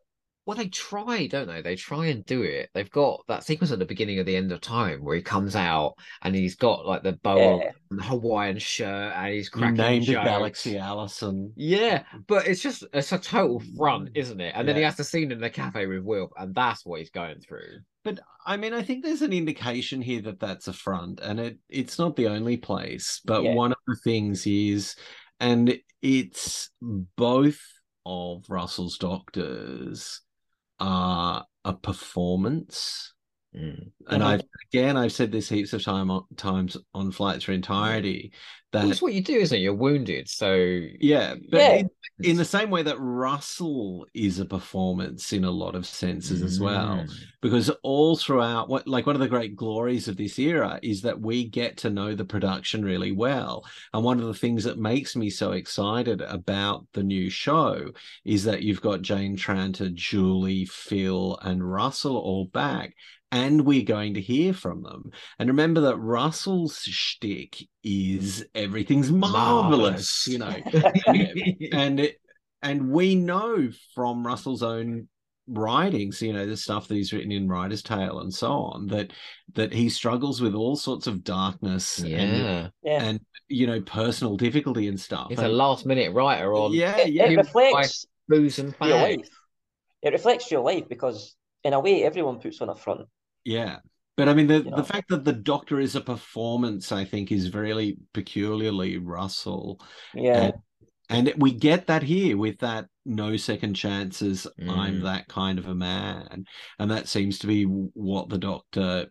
Well, they try, don't they? They try and do it. They've got that sequence at the beginning of the end of time where he comes out and he's got like the boa Yeah. and the Hawaiian shirt and he's You cracking named it jokes. Galaxy Allison. Yeah, but it's just it's a total front, mm. isn't it? And then he has the scene in the cafe with Will, and that's what he's going through. But I mean, I think there's an indication here that that's a front, and it it's not the only place. But Yeah. one of the things is, and it's both of Russell's doctors are a performance. And Mhm. I've again, I've said this heaps of time on, times on Flight Through Entirety that That's what you do, isn't it? You're wounded, so yeah, but Yeah. in, in the same way that Russell is a performance in a lot of senses as well. Mm. because all throughout what like one of the great glories of this era is that we get to know the production really well and one of the things that makes me so excited about the new show is that you've got jane tranter julie phil and russell all back and we're going to hear from them. And remember that Russell's shtick is everything's marvelous, Marvelous. you know. and it, and we know from Russell's own writings, you know, the stuff that he's written in Writer's Tale and so on, that that he struggles with all sorts of darkness and yeah, Yeah. and you know personal difficulty and stuff. he's a last minute writer on yeah, it, yeah, it him reflects booze and real fags. life. It reflects your life because, in a way, everyone puts on a front. Yeah. But I mean, the, Yeah. the fact that the Doctor is a performance, I think, is really peculiarly Russell. Yeah. And, and we get that here with that no second chances, I'm Mm. that kind of a man. And that seems to be what the Doctor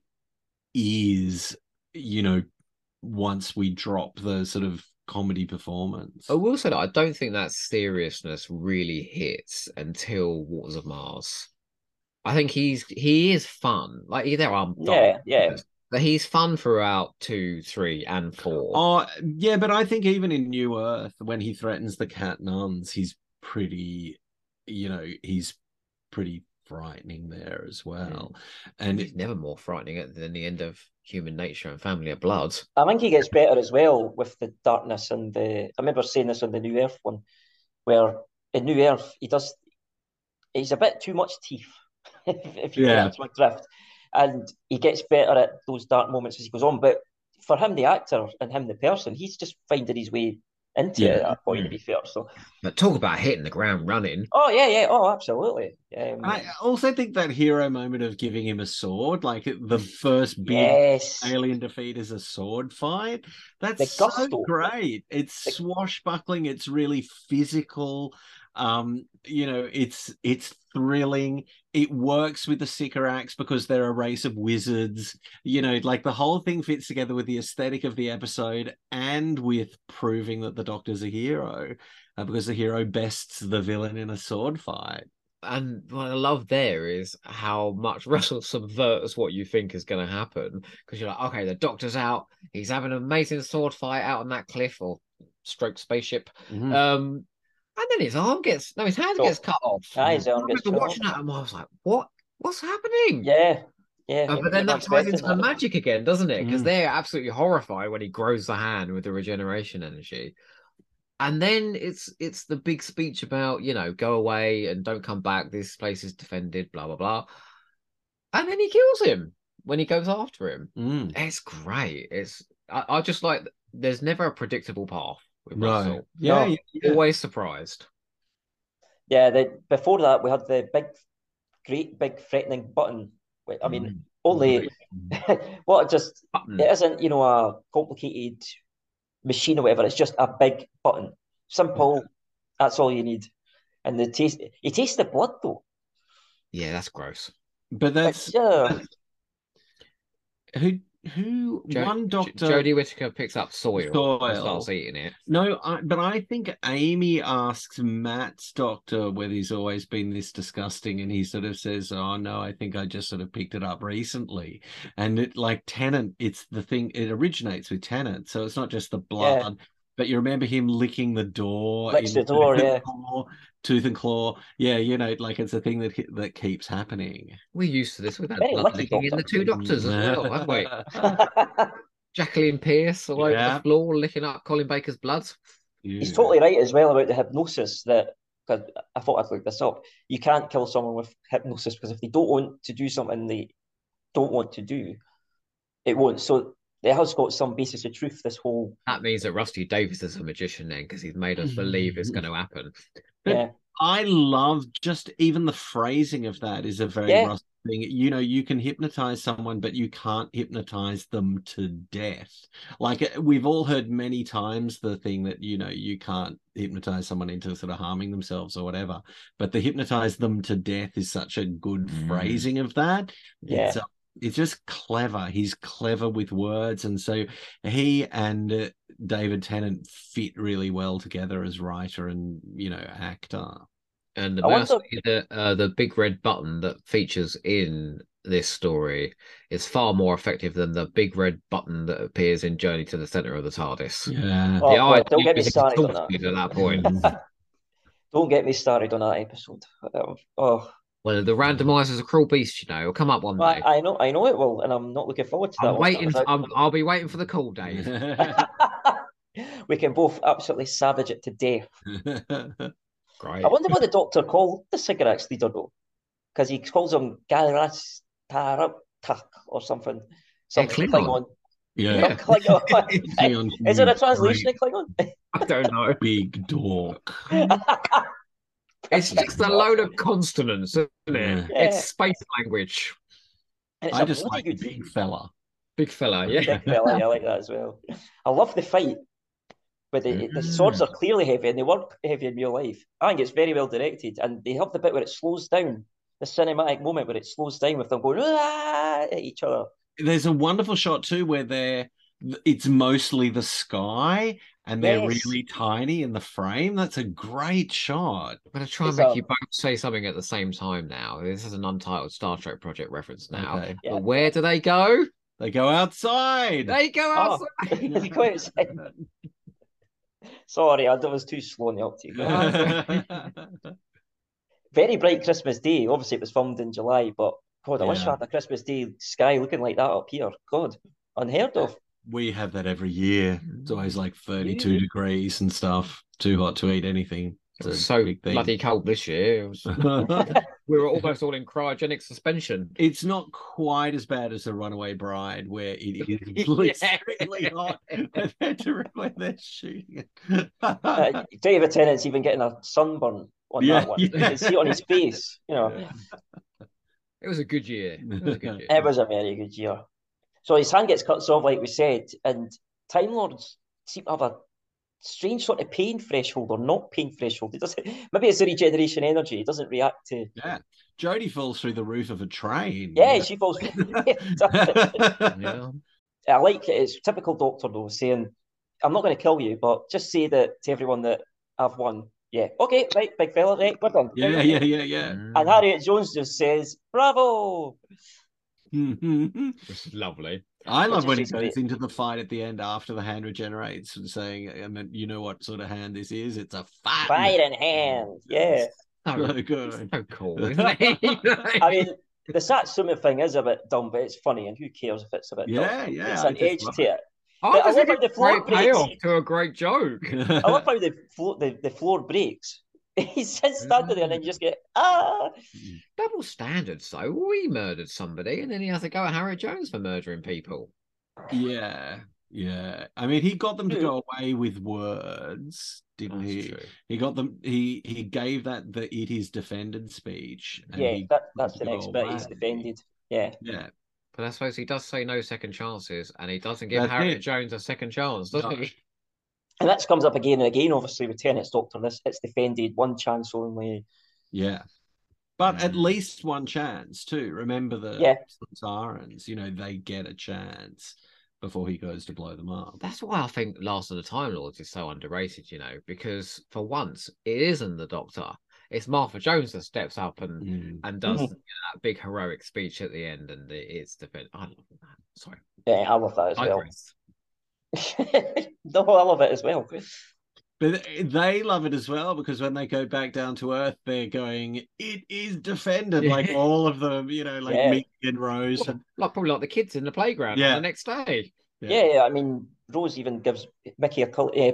is, you know, once we drop the sort of comedy performance. I will say that I don't think that seriousness really hits until Waters of Mars. I think he's he is fun. Like there are Yeah, yeah. but he's fun throughout two, three, and four. Oh, yeah, but I think even in New Earth, when he threatens the cat nuns, he's pretty, you know, he's pretty frightening there as hmm. well. And he's never more frightening than the end of Human Nature and Family of Blood. I think he gets better as well with the darkness and the. I remember saying this on the New Earth one, where in New Earth he does. He's a bit too much teeth, if, if you Yeah. catch my drift, and he gets better at those dark moments as he goes on. But for him, the actor, and him, the person, he's just finding his way into it at Yeah. that point. To be fair, so But talk about hitting the ground running. oh yeah, yeah, oh absolutely. Um, I also think that hero moment of giving him a sword, like the first big yes, alien defeat is a sword fight. That's so great. It's The- swashbuckling. It's really physical. Um, you know, it's it's thrilling. It works with the Sycorax because they're a race of wizards. You know, like the whole thing fits together with the aesthetic of the episode and with proving that the Doctor's a hero, uh, because the hero bests the villain in a sword fight. And what I love there is how much Russell subverts what you think is going to happen. Because you're like, okay, the doctor's out. He's having an amazing sword fight out on that cliff or stroke spaceship. Mhm. Um, and then his arm gets, no, his hand Oh. gets cut off. Ah, his arm I gets remember cut watching off. that and I was like, what? What's happening? yeah, yeah. Uh, but then that ties into the magic again, doesn't it? Because Mm. they're absolutely horrified when he grows the hand with the regeneration energy. And then it's it's the big speech about, you know, go away and don't come back. This place is defended, blah blah blah. And then he kills him when he goes after him. Mm. It's great. It's I, I just like there's never a predictable path with Right. Russell. Yeah, No. yeah, yeah. Always surprised. Yeah, the, before that we had the big, great big threatening button. I mean, Mm. only what just Button. it isn't, you know, a complicated machine or whatever. It's just a big button, simple. That's all you need. And the taste, you taste the blood though. Yeah, that's gross. But that's It's, uh, who who Jo- one Jo- doctor Jodie Whittaker picks up soil, Soil. and starts eating it. no I, but i think amy asks matt's doctor whether he's always been this disgusting and he sort of says oh no i think i just sort of picked it up recently and it like Tennant it's the thing it originates with Tennant so it's not just the blood but you remember him licking the door Licks the door, Tooth yeah. Claw, tooth and claw yeah you know like it's a thing that that keeps happening We're used to this. We've had blood licking in the two doctors as well, haven't we? Jacqueline Pearce all over the floor licking up Colin Baker's blood. He's totally right as well about the hypnosis that because I thought I'd look this up. You can't kill someone with hypnosis because if they don't want to do something they don't want to do, it won't. So it has got some basis of truth. This whole That means that Rusty Davies is a magician then, because he's made us believe it's going to happen. But- yeah, I love just even the phrasing of that is a very Yeah. Russ thing. You know, you can hypnotize someone, but you can't hypnotize them to death. Like uh, we've all heard many times the thing that you know you can't hypnotize someone into sort of harming themselves or whatever. But the hypnotize them to death is such a good Mm. phrasing of that. Yeah. It's, uh, it's just clever. He's clever with words, and so he and uh, David Tennant fit really well together as writer and you know actor. And I wonder- basically the uh, the big red button that features in this story is far more effective than the big red button that appears in Journey to the Center of the TARDIS. Yeah. Oh, the eye don't get me started on that. at that point. Don't get me started on that episode. Um, Oh, well, the randomizer's a cruel beast, you know. It'll come up one I, day. I know, I know it will, and I'm not looking forward to that. I'm one. waiting. That I'm, I'll be waiting for the call, Dave. we can both absolutely savage it to death. Great. I wonder what the doctor called the Sycorax leader though, because he calls them Galras Taraptak or something. Something Klingon. Klingon. yeah. Klingon. Klingon Is it a means translation of Klingon? I don't know. Big dork. It's just a load of consonants, isn't it? Yeah. Yeah. It's space language. And it's I a just bloody like good big fella. Big fella, yeah. big fella. I like that as well. I love the fight. But the, the swords Mm. are clearly heavy and they work heavy in real life. I think it's very well directed. And they have the bit where it slows down, the cinematic moment where it slows down with them going "Ah," at each other. There's a wonderful shot too where they're it's mostly the sky and they're Yes. really tiny in the frame. That's a great shot. I'm going to try and make you both say something at the same time now. This is an untitled Star Trek project reference now. Okay. Yeah. But where do they go? They go outside. They go Oh. outside. They go. Sorry, I was too slow in the uptake. Very bright Christmas Day. Obviously, it was filmed in July, but God, I wish I had a Christmas Day sky looking like that up here. God, unheard of. We have that every year. It's always like 32 Yeah. degrees and stuff. Too hot to eat anything. It It's was so bloody cold this year. It was, we were almost all in cryogenic suspension. it's not quite as bad as the Runaway Bride, where it is Yeah. hot when they're, when they're shooting it. Uh, David Tennant's even getting a sunburn on Yeah, that one. yeah. You can see it on his face. You know, It was a good year. It was a good year. it was a very good year. So his hand gets cut off, like we said, and Time Lords seem to have a strange sort of pain threshold or not pain threshold. It doesn't. Maybe it's the regeneration energy. It doesn't react to. yeah. Jodie falls through the roof of a train. Yeah, she falls. Yeah. I like it. It's typical Doctor though, saying, "I'm not going to kill you, but just say that to everyone that I've won." Yeah, okay, right, big fella, right, we're done. yeah, yeah, yeah, yeah. And Mm, Harriet Jones just says, "Bravo!" Mm-hmm. Which is lovely. I love when he goes great. into the fight at the end after the hand regenerates and saying, I mean, you know what sort of hand this is? It's a fire. Fire in hand, yeah. So, So good. so cool. I mean, the Satsuma thing is a bit dumb, but it's funny, and who cares if it's a bit Yeah, dumb? yeah, It's I an just edge to it. I I love how the a floor great breaks. to a great joke. I love how the floor the, the floor breaks. He's sits standing there and then you just get ah. Double standards, though. We murdered somebody, and then he has to go at Harriet Jones for murdering people. yeah, yeah. I mean, he got them to go away with words, didn't That's he? true. He got them. He he gave that the it is defended speech. and Yeah, that, that's the next bit. He's defended. Yeah, Yeah, But I suppose he does say no second chances, and he doesn't give That's Harriet it. Jones a second chance, does No. he? And that comes up again and again. Obviously, with Tennant's Doctor, this it's defended one chance only. yeah. But at Mm. least one chance too. Remember the Yeah. Sirens. You know they get a chance before he goes to blow them up. That's why I think Last of the Time Lords is so underrated, you know, because for once it isn't the Doctor. It's Martha Jones that steps up and Mm. and does Mhm. you know, that big heroic speech at the end, and it's defend. I love that. Sorry, Yeah, I love that as I well. digress. no, I love it as well. But they love it as well because when they go back down to Earth, they're going, "It is defended." Like all of them, you know, like Yeah. Mickey and Rose. And, Like probably like the kids in the playground Yeah. the next day. Yeah, I mean, Rose even gives Mickey a col- uh,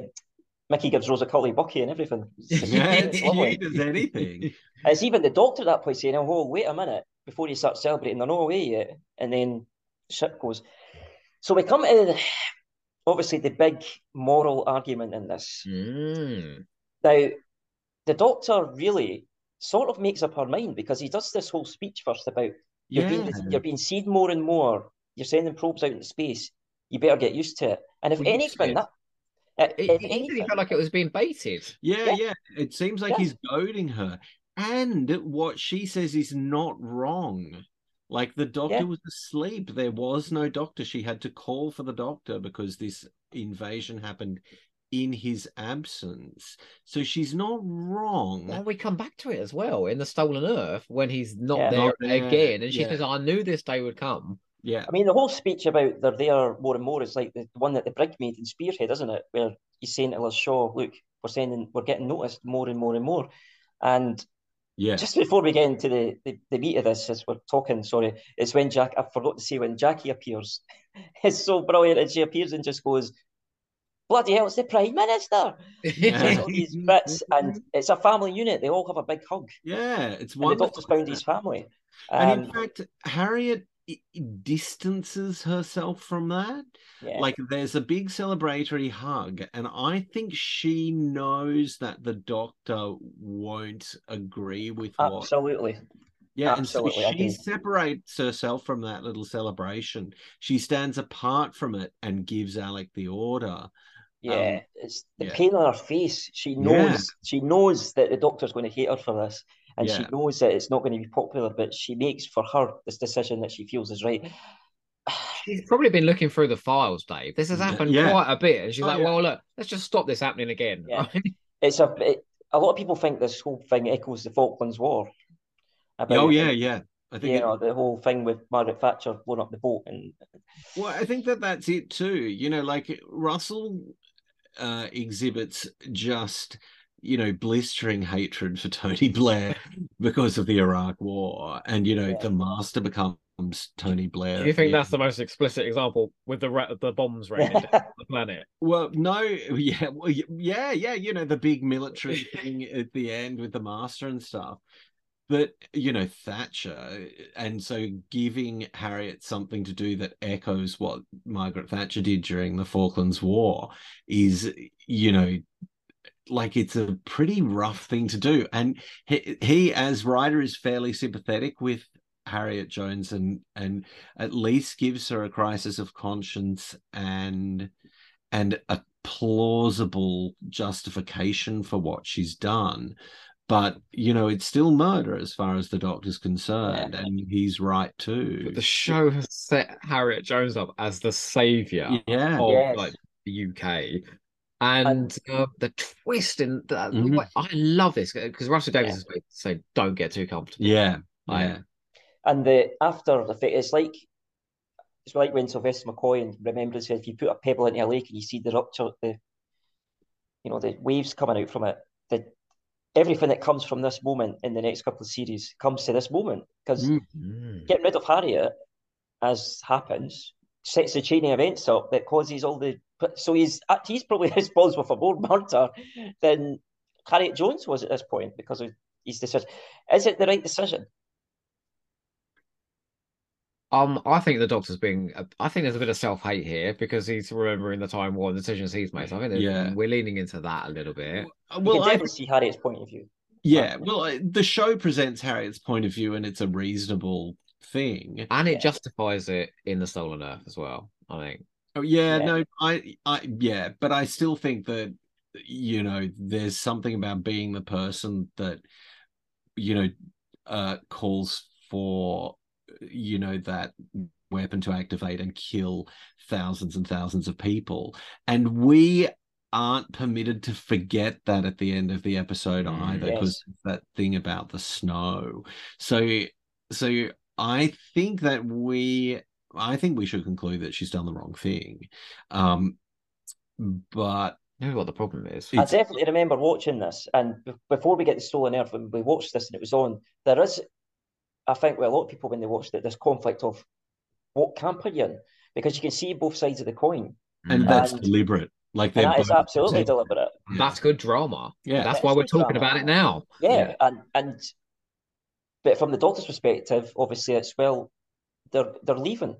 Mickey gives Rose a Cully bucky and everything. It's, Yeah, he does anything. It's even the doctor at that point saying, "Oh, wait a minute!" Before you start celebrating, they're not away yet, and then ship goes. So we come to the, obviously the big moral argument in this. Mm. Now, the doctor really sort of makes up her mind because he does this whole speech first about you're Yeah. being you're being seen more and more. You're sending probes out into space. You better get used to it. And if Well, you anything, that uh, It, if it, he anything, felt like it was being baited. Yeah, Yeah. yeah. It seems like Yeah. he's goading her. And what she says is not wrong. Like the doctor Yeah. was asleep. There was no doctor. She had to call for the doctor because this invasion happened in his absence. So she's not wrong. And we come back to it as well in the Stolen Earth when he's not Yeah. there Not there, again, and she yeah. says, "I knew this day would come." Yeah. I mean, the whole speech about they're there more and more is like the one that the brig made in Spearhead, isn't it? Where he's saying to Liz Shaw, "Look, we're sending, we're getting noticed more and more and more." And Yeah. just before we get into the, the, the meat of this, as we're talking, sorry, it's when Jack, I forgot to say when Jackie appears. It's so brilliant, and she appears and just goes, "Bloody hell, it's the Prime Minister!" Says all these bits, and it's a family unit. They all have a big hug, Yeah, it's and the wonderful. doctor's found his family. And Um, in fact, Harriet distances herself from that. yeah, Like there's a big celebratory hug, and I think she knows that the doctor won't agree with what. absolutely. Yeah, absolutely, and so she separates herself from that little celebration. She stands apart from it and gives Alec the order. Yeah, it's the Um, yeah. pain on her face. She knows Yeah. she knows that the doctor's going to hate her for this, and she knows that it's not going to be popular. But she makes for her this decision that she feels is right. She's probably been looking through the files, Dave. This has Yeah, happened yeah. quite a bit, and she's Oh, like, yeah. "Well, look, let's just stop this happening again." Yeah. It's a it, a lot of people think this whole thing echoes the Falklands War. About, Oh yeah, yeah. I think you it- know the whole thing with Margaret Thatcher blowing up the boat, and Well, I think that that's it too. You know, like Russell uh, exhibits just, you know, blistering hatred for Tony Blair because of the Iraq War, and you know, Yeah. the master becomes Tony Blair. Do you think the that's the most explicit example with the ra- the bombs raining down the planet? Well, no, yeah, well, yeah, yeah. You know, the big military thing at the end with the master and stuff. But you know, Thatcher, and so giving Harriet something to do that echoes what Margaret Thatcher did during the Falklands War is, you know, like it's a pretty rough thing to do. And he, he as writer, is fairly sympathetic with Harriet Jones and and at least gives her a crisis of conscience and and a plausible justification for what she's done. But you know, it's still murder as far as the doctor's concerned, Yeah. and he's right too. But the show has set Harriet Jones up as the savior yeah, of Yes. like the UK. And uh, the twist in that, Mhm. I love this because Russell Davies Yeah. has made say, "Don't get too comfortable." yeah, I- yeah. and the after effect. It's like it's like when Sylvester McCoy and Remembrance said, if you put a pebble into a lake and you see the rupture, the you know the waves coming out from it, the everything that comes from this moment in the next couple of series comes to this moment because Mm. Mm. getting rid of Harriet, as happens, sets the chain of events up that causes all the. So he's he's probably responsible for more murder than Harriet Jones was at this point because of his decision. Is it the right decision? Um, I think the Doctor's being. I think there's a bit of self hate here because he's remembering the time war and decisions he's made. So I think Yeah. we're leaning into that a little bit. You Well, can I see Harriet's point of view. Yeah, well, the show presents Harriet's point of view, and it's a reasonable thing. And it Yeah. justifies it in the Stolen Earth as well. I think. Oh, yeah, Yeah. no, I, I, yeah, but I still think that you know, there's something about being the person that you know uh calls for you know that weapon to activate and kill thousands and thousands of people, and we aren't permitted to forget that at the end of the episode Mm. either because that thing about the snow so so i think that we i think we should conclude that she's done the wrong thing um but You know what the problem is? I definitely remember watching this, and b- before we get to Stolen Earth, when we watched this and it was on, there is, I think, with a lot of people when they watched it, this conflict of what camp are you in? Because you can see both sides of the coin, and Mm. that's And- deliberate like and they're that is absolutely protected. deliberate. that's good drama. Yeah. That's That why we're talking drama. about it now. Yeah, Yeah. and and but from the doctor's perspective, obviously it's well, they're they're leaving.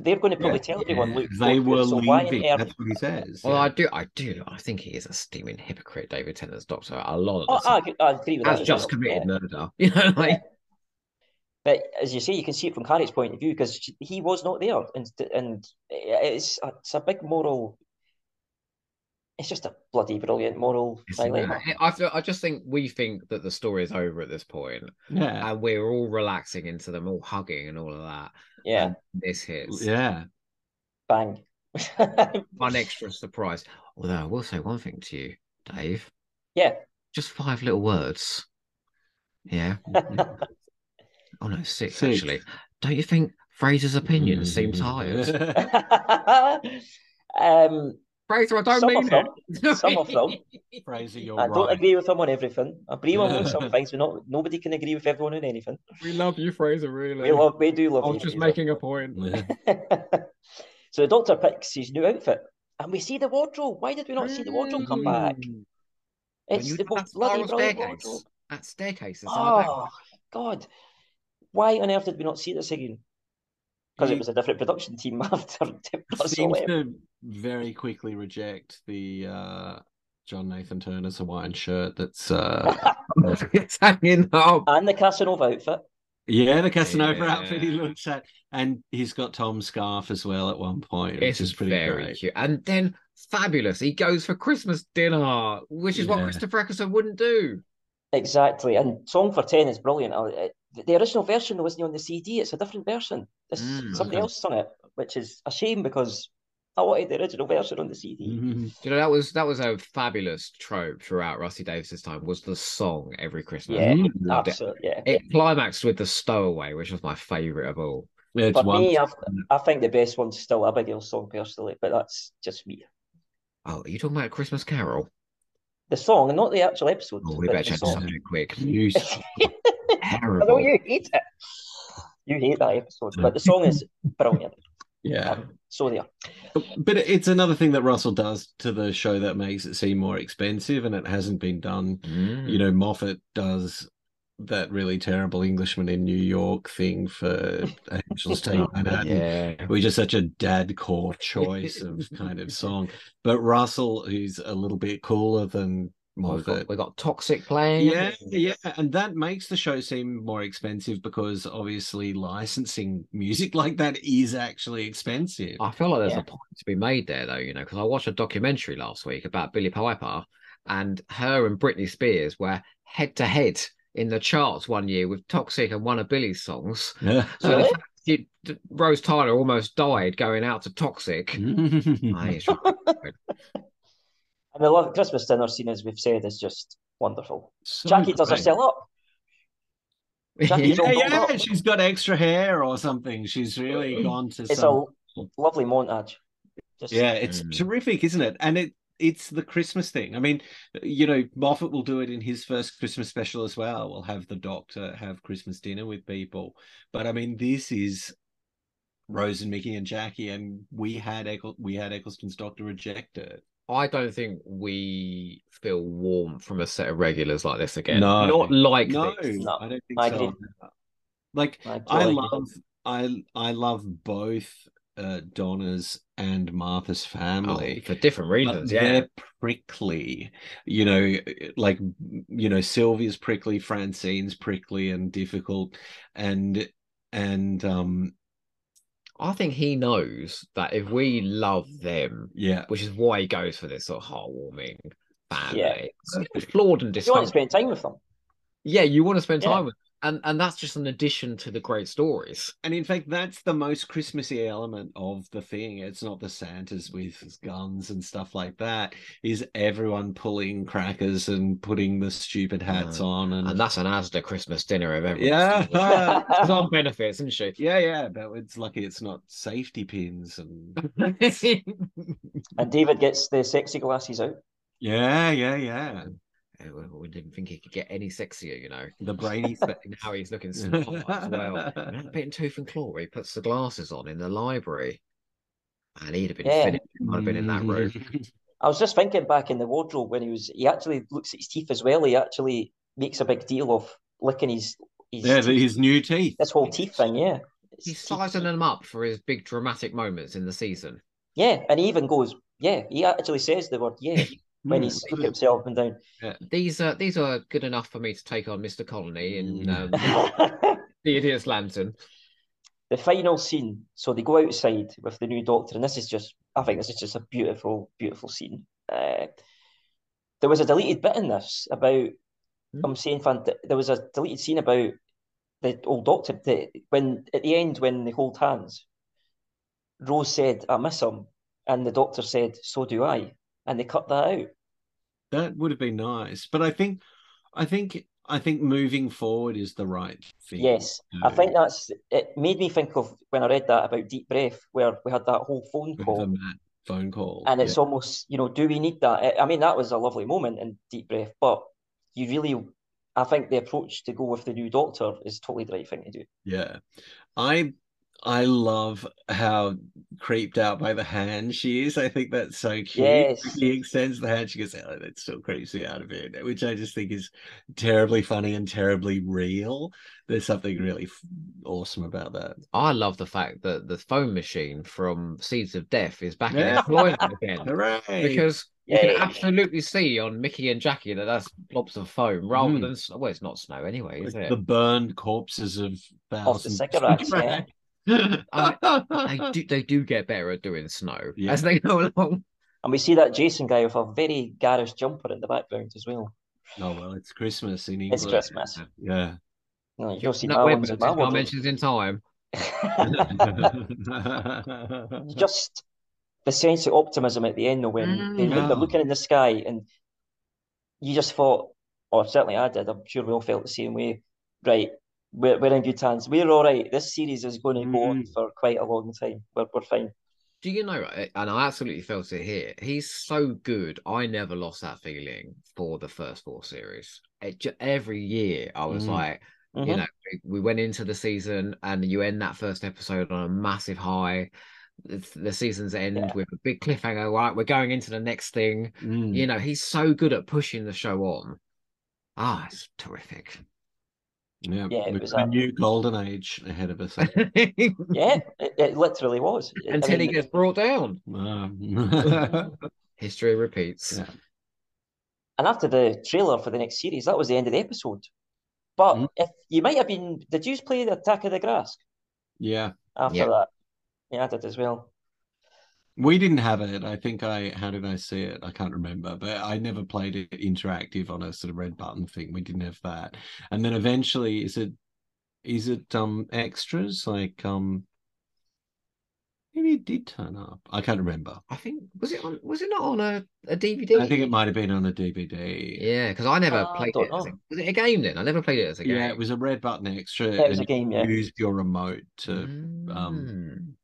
They're going to probably tell everyone, look, they don't were it, so why leaving. earth- That's what he says. Well, yeah. I do, I do, I think he is a steaming hypocrite, David Tennant's doctor. A lot of Oh, I, agree- I agree with that. has just well, committed yeah. murder. You know, like Yeah. But as you say, you can see it from Carrie's point of view because he was not there, and and it's it's a big moral. It's just a bloody brilliant moral dilemma. I, feel, I just think we think that the story is over at this point, yeah. and we're all relaxing into them, all hugging and all of that. Yeah, And this hits. Yeah. bang. One extra surprise. Although I will say one thing to you, Dave. yeah, Just five little words. Yeah. Oh no, six, Six. actually. Don't you think Fraser's opinion seems Mm-hmm. higher? um, Fraser, I don't Some mean of them. it. Some of them. Fraser, you're I don't agree with him on everything. I agree with him on some things, but not nobody can agree with everyone on anything. we love you, Fraser. Really. We love, we do love. You. I you, was just Fraser. making a point. so the doctor picks his new outfit, and we see the wardrobe. Why did we not see the wardrobe come back? Mm. It's the look at most that bloody spiral brilliant staircase. wardrobe. That staircase is on the back. Oh God! Why on earth did we not see this again? Because it was a different production team after seems to very quickly reject the uh, John Nathan Turner's Hawaiian shirt. That's uh, it's hanging up. and the Casanova outfit. yeah, the Casanova Yeah. outfit he looks at, and he's got Tom's scarf as well at one point, which is pretty very great. cute. And then fabulous. He goes for Christmas dinner, which is what Christopher Eccleston wouldn't do. Exactly, and Song for Ten is brilliant. Uh, The original version wasn't on the CD; it's a different version. This Mm, somebody okay. else sung it, which is a shame because I wanted the original version on the CD. Mhm. You know, that was that was a fabulous trope throughout Rusty Davies's time. Was the song every Christmas? Yeah, I loved it. Absolutely, yeah. It climaxed with the stowaway, which was my favorite of all. It's For one. me, I've, I think the best one's still Abigail's song personally, but that's just me. Oh, are you talking about Christmas Carol? The song, not the actual episode. Oh, we better the check the song. subject quick. You I know Terrible. you hate it. You hate that episode, but the song is brilliant. yeah. Um, so there. But it's another thing that Russell does to the show that makes it seem more expensive, and it hasn't been done. Mm. You know, Moffat does that really terrible Englishman in New York thing for Angel's Take Manhattan, yeah. which is such a dad core choice of kind of song. But Russell, who's a little bit cooler than Well, we, got, Moffat. we got Toxic playing. Yeah, yeah, and that makes the show seem more expensive because obviously licensing music like that is actually expensive. I feel like there's Yeah. a point to be made there, though, you know, because I watched a documentary last week about Billie Piper, and her and Britney Spears were head to head in the charts one year with Toxic and one of Billie's songs. Yeah. So Really? the fact you, Rose Tyler almost died going out to Toxic. I it's And the love Christmas dinner scene, as we've said, is just wonderful. So Jackie does great. herself up. Jackie Yeah, yeah, up. she's got extra hair or something. She's really gone to It's some. a lovely montage. Just Yeah, it's Mm. terrific, isn't it? And it it's the Christmas thing. I mean, you know, Moffat will do it in his first Christmas special as well. We'll have the Doctor have Christmas dinner with people. But I mean, this is Rose and Mickey and Jackie, and we had Eccl- we had Eccleston's Doctor reject it. I don't think we feel warm from a set of regulars like this again. No. Not like No, this. No, I don't think I so. agree. Like I, I love I I love both uh, Donna's and Martha's family. Oh, for different but reasons, yeah. they're prickly. You know, like you know, Sylvia's prickly, Francine's prickly and difficult, and and um I think he knows that if we love them, yeah, which is why he goes for this sort of heartwarming family. Yeah. It's flawed and You want to spend time with them. Yeah, you want to spend Yeah. time with and and that's just an addition to the great stories. and in fact, that's the most Christmassy element of the thing. It's not the Santas with guns and stuff like that. Is everyone pulling crackers and putting the stupid hats No. on and, And that's an Asda Christmas dinner of everyone. yeah. She's on benefits, isn't she? Yeah, yeah, but it's lucky it's not safety pins and And David gets the sexy glasses out. yeah, yeah, yeah. Yeah, well, we didn't think he could get any sexier, you know. The brainy thing. Now he's looking smart as well. And that bit in Tooth and Claw, where he puts the glasses on in the library. And he'd have been Yeah. finished. if I'd have been in that room. I was just thinking back in the wardrobe when he was he actually looks at his teeth as well. He actually makes a big deal of licking his his, Yeah, teeth, his new teeth. this whole teeth thing. Yeah, It's He's teeth. sizing them up for his big dramatic moments in the season. Yeah, and he even goes, yeah. He actually says the word yeah when Mm. he's himself up and down. These are these are good enough for me to take on Mr. Connolly in Mm. um, the Idiot's Lantern. the final scene. So they go outside with the new doctor, and this is just, I think this is just a beautiful, beautiful scene. Uh, there was a deleted bit in this about, Hmm. I'm saying, fan, there was a deleted scene about the old doctor. The, when at the end, when they hold hands, Rose said, "I miss him," and the doctor said, "So do I," and they cut that out. That would have been nice, but I think, I think, I think moving forward is the right thing. Yes, I think that's. It made me think of when I read that about deep breath, where we had that whole phone call. phone call, And Yeah. it's almost, you know, do we need that? I- I mean, that was a lovely moment in Deep Breath, but you really, I think the approach to go with the new Doctor is totally the right thing to do. Yeah. I I love how creeped out by the hand she is. I think that's so cute. Yes. He extends the hand, she goes, oh, that still creeps me out a bit, which I just think is terribly funny and terribly real. There's something really f- awesome about that. I love the fact that the foam machine from Seeds of Death is back in Yeah. employment again. Hooray! Because you can absolutely see on Mickey and Jackie that that's blobs of foam rather Mm. than well, it's not snow anyway, is it? the burned corpses of thousands Sycorax, yeah. They do they do get better at doing snow Yeah. as they go along. And we see that Jason guy with a very garish jumper in the background as well. Oh well, it's Christmas in England. It's Christmas. Yeah. No, you'll see No, my wait, ones but in my it's not wardrobe. mentions in time. Just the sense of optimism at the end, though, when they, Mm. they're Yeah. looking in the sky and you just thought, or certainly I did, I'm sure we all felt the same way. Right, we're, we're in good hands. We're all right. This series is going to go on Mm. for quite a long time. We're, we're fine. Do you know, and I absolutely felt it here. He's so good. I never lost that feeling for the first four series. It, every year, I was Mm. like, you Mhm. know, we, we went into the season and you end that first episode on a massive high. The, the season's end Yeah. with a big cliffhanger. Right, we're going into the next thing. Mm. You know, he's so good at pushing the show on. Ah, it's terrific. Yeah, Yeah, it was a new golden age ahead of us. Yeah, it, it literally was. I Until he gets brought down. Um, History repeats. Yeah. And after the trailer for the next series, that was the end of the episode. But Mhm. if you might have been, did you play the Attack of the Graske yeah, after Yeah. that? Yeah, I did as well. We didn't have it. I think I how did I see it? I can't remember, but I never played it interactive on a sort of red button thing. We didn't have that. And then eventually, is it is it um extras like um maybe it did turn up. I can't remember. I think was it on was it not on a, a DVD? I think it might have been on a DVD. Yeah, because I never Uh, played don't it. as a- was it a game then? I never played it as a game. Yeah, it was a red button extra. Yeah, it was a game, you yeah. Used your remote to Mm. um,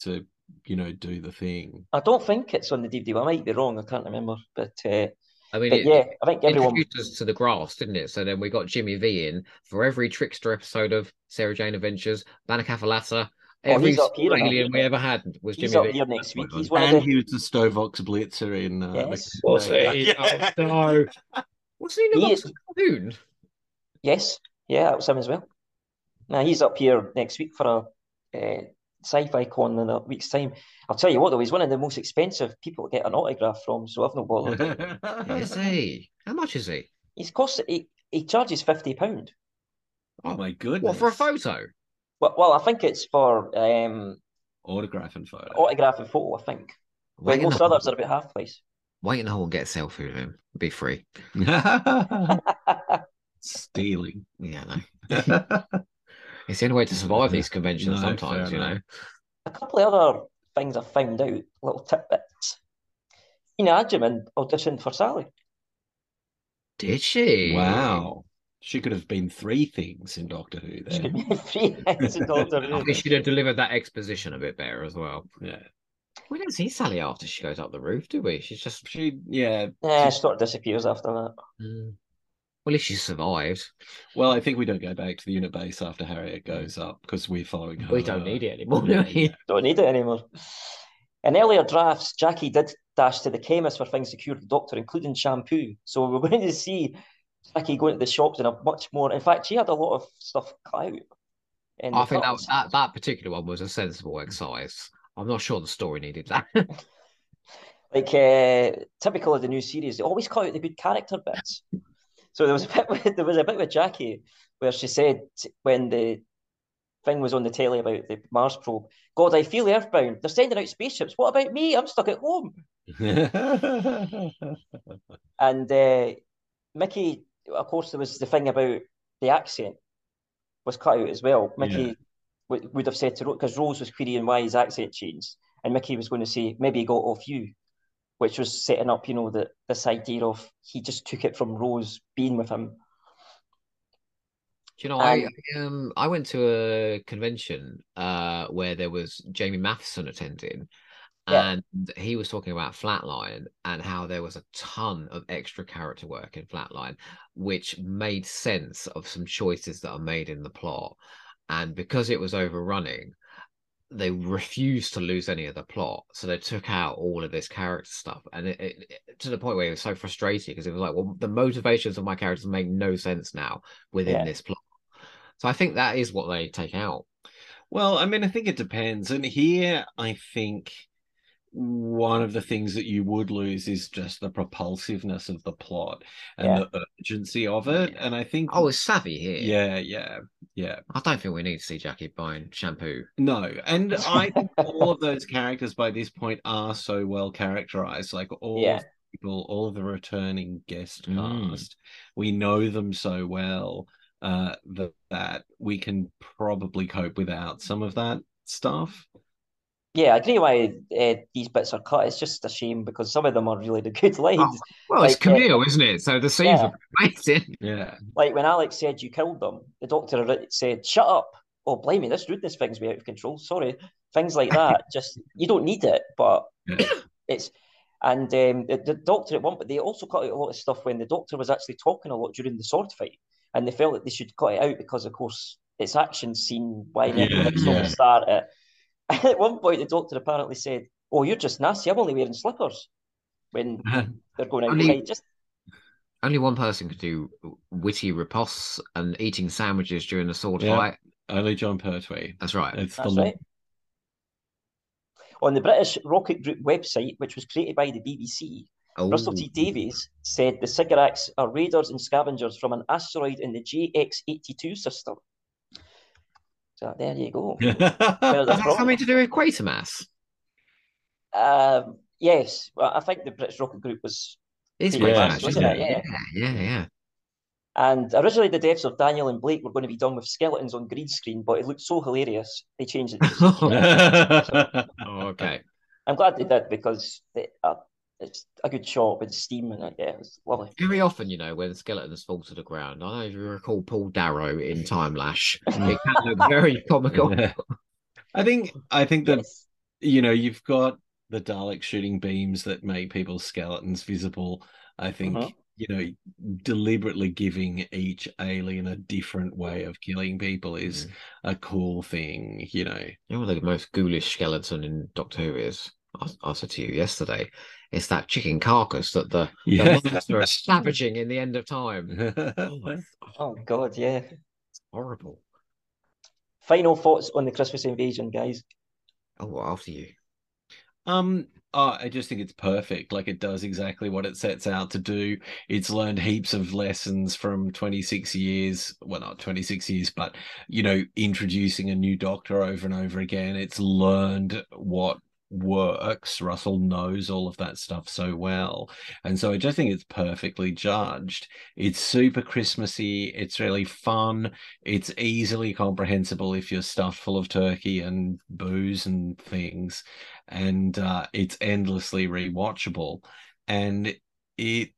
to you know do the thing. I don't think it's on the DVD. I might be wrong. I can't remember. But, uh, I mean, but it, yeah, I think everyone. introduced us to the Graske, didn't it? So then we got Jimmy Vee in for every trickster episode of Sarah Jane Adventures, Bannakaffalatta. Oh, Every he's up here, isn't he? alien we ever had was He's Jimmy up V. here next week. He's one of And the. he was the Stovox Blitzer in. Uh, the- Yes. Was Yeah. he? Yeah. Oh, no. Wasn't he in the He is- cartoon? Yes, yeah, that was him as well. Now he's up here next week for a uh, sci-fi con in a week's time. I'll tell you what, though, he's one of the most expensive people to get an autograph from, so I've not bothered. Is he? How much is he? He's cost he, he charges fifty pound. oh my goodness! What for a photo? Well, well, I think it's for um, Autograph and photo. autograph and photo. I think. Where Wait most the others are about half price. Wait and I'll get a selfie with him. Be free. Stealing. Yeah, no. It's the only way to survive these conventions No, sometimes, you know. enough. a couple of other things I found out, little tidbits. Freema Agyeman auditioned for Sally. Did she? Wow. She could have been three things in Doctor Who She there. could be three heads in Doctor Who. I think she'd have delivered that exposition a bit better as well. Yeah. We don't see Sally after she goes up the roof, do we? She's just. She yeah. Yeah, she sort of disappears after that. Mm. Well, at least she survived. Well, I think we don't go back to the UNIT base after Harriet goes up because we're following her. We don't need it anymore, do we? Don't need it anymore. In earlier drafts, Jackie did dash to the chemist for things to cure the doctor, including shampoo. So we're going to see Jackie going to the shops and a much more. In fact, she had a lot of stuff cut out. in I think that, that that particular one was a sensible exercise. I'm not sure the story needed that. like uh, typical of the new series, they always cut out the good character bits. So there was a bit with, there was a bit with Jackie where she said when the thing was on the telly about the Mars probe, God, I feel earthbound. They're sending out spaceships. What about me? I'm stuck at home. And uh, Mickey, of course, there was the thing about the accent was cut out as well. Mickey Yeah. would, would have said to Rose, because Rose was querying why his accent changed, and Mickey was going to say, maybe he got off you, which was setting up, you know, that this idea of he just took it from Rose being with him. Do you know, I Um, I, um I went to a convention uh where there was Jamie Mathieson attending, Yeah. and he was talking about Flatline and how there was a ton of extra character work in Flatline, which made sense of some choices that are made in the plot, and because it was overrunning, they refused to lose any of the plot, so they took out all of this character stuff, and it, it, it- to the point where it was so frustrating because it was like, well, the motivations of my characters make no sense now within Yeah. this plot. So I think that is what they take out. Well, I mean, I think it depends. And here, I think one of the things that you would lose is just the propulsiveness of the plot and Yeah. the urgency of it. Yeah. And I think, Oh, it's savvy here. yeah, yeah, yeah. I don't think we need to see Jackie buying shampoo. No, and I think all of those characters by this point are so well characterized. Like all Yeah. the people, all the returning guest Mm. cast, we know them so well uh, that that we can probably cope without some of that stuff. Yeah, I agree why uh, these bits are cut. It's just a shame because some of them are really the good lines. Well, it's Like, uh, isn't it? So the scenes Yeah. are amazing. Yeah, Like when Alex said you killed them, the doctor said, "Shut up!" Oh, blimey, this rudeness thing's way out of control. Sorry, things like that. just you don't need it, but Yeah. it's and um, the, the doctor at one, but they also cut out a lot of stuff when the doctor was actually talking a lot during the sword fight, and they felt that they should cut it out because, of course, it's action scene. Why Yeah, never yeah. start it? at one point, the doctor apparently said, "Oh, you're just nasty. I'm only wearing slippers." When they're going Only- just Only one person could do witty riposts and eating sandwiches during the sword Yeah. fight. only Jon Pertwee. That's right. It's the That's law. right. On the British Rocket Group website, which was created by the BBC, Oh, Russell T Davies said the Sycorax are raiders and scavengers from an asteroid in the JX82 system. So there you go. Does that have something to do with Quatermass? Um, yes, well, I think the British Rocket Group was, It's Yeah, Quatermass, wasn't isn't it? it? Yeah. Yeah, yeah, yeah. and originally the deaths of Daniel and Blake were going to be done with skeletons on green screen, but it looked so hilarious they changed it. To Oh, okay. I'm glad they did because they, uh, it's a good shot with steam and it. Yeah, it's lovely. Very often, you know, when skeletons fall to the ground, I don't know if you recall Paul Darrow in Timelash. It can look very comical. I think I think that Yes. you know you've got the Dalek shooting beams that make people's skeletons visible. I think Mhm. you know deliberately giving each alien a different way of killing people is a cool thing. You know. You know what the most ghoulish skeleton in Doctor Who is? I, I said to you yesterday. It's that chicken carcass that the, the monster is savaging in the end of time. Oh, Oh God, yeah. horrible. Final thoughts on the Christmas invasion, guys. Oh, well, after you. Um, oh, I just think it's perfect. Like it does exactly what it sets out to do. It's learned heaps of lessons from 26 years. Well, not 26 years, but you know, introducing a new doctor over and over again. It's learned what works. Russell knows all of that stuff so well. And so I just think it's perfectly judged. It's super Christmassy. It's really fun. It's easily comprehensible if you're stuffed full of turkey and booze and things and uh, it's endlessly rewatchable. And it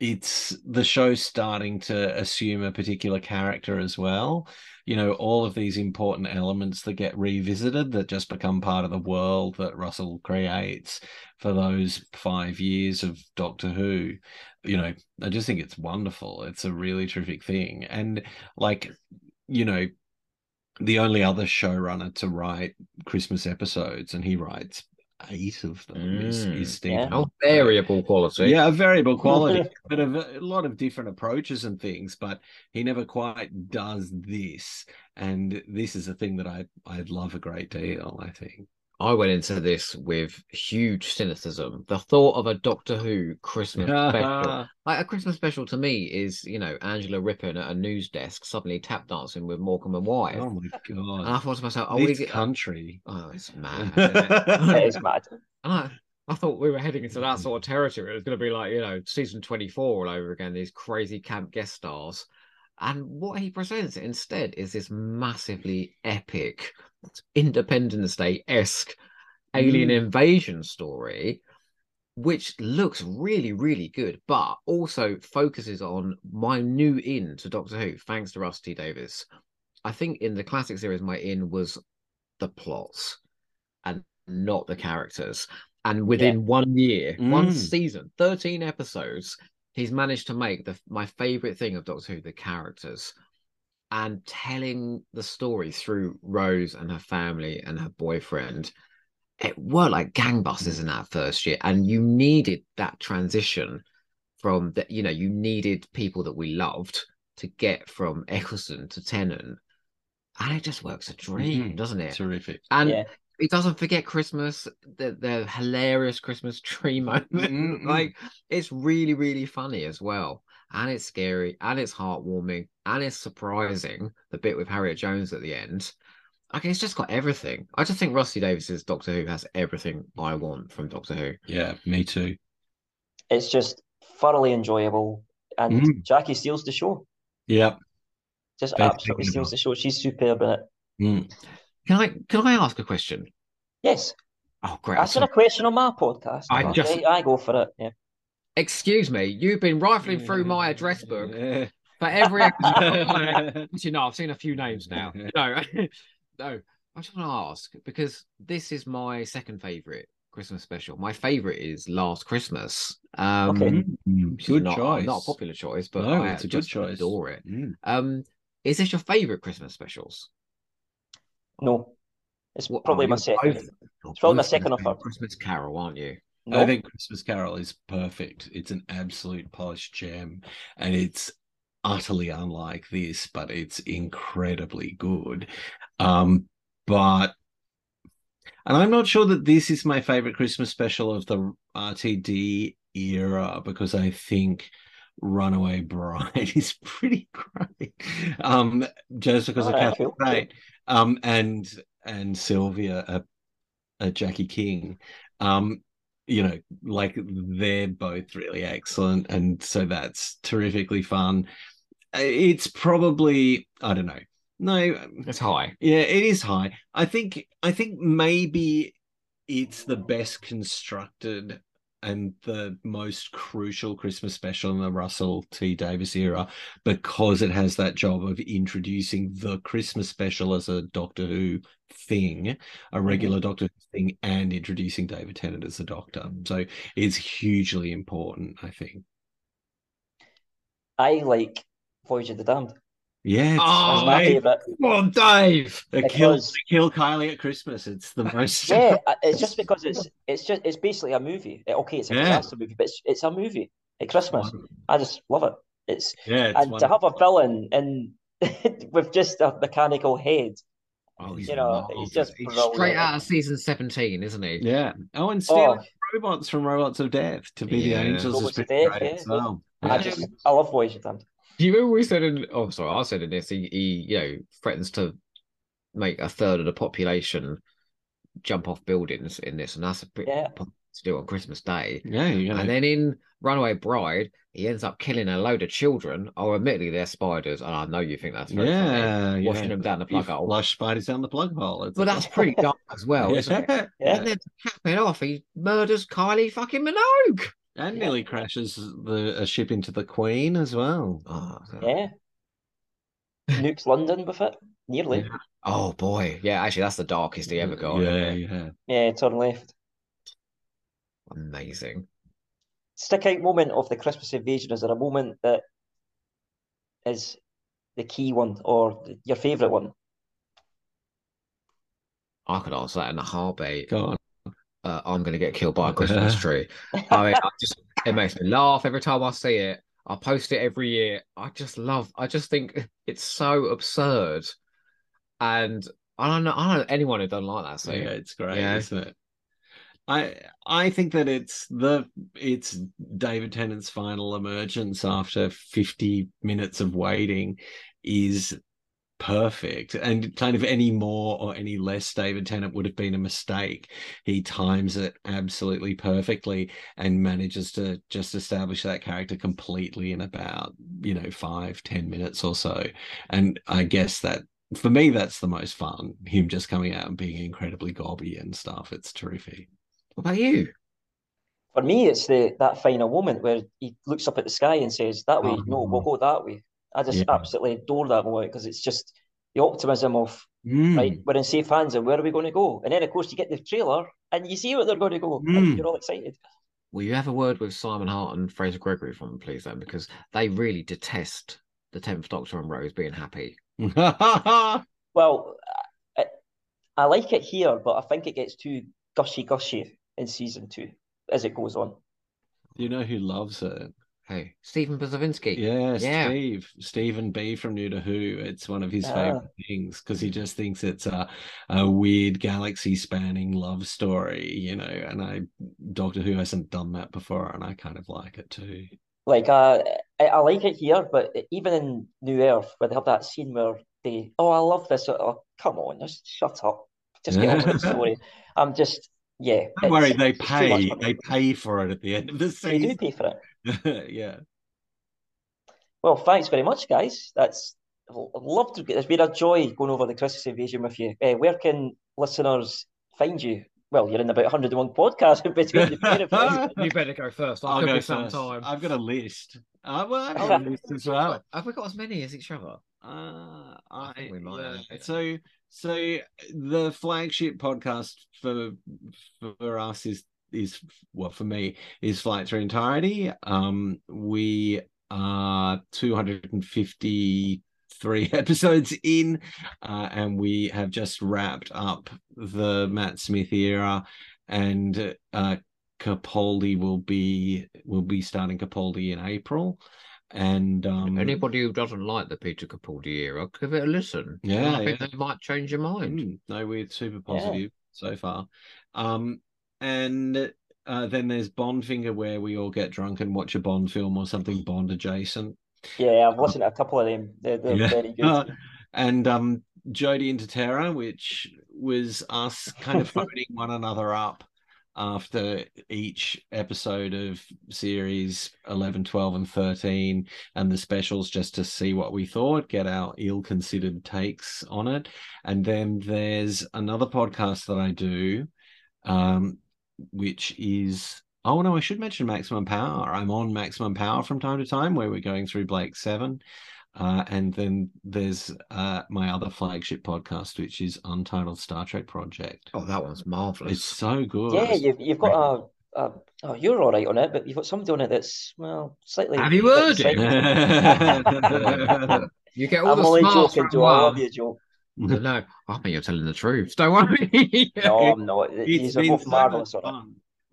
it's the show starting to assume a particular character as well. You know, all of these important elements that get revisited that just become part of the world that Russell creates for those five years of Doctor Who. You know, I just think it's wonderful. It's a really terrific thing. And like, you know, the only other showrunner to write Christmas episodes, and he writes eight of them is, Mm. is Steve. Yeah. Variable quality. Yeah, a variable quality, but a lot of different approaches and things. But he never quite does this, and this is a thing that I I love a great deal. I think. I went into this with huge cynicism. The thought of a Doctor Who Christmas special. Like a Christmas special to me is, you know, Angela Rippon at a news desk suddenly tap dancing with Morecambe and Wise. oh my and I thought to myself, oh, this is it? country. Oh, it's mad. it? It is mad. And I, I thought we were heading into that sort of territory. It was going to be like, you know, season 24 all over again, these crazy camp guest stars. And what he presents instead is this massively epic Independence Day esque alien Mm. invasion story, which looks really, really good, but also focuses on my new in to Doctor Who, thanks to Rusty Davies. I think in the classic series, my in was the plots and not the characters. And within one year, one Mm. season, 13 episodes, he's managed to make the my favorite thing of Doctor Who the characters and telling the story through Rose and her family and her boyfriend. It worked like gangbusters in that first year, and you needed that transition from that. You know, you needed people that we loved to get from Eccleston to Tennant, and it just works a dream, Mhm. doesn't it? Terrific. And Yeah. He doesn't forget Christmas, the the hilarious Christmas tree moment. Mm-mm. like it's really, really funny as well. And it's scary and it's heartwarming and it's surprising. The bit with Harriet Jones at the end. Okay, it's just got everything. I just think Rusty Davies's Doctor Who has everything I want from Doctor Who. Yeah, me too. It's just thoroughly enjoyable, and Mm. Jackie steals the show. Yeah, Just Very absolutely steals about- the show. She's superb in it. Mm. Can I can I ask a question? Yes, Oh great. I'm asking a question on my podcast. I just- I go for it. Yeah. Excuse me, you've been rifling through my address book for every episode. Actually, no, I've seen a few names now. No, no. I just want to ask because this is my second favorite Christmas special. My favorite is Last Christmas. Um, Okay. Mm, which is Good not, choice. Not a popular choice, but No, I it's a good just choice. adore it. Mm. Um, is this your favorite Christmas specials? No, it's probably oh, my second. It's probably my second or third. Christmas Carol, aren't you? No, I think Christmas Carol is perfect. It's an absolute polished gem, and it's utterly unlike this, but it's incredibly good. Um, but and I'm not sure that this is my favorite Christmas special of the RTD era because I think Runaway Bride is pretty great. Um, just because of Catherine cool, Tate, um, and and Sylvia, uh, uh, Jackie King. Um, you know, like they're both really excellent, and so that's terrifically fun. Uh, It's probably I don't know. No, It's high. yeah, it is high. I think I think maybe it's the best constructed and the most crucial Christmas special in the Russell T Davies era because it has that job of introducing the Christmas special as a Doctor Who thing, a mm-hmm. regular Doctor Who thing, and introducing David Tennant as the Doctor. So it's hugely important, I think. I like Voyage of the Damned. Yeah, Oh, That's my favorite. Come on, Dave. They kill, because- they kill Kylie at Christmas. It's the most Yeah, it's just because it's it's just it's basically a movie. Eh, Okay, it's a Yeah. disaster movie, but it's it's a movie at Christmas. I just love it. It's Yeah, it's and to have a villain and with just a mechanical head. Oh, he's You know, marvelous. he's just He's straight out of season 17, isn't he? Yeah. Oh, and stealing Oh, robots from Robots of Death to be Yeah. the angels Robots of Death, yeah. as well. I just I love Voyage of the Damned. Do you remember we said in? Oh, sorry, I said in this. He, he, you know, threatens to make a third of the population jump off buildings in this, and that's a bit Yeah. to do on Christmas Day. Yeah, you know. And then in Runaway Bride, he ends up killing a load of children. Oh, admittedly, they're spiders, and I know you think that's very funny. yeah, yeah. Washing them down the You plug hole. Flush spiders down the plug hole. It's But that's pretty dark as well, isn't it? yeah. Yeah. And then to cap it off, he murders Kylie fucking Minogue. And nearly crashes the a ship into the Queen as well. Oh, Yeah. Nukes London with it. Nearly. Yeah. oh boy, yeah. Actually, that's the darkest he ever got. Yeah, yeah. Yeah, turn left. Amazing. Stick out moment of the Christmas invasion. Is there a moment that is the key one or th- your favourite one? I could answer that in a heartbeat. Go on. Uh, I'm going to get killed by a Christmas tree. I mean, I just it makes me laugh every time I see it. I post it every year. I just love. I just think it's so absurd, and I don't know. I don't know anyone who doesn't like that So yeah, it's great, Yeah. isn't it? I I think that it's the it's David Tennant's final emergence after 50 minutes of waiting is perfect and kind of any more or any less David Tennant would have been a mistake. He times it absolutely perfectly and manages to just establish that character completely in about, you know, five, ten minutes or so. And I guess that for me, that's the most fun. Him just coming out and being incredibly gobby and stuff. It's terrific. What about you? For me, it's the that final moment where he looks up at the sky and says, "That way, oh. no, we'll go that way." I just Yeah. absolutely adore that moment because it's just the optimism of Mm. right, we're in safe hands, and where are we going to go? And then, of course, you get the trailer and you see where they're going to go, Mm. and you're all excited. Will you have a word with Simon Hart and Fraser Gregory from them, please, then? Because they really detest the Tenth Doctor and Rose being happy. Well, I, I like it here, but I think it gets too gushy gushy in season two as it goes on. you know who loves it? Hey, Stephen Bozavinsky. Yeah, Yeah. Steve, Stephen B from New to Who. It's one of his Ah. favorite things because he just thinks it's a, a weird galaxy spanning love story, you know. And I, Doctor Who hasn't done that before, and I kind of like it too. Like, uh, I, I like it here, but even in New Earth, where they have that scene where they, oh, I love this. Oh, come on, just shut up. Just get on with the story. I'm just, yeah. Don't worry, they it's too much pay. They pay for it at the end of the They do pay for it. yeah. Well, thanks very much, guys. That's I'd love to get. It's been a joy going over the Christmas invasion with you. Uh, where can listeners find you? Well, you're in about 101 podcasts in between the you. You better go first. I'll could go be some first. time. I've got a list. Uh, well, I've got a list as well. Have we got as many as each other? Uh, I I, think we might have, yeah. So, so the flagship podcast for for us is is well for me is Flight Through Entirety. Um, we are two hundred and fifty three episodes in, uh, and we have just wrapped up the Matt Smith era, and uh, Capaldi will be will be starting Capaldi in April. And um, Anybody who doesn't like the Peter Capaldi era, give it a listen. And Yeah, I think yeah. they might change your mind. Mm, no, we're super positive so far. Um, and uh, then there's Bondfinger, where we all get drunk and watch a Bond film or something Bond adjacent. Yeah, I've listened to a couple of them. They're, they're Yeah. very good. Uh, and um, Jodie into Terror, which was us kind of phoning one another up after each episode of series 11, 12, and 13, and the specials just to see what we thought, get our ill considered takes on it. And then there's another podcast that I do, um, which is. Oh no, I should mention Maximum Power. I'm on Maximum Power from time to time where we're going through Blake Seven. Uh, and then there's uh, my other flagship podcast, which is Untitled Star Trek Project. Oh, that one's marvelous. It's so good. Yeah, you've you've got a, a oh, you're all right on it, but you've got somebody on it that's well slightly. Have you heard it? it? you get all I'm the only smarts joking, from Joe. I love one. you, Joe. No, I think you're telling the truth. Don't worry. No, I'm not. It's These are been both so marvelous much on it.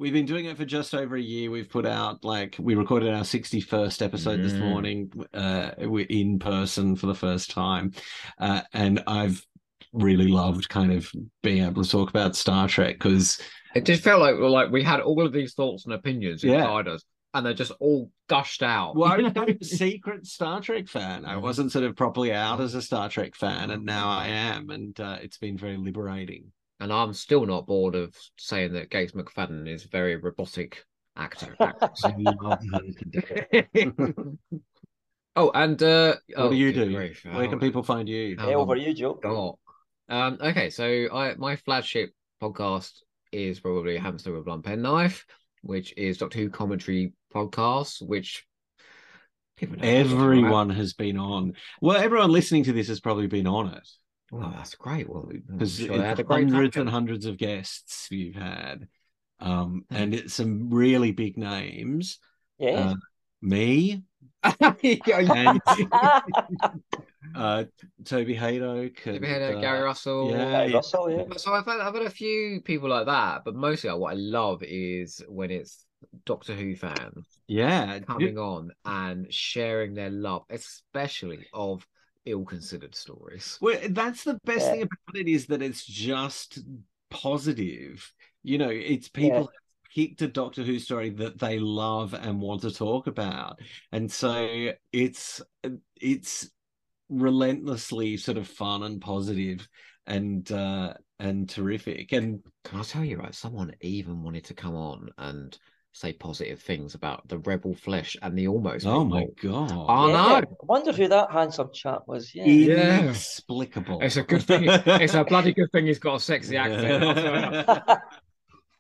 We've been doing it for just over a year. We've put out like we recorded our 61st episode this Mm. morning uh we're in person for the first time. Uh and I've really loved kind of being able to talk about Star Trek because It just felt like like we had all of these thoughts and opinions Yeah. inside us, and they're just all gushed out. Well, I you was know? a secret Star Trek fan. I Mhm. wasn't sort of properly out as a Star Trek fan, and now I am, and uh, it's been very liberating. And I'm still not bored of saying that Gates McFadden is a very robotic actor. actress. I love her. oh, and uh, What oh, do you do? grief, Where can people find you? how Hey, long over you, Joe. got? Um, okay, so I my flagship podcast is probably Hamster with a Blunt Penknife, which is Doctor Who commentary podcast, which people know what I'm talking about. Everyone has been on. Well, everyone listening to this has probably been on it Well, that's great. Well, because sure they had a it's great hundreds and hundreds of guests you've had, um, and it's some really big names. Yeah. Uh, me, and uh, Toby Hadoke. Have and, you had uh, Gary Russell? yeah, Gary Russell, yeah. So I've had, I've had a few people like that, but mostly what I love is when it's Doctor Who fans yeah. coming on and sharing their love, especially of ill-considered stories. Well, that's the best Yeah. thing about it is that it's just positive. You know, it's people Yeah. have picked a Doctor Who story that they love and want to talk about, and so it's it's relentlessly sort of fun and positive and uh and terrific. And Can I tell you, right? Someone even wanted to come on and say positive things about the Rebel Flesh and the Almost. oh my god, Oh, Yeah, no. I wonder who that handsome chap was. Yeah. Yeah. inexplicable. It's a good thing. It's a bloody good thing he's got a sexy accent. I'll tell you.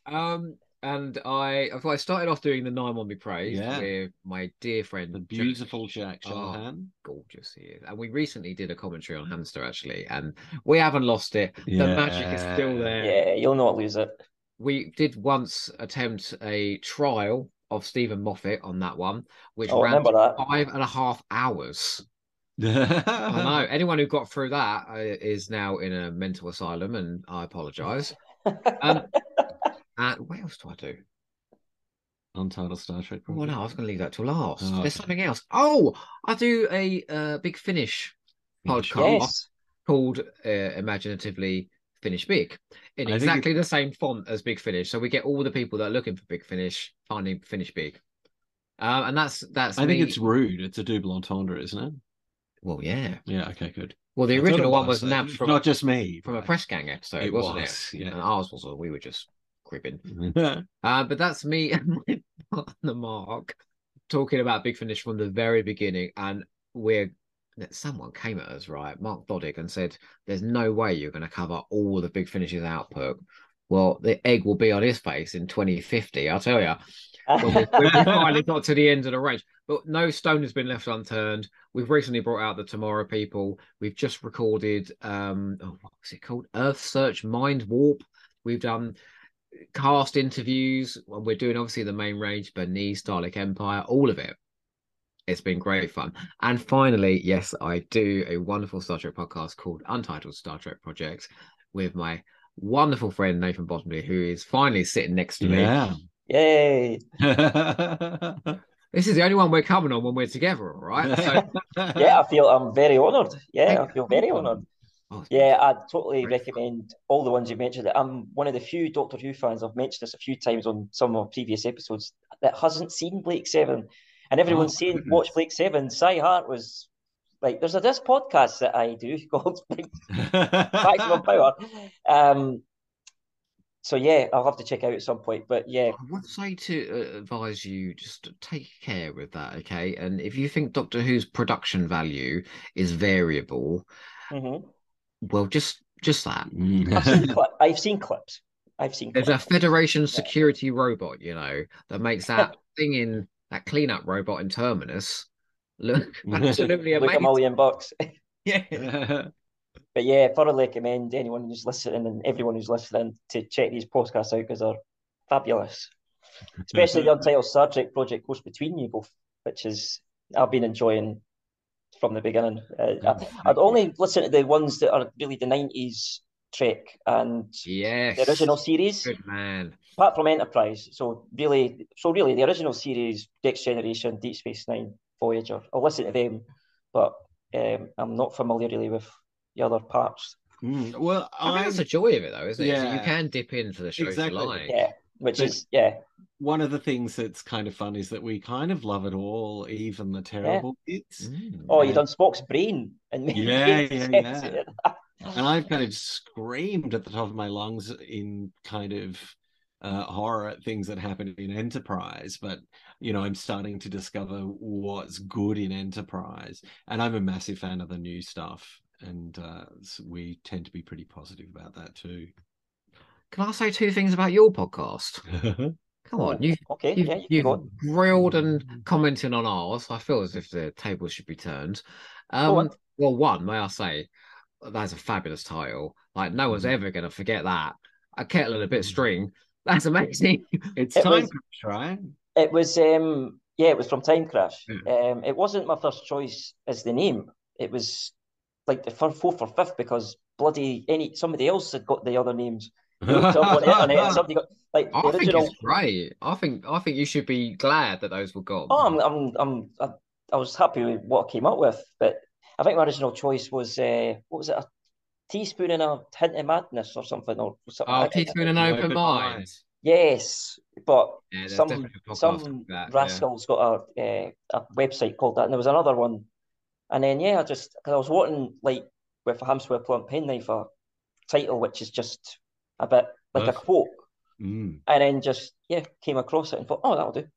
Um, and I, I started off doing the Nine One Be Praised Yeah. with my dear friend, the beautiful Jack Oh. Shanahan. gorgeous he is. And we recently did a commentary on Hamster actually, and we haven't lost it. The magic is still there. yeah, you'll not lose it. We did once attempt a trial of Steven Moffat on that one, which Oh, ran five and a half hours. I know anyone who got through that uh, now in a mental asylum, and I apologise. Um, and what else do I do? Untitled Star Trek. Oh project. no, I was going to leave that till last. Oh, There's okay. something else. Oh, I do a uh, big finish podcast Yes. called uh, Imaginatively Finish Big in I exactly the same font as Big Finish. So we get all the people that are looking for Big Finish finding Finish Big. Um, and that's that's I think it's rude. It's a double entendre, isn't it? well, yeah. Yeah. Okay. Good. Well, the original one was uh, nabbed from not just me, from a press gang episode, It wasn't was, it? yeah. And ours was. We were just cribbing. Uh, but that's me and my partner Mark talking about Big Finish from the very beginning, and we're that someone came at us right, Mark Doddick, and said, "There's no way you're going to cover all the Big finishes output." Well, the egg will be on his face in 2050, I'll tell you. When we, when we finally got to the end of the range, but no stone has been left unturned. We've recently brought out the Tomorrow People. We've just recorded, um, oh, what was it called? Earth Search Mind Warp. We've done cast interviews. We're doing obviously the main range, Bernice, Dalek Empire, all of it. It's been great fun. And finally, yes, I do a wonderful Star Trek podcast called Untitled Star Trek Project with my wonderful friend Nathan Bottomley, who is finally sitting next to me. yeah. Yay. This is the only one we're coming on when we're together, all right? So, Yeah, I feel I'm very honoured. Yeah, I feel very Thank you. honoured. Oh, Yeah, I totally Great. recommend all the ones you mentioned. I'm one of the few Doctor Who fans, I've mentioned this a few times on some of my previous episodes, that hasn't seen Blake Seven. And everyone's Oh, saying, goodness. watch Blake Seven. Cy Hart was like, there's a this podcast that I do called Maximum Power. Um, so yeah, I'll have to check out at some point. But yeah, I would say to uh, advise you just take care with that, okay? And if you think Doctor Who's production value is variable, mhm. well, just just that. I've, seen cli- I've seen clips. I've seen There's a. Federation security robot, you know, that makes that thing in that cleanup robot in Terminus look absolutely Look a amazing. million bucks. Yeah. But yeah, thoroughly recommend anyone who's listening and everyone who's listening to check these podcasts out because they're fabulous. Especially the Untitled Star Trek project goes between you both, which is I've been enjoying from the beginning. Uh, I, I'd only listen to the ones that are really the nineties Trek and Yes. the original series, Good man. apart from Enterprise. So really, so really, the original series, Next Generation, Deep Space Nine, Voyager. I'll listen to them, but um, I'm not familiar really with the other parts. Mm, Well, I mean, I that's the joy of it, though, isn't it? So you can dip into the shows Exactly. you like. Yeah, which But- is yeah, one of the things that's kind of fun is that we kind of love it all, even the terrible bits. Mm. Oh, you Yeah. done Spock's brain and Yeah, yeah, yeah. of it. And I've kind of screamed at the top of my lungs in kind of uh, horror at things that happen in Enterprise, but you know, I'm starting to discover what's good in Enterprise, and I'm a massive fan of the new stuff, and uh, s- we tend to be pretty positive about that too. Can I say two things about your podcast? Come on, you Okay, You've, yeah, you can you've grilled and commented on ours. I feel as if the tables should be turned. Um, well, one, may I say, that's a fabulous title. Like, no one's Mhm. ever going to forget that. A kettle and a bit of string. That's amazing. it's It time, was- Crash, right? It was um yeah, it was from Time Crash. Yeah. Um, it wasn't my first choice as the name. It was like the fir- fourth or fifth because bloody any somebody else had got the other names. They looked up on the internet somebody got like the I think original. it's great. I think I think you should be glad that those were gone. Oh, I'm, I'm, I'm, I, I was happy with what I came up with, but I think my original choice was uh, what was it? A teaspoon and a hint of madness or something or something. Oh, like that. teaspoon and Open open mind. mind. Yes, but Yeah, some definitely some like that, yeah. rascal's got a uh, a website called that, and there was another one, and then yeah, I just because I was wanting like with a hamster with a blunt penknife a title which is just a bit like a quote, Mm. and then just yeah came across it and thought, oh, that'll do.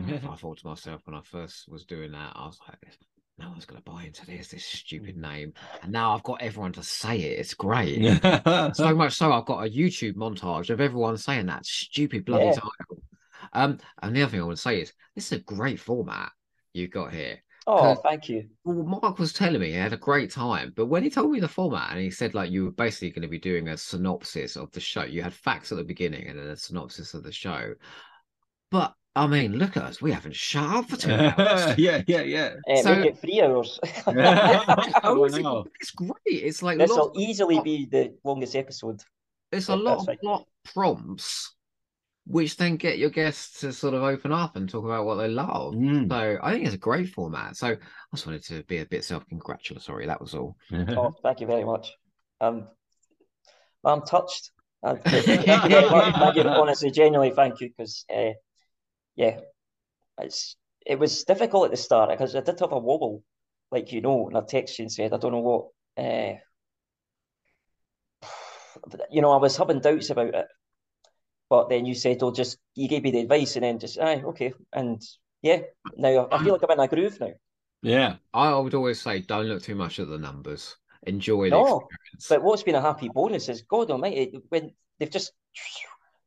I thought to myself when I first was doing that, I was like, no one's going to buy into this, this stupid name. And now I've got everyone to say it. It's great. so much so, I've got a YouTube montage of everyone saying that stupid bloody Yeah. title. Um, and the other thing I want to say is, this is a great format you've got here. Oh, thank you. Well, Mark was telling me he had a great time, but when he told me the format and he said like you were basically going to be doing a synopsis of the show, you had facts at the beginning and then a synopsis of the show. But I mean, look at us, we haven't shut up for two hours. yeah, yeah, yeah. Uh, So- make it three hours. Oh, it's, it's great. It's like this will easily be the longest episode. it's a yeah, lot of right. plot prompts, which then get your guests to sort of open up and talk about what they love. Mm. So I think it's a great format. So I just wanted to be a bit self-congratulatory. That was all. Oh, thank you very much. Um, I'm touched. Thank you very much. Thank you, honestly, genuinely, thank you, because uh, yeah, it's it was difficult at the start because I did have a wobble, like you know, and I texted you and said I don't know what. Uh, you know, I was having doubts about it, but then you said, "Oh, just you gave me the advice," and then just, "Aye, okay," and yeah, now I feel like I'm in a groove now. yeah. I would always say, don't look too much at the numbers. Enjoy the No, experience. But what's been a happy bonus is God Almighty when they've just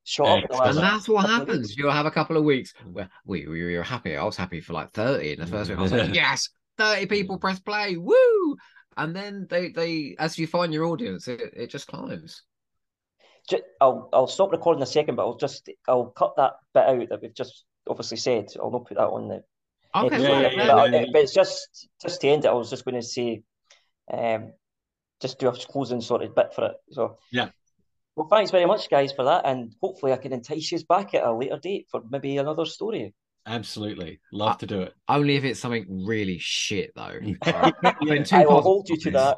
shot up And that's what happens. You'll have a couple of weeks where we, we were happy. I was happy for like 30 in the first week. I was like, yes, 30 people press play. Woo! And then they, they as you find your audience, it, it just climbs. Ju- I'll I'll stop recording a second, but I'll just I'll cut that bit out that we've just obviously said. I'll not put that on the Okay, episode. Yeah, well, but, yeah, then- I- no, no. but it's just just to end it. I was just going to say, um, just do a closing sort of bit for it. So Yeah. Well, thanks very much, guys, for that, and hopefully I can entice you back at a later date for maybe another story. Absolutely. Love uh, to do it. only if it's something really shit, though. Alright. I will parts of hold you to that.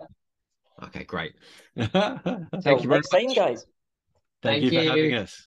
Okay, great. Thank Thank Till you very next time, much. guys. Thank you Thank for having us.